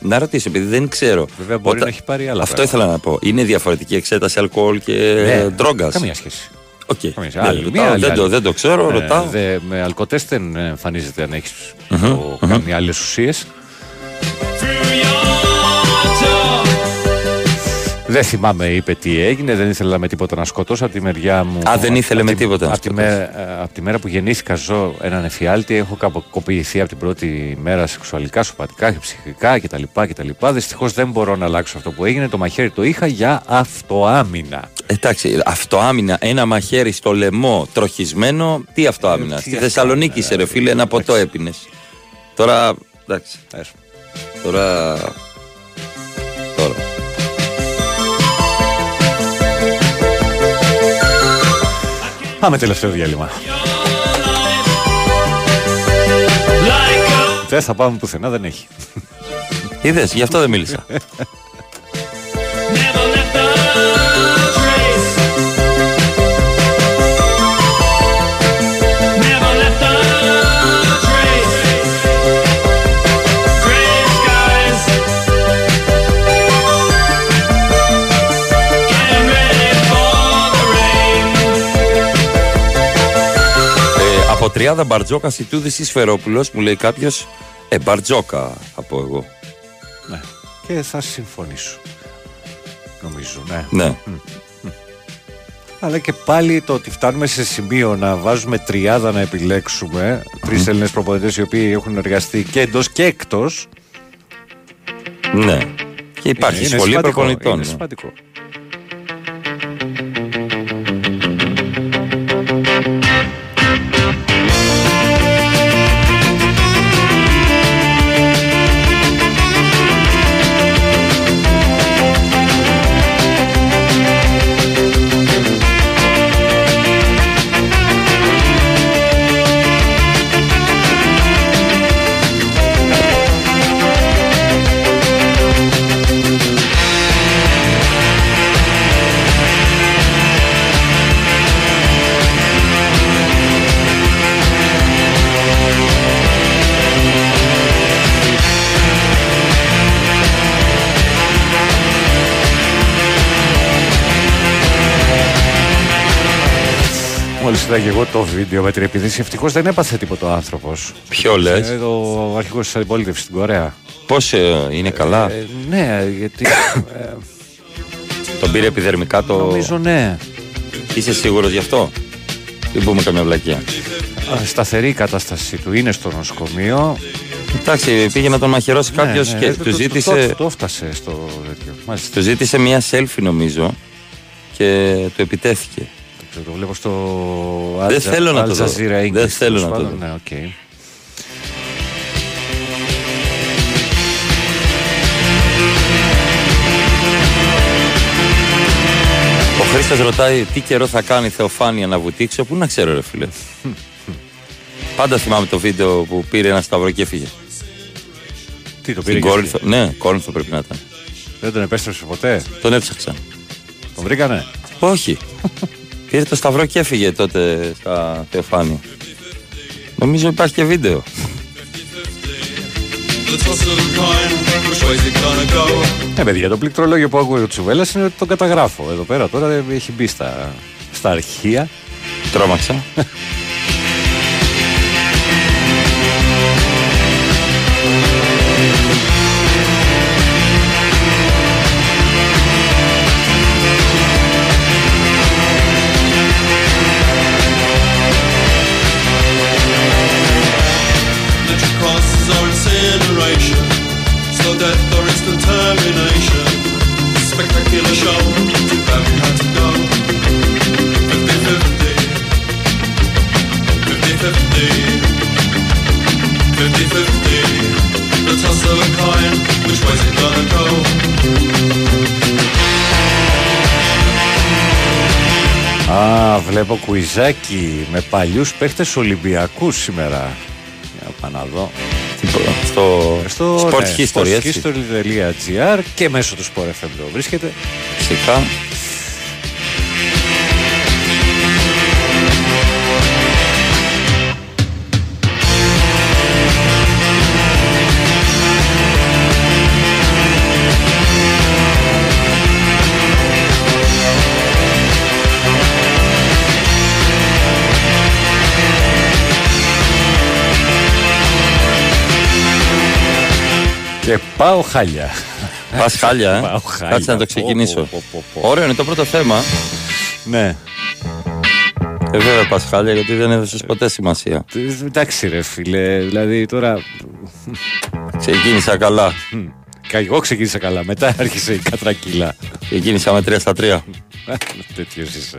Να ρωτήσω, επειδή δεν ξέρω. Βέβαια μπορεί να έχει πάρει άλλα Αυτό πράγματα. ήθελα να πω. Είναι διαφορετική εξέταση αλκοόλ και Ναι, ντρόγκας. Καμία σχέση. Οκ. Καμία σχέση. Δεν Άλλη ρωτάω, μία, άλλη δεν, το, άλλη. δεν το ξέρω, Ε, ρωτάω. δε- με αλκοτέστ δεν εμφανίζεται αν έχεις Μμμ, κάνει άλλες ουσίες. Δεν θυμάμαι, είπε τι έγινε. Δεν ήθελα με τίποτα να σκοτώσω από τη μεριά μου. Α, δεν ήθελε από με τη- τίποτα να Από τη, μέρα, από τη μέρα που γεννήθηκα, ζω έναν εφιάλτη. Έχω κακοποιηθεί από την πρώτη μέρα σεξουαλικά, σωματικά και ψυχικά κτλ. κτλ. Δυστυχώς δεν μπορώ να αλλάξω αυτό που έγινε. Το μαχαίρι το είχα για αυτοάμυνα. Εντάξει, αυτοάμυνα, ένα μαχαίρι στο λαιμό τροχισμένο. Τι αυτοάμυνα. Στη Θεσσαλονίκη είσαι, ρε φίλε, ένα ποτό έπινες. Τώρα. Εντάξει. Τώρα. Τώρα. Πάμε τελευταίο διάλειμμα. Δεν θα πάμε πουθενά, δεν έχει. Είδες, γι' αυτό δεν μίλησα. (laughs) από τριάδα Μπαρτζόκα Σιτούδης ή Σφερόπουλο μου λέει κάποιος. Ε, Μπαρτζόκα, θα πω εγώ. Ναι. Και θα συμφωνήσω. Νομίζω, ναι. Ναι. Αλλά και πάλι το ότι φτάνουμε σε σημείο να βάζουμε τριάδα να επιλέξουμε τρεις Έλληνες προπονητές οι οποίοι έχουν εργαστεί και εντός και εκτός. Ναι. Και υπάρχει σχολή προπονητών. Είναι ναι. σημαντικό. Μόλι είδα και εγώ το βίντεο με την επιδίση, ευτυχώς δεν έπαθε τίποτα ο άνθρωπος. Ποιο λες; Ο αρχηγό της αντιπολίτευσης στην Κορέα. Πώς είναι καλά; Ε, ναι, γιατί. (coughs) ε, Τον πήρε επιδερμικά το. νομίζω ναι. Είσαι σίγουρος γι' αυτό; Μην πούμε καμιά βλακία. Α, Σταθερή η κατάστασή του είναι στο νοσοκομείο. Εντάξει, πήγε να τον μαχαιρώσει Ναι, κάποιος ναι, και το- του το- ζήτησε. Το, το, το έφτασε στο τέτοιο. Μάλιστα. Του ζήτησε μια selfie νομίζω και του επιτέθηκε. Το, το βλέπω στο. Δεν Al- θέλω να Al το δω. Jazeera English, Δεν θέλω τέλος να το πάντων. δω. Ναι, οκ. Ο Χρήστος ρωτάει τι καιρό θα κάνει Θεοφάνεια να βουτήξω. Πού να ξέρω, ρε φίλε. Πάντα θυμάμαι το βίντεο που πήρε ένα σταυρό και έφυγε. Τι το πήρε Στην και Κόρινθο. Ναι, Κόρινθο πρέπει να ήταν. Δεν τον επέστρεψε ποτέ; Τον έψαξα. Τον βρήκανε; Όχι. Πήρε το σταυρό και έφυγε τότε στα Θεοφάνη. Νομίζω υπάρχει και βίντεο. The toss of a coin, which way's it gonna go? Ναι, παιδιά, το πληκτρολόγιο που ακούγεται ο Τσουβέλλα είναι ότι τον καταγράφω. Εδώ πέρα τώρα έχει μπει στα, στα αρχεία. Τρόμαξα. (laughs) βλέπω κουιζάκι με παλιούς παίχτες Ολυμπιακούς σήμερα. Για να πάω να δω. Στο, Στο Sport ναι, History, έτσι. sporthistory.gr και μέσω του Sport FM το βρίσκεται. Φυσικά. Και πάω χάλια. Πας χάλια, ε; Πάω χάλια. Κάτσε να το Πω, ξεκινήσω. πω, πω, πω, πω. Ωραίο είναι το πρώτο θέμα. Ναι. Ε, βέβαια πας χάλια γιατί δεν έδωσες ποτέ σημασία. Ε, Εντάξει ρε φίλε, δηλαδή τώρα... Ξεκίνησα καλά. Κα- Εγώ ξεκίνησα καλά, μετά άρχισε η κατρακύλα. Ξεκίνησα με 3 στα 3. Τέτοιος είσαι.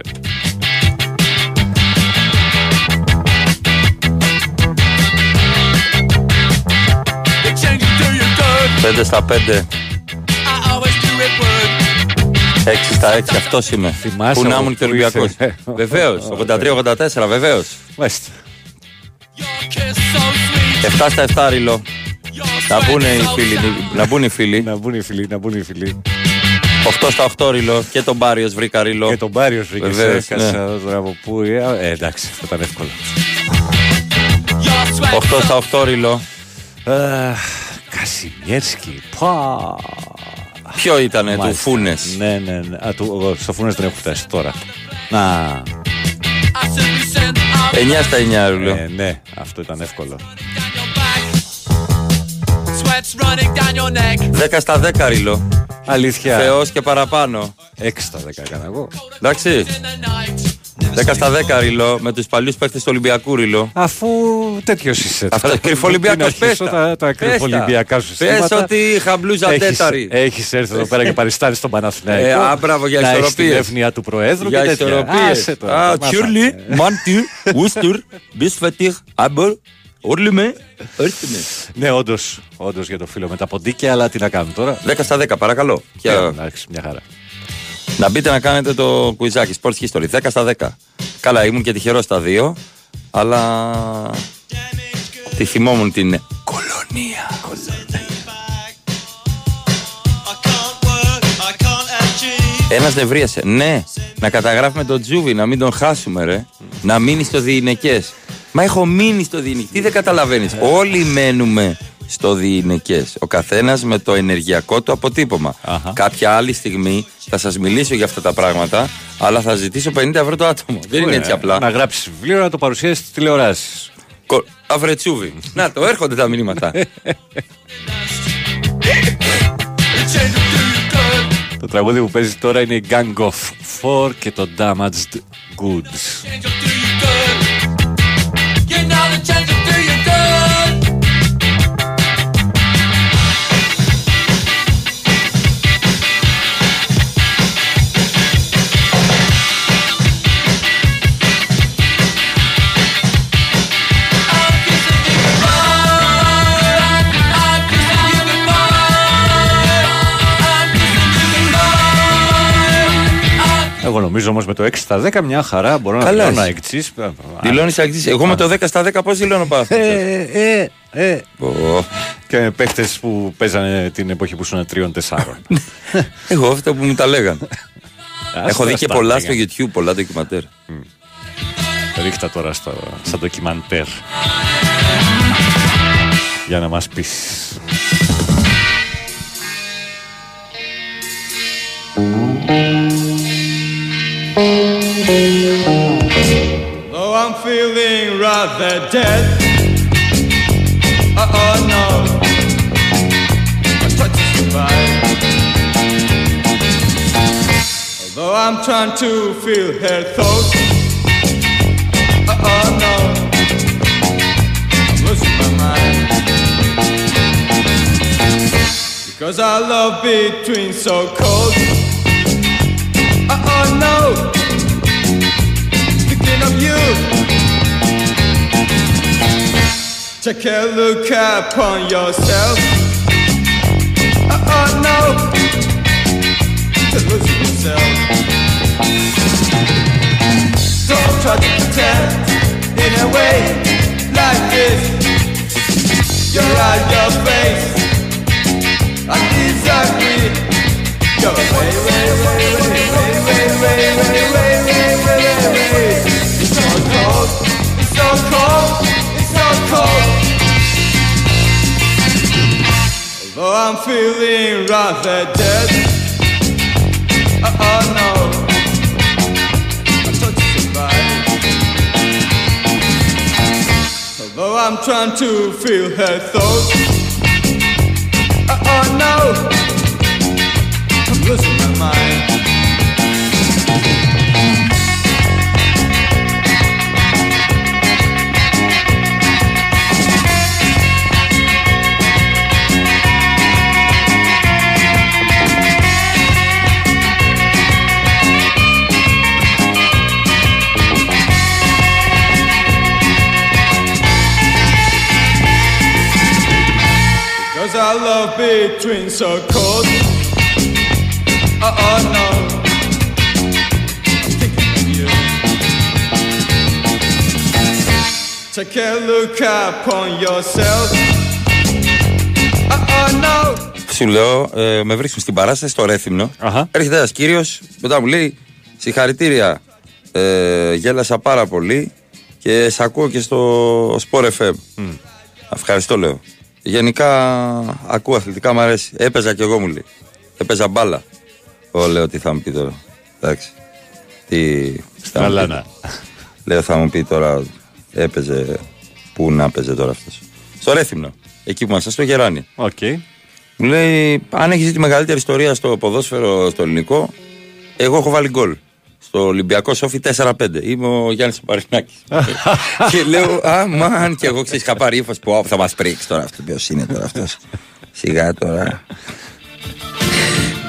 5 στα 5. I always do it would. 6 στα 6, αυτός είμαι. Θυμάσαι Πού να από ήμουν και πού Ολυμπιακός. είσαι. Βεβαίως. 83-84, βεβαίως. Μάλιστα. 7 στα 7 ρίλο. Να μπουν οι φίλοι. Να μπουν οι φίλοι. Να μπουν οι φίλοι, να μπουν οι φίλοι. 8 στα 8 ρίλο. Και τον Μπάριος βρήκα ρίλο. Και τον Πάριο βρήκε. Βεβαίως, Κάτσε ναι. να δω τώρα από πού. ε, ε, εντάξει, αυτό ήταν εύκολο. 8 στα 8 ρίλο. Αχ, Κασιμιέρσκι. Πα. Ποιο ήτανε του Μάλιστα. Φούνες; Ναι, ναι, ναι. Α, του, εγώ στο Φούνες δεν έχω φτάσει τώρα. Να. 9 στα 9 ρίλο. Ε, ναι, αυτό ήταν εύκολο. Sweat's running down your neck. 10 στα 10 ρίλο. Αλήθεια. Θεός και παραπάνω. 6 στα 10 έκανα εγώ. Εντάξει. 10 στα 10 ρίλο με τους παλιούς παίχτες του Ολυμπιακού ρίλο. Αφού τέτοιος είσαι. Αυτό κρυφολυμπιακό Πού να πες. αρχίσω Τα, τα κρυφολυμπιακά σου Πες συστήματα. ότι είχα μπλούζα τέταρη. Έχεις έρθει εδώ πέρα και παριστάνεις στον Παναθηναϊκό. Ε, α, μπράβο, για να έχεις ισορροπίες. την εύνοια του Προέδρου Για και τέτοια. ισορροπίες. Άσε τώρα, Α, τα Τιούρλι, μάθαμε. Μαντιού, Ουστουρ, Μπισφετίχ, Άμπορ, Ορλιμε, Έρθιμε. Ναι, όντως όντως για το φίλο με τα ποντίκια, αλλά τι να κάνουμε τώρα. 10 στα 10, παρακαλώ. Και, Ε, Εντάξει, μια χαρά. Να μπείτε να κάνετε το κουιζάκι Sports History. 10 στα 10. Καλά, ήμουν και τυχερός στα 2, αλλά. Τη θυμόμουν την κολονία. Ένας νευρίασε. Ναι, να καταγράφουμε τον Τζούβι, να μην τον χάσουμε, ρε. Να μείνει στο διηνεκές. Μα έχω μείνει στο διηνεκέ. Τι δεν καταλαβαίνεις. Όλοι μένουμε στο διηνεκέ. Ο καθένας με το ενεργειακό του αποτύπωμα. Κάποια άλλη στιγμή θα σας μιλήσω για αυτά τα πράγματα, αλλά θα ζητήσω 50 ευρώ το άτομο. Δεν είναι Ωραία. έτσι απλά. Να γράψεις βιβλίο να το παρουσιάσεις στις τηλεοράσεις. Κο- Αβρετσούβι. (laughs) να το, έρχονται τα μηνύματα. Το τραγούδι που παίζει τώρα είναι η Gang of Four και το Damaged Goods. Εγώ νομίζω όμως με το 6 στα 10 μια χαρά μπορώ Καλά να δηλώνω είσαι. αεξή. Δηλώνει αεξή. Εγώ με το 10 στα 10 πώς δηλώνω πάθο. Ε, ε, ε. Και με παίχτες που παίζανε την εποχή που ήσουν τριών-τεσσάρων. (laughs) Εγώ αυτό που μου τα λέγανε. Έχω δει και στα πολλά λέγανε. στο YouTube, πολλά ντοκιματέρ. Ρίχτα τώρα στο, στα ντοκιμαντέρ. Για να μας πεις. Though I'm feeling rather dead. Uh oh no. I try to survive. Although I'm trying to feel her thoughts. Uh oh no. I'm losing my mind. Because our love between so cold. Uh oh no. Thinking of you. Take a look upon yourself. Uh oh no. To lose yourself. Don't try to pretend in a way like this. You're out your face. I disagree. You're way, way, way, way, way, way, way, way, way, way, way, So cold. It's so cold. Although I'm feeling rather dead. Uh oh no. I'm trying to survive. Although I'm trying to feel her thoughts. Uh oh no. I'm losing my mind. Cause our love between so cold. Uh oh no. I'm thinking of you. Take a look upon yourself. Uh oh no. Σου λέω, ε, με βρίσκουν στην παράσταση στο Ρέθυμνο. Έρχεται ένας κύριος, μετά μου λέει: Συγχαρητήρια. Ε, γέλασα πάρα πολύ και σε ακούω και στο Sport FM. Ευχαριστώ, λέω. Γενικά ακούω αθλητικά, μου αρέσει. Έπαιζα κι εγώ, μου λέει. Έπαιζα μπάλα. Εγώ λέω τι θα μου πει τώρα. Εντάξει. Τι. θα μου πει. Καλά να. (laughs) Λέω θα μου πει τώρα. Έπαιζε. Πού να έπαιζε τώρα αυτός. Στο Ρέθυμνο. Εκεί που είμαστε, στο Γεράνι. Οκ. Μου λέει, αν έχεις τη μεγαλύτερη ιστορία στο ποδόσφαιρο στο ελληνικό, εγώ έχω βάλει γκολ. Στο Ολυμπιακός-ΟΦΗ 4-5. Είμαι ο Γιάννης Παρινάκης. (laughs) και λέω, Α, μαν, και εγώ ξέρεις, είχα πάρει ύφος που «Ω, θα μας πρίξεις τώρα αυτό. Ποιος είναι τώρα αυτός. Σιγά τώρα.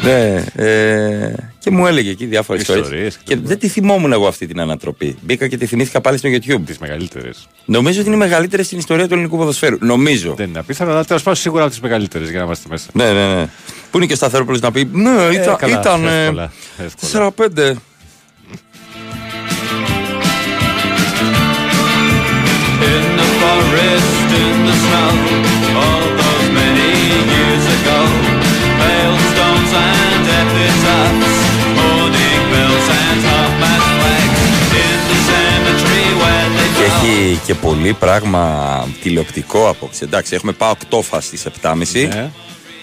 ναι, ε, και μου έλεγε εκεί διάφορες ιστορίε. Ιστορίες Και δεν τη θυμόμουν εγώ αυτή την ανατροπή. Μπήκα και τη θυμήθηκα πάλι στο YouTube. Τις μεγαλύτερες. Νομίζω ότι είναι η μεγαλύτερη στην ιστορία του ελληνικού ποδοσφαίρου. Νομίζω. Δεν είναι απίθανο, αλλά τέλος πάντων σίγουρα από τις μεγαλύτερες για να είμαστε μέσα. Ναι, ναι, ναι. Πού είναι και ο Σταθερόπουλος να πει Ναι, Ε, ήταν. καλά, ήταν ε, εύκολα, εύκολα. 4-5. The forest, in the snow, all those many years ago. Hailstones and epitaphs, morning bells and half-mast flags. In the cemetery where they Και fell. έχει και πολύ πράγμα τηλεοπτικό απόψε. Εντάξει, έχουμε πάω κτόφα στι 7.30 Ναι.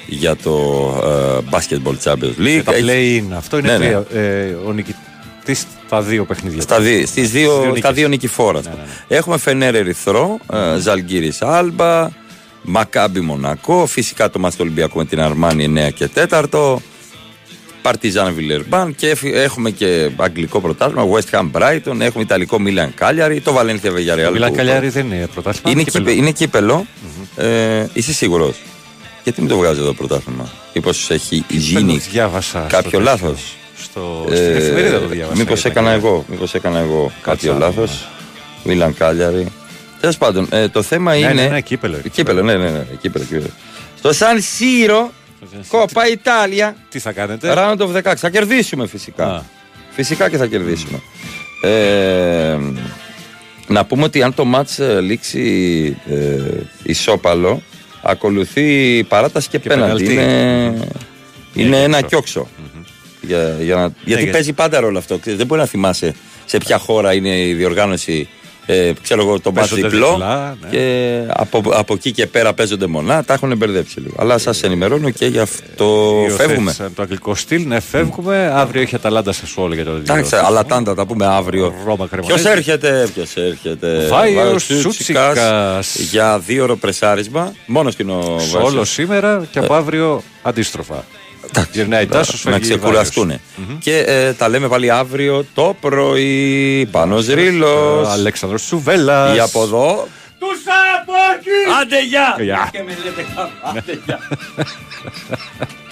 για το ε, Basketball Champions League. Και τα Έχει- play-in. Αυτό είναι Ναι, ναι. τρία. Ε, ο νικητή στα δύο παιχνίδια. Στα δι- στις δύο, Στις δύο στα νίκες. δύο νικηφόρα. Ναι, ναι, Έχουμε Φενέρ Ερυθρό, ε, Ζαλγκύρης Άλμπα, Μακάμπι Μονακό, φυσικά το μας το Ολυμπιακό με την Αρμάνι 9 και 4. Παρτιζάν Βιλερμπάν και εφ- έχουμε και αγγλικό πρωτάθλημα, West Ham Brighton, έχουμε Ιταλικό Μίλαν Κάλιαρη, το Βαλένθια Βεγιαρεάλ. Το Μιλάν που- Καλιάρη δεν είναι πρωτάθλημα. Είναι, κύπελλο. κύπε, είναι κύπελο. Ε, είσαι σίγουρος; Γιατί μην το βγάζεις εδώ πρωτάθλημα; Μήπω έχει γίνει διάβασα κάποιο στο λάθος; Τέτοιο. Στο, στην εφημερίδα το διάβασα. Μήπως για τα έκανα Καλιάρη. εγώ, μήπως έκανα εγώ κάποιο Κάτσα, λάθος. Μίλαν Κάλιαρη. Τέλος πάντων, ε, το θέμα Ναι, είναι. ναι, ναι, κύπελλο. Κύπελο, ναι, ναι, ναι, κύπελο, κύπελο. Στο Σαν Σύρο, Κόπα Ιτάλια, Τι θα κάνετε; round of 16. Θα κερδίσουμε φυσικά. Φυσικά και θα κερδίσουμε. Ε, να πούμε ότι αν το μάτς ε, λήξει ε, ισόπαλο, ακολουθεί παράταση και, πέναντι. πέναλτι. Είναι, είναι ένα κιόξο. κιόξο. Για, για να, γιατί γιατί- παίζει πάντα ρόλο αυτό. Ξέρεις, Δεν μπορεί να θυμάσαι σε ποια χώρα είναι η διοργάνωση. Ε, ξέρω εγώ, το μπάτς Παίζονται διπλό διπλά, ναι. και από, από εκεί και πέρα παίζονται μονά. Τα έχουν μπερδέψει λίγο. Αλλά σας ενημερώνω και γι' αυτό φεύγουμε. Υιοθέτησαν Το αγγλικό στυλ, ναι, φεύγουμε. Αύριο έχει Αταλάντα σε σόλ για το Εντάξει, αλλά τάντα τα πούμε αύριο. Ρώμα Κρεμονέζη. Ποιος έρχεται, ποιος έρχεται. Βάιος Βάιος Σούτσικας. Για δύο ώρο πρεσάρισμα. Μόνος στην ο Σε όλο σήμερα και από αύριο αντίστροφα. Γυρνάει τάσο, να ξεκουραστούν. Και ε, τα λέμε πάλι αύριο το πρωί. Πάνω Ρήλο. Αλέξανδρος Σουβέλλας. Ή από εδώ. Τους από εκεί! Άντε γεια! Γεια. Και με λέτε κάπου. Άντε γεια. (laughs)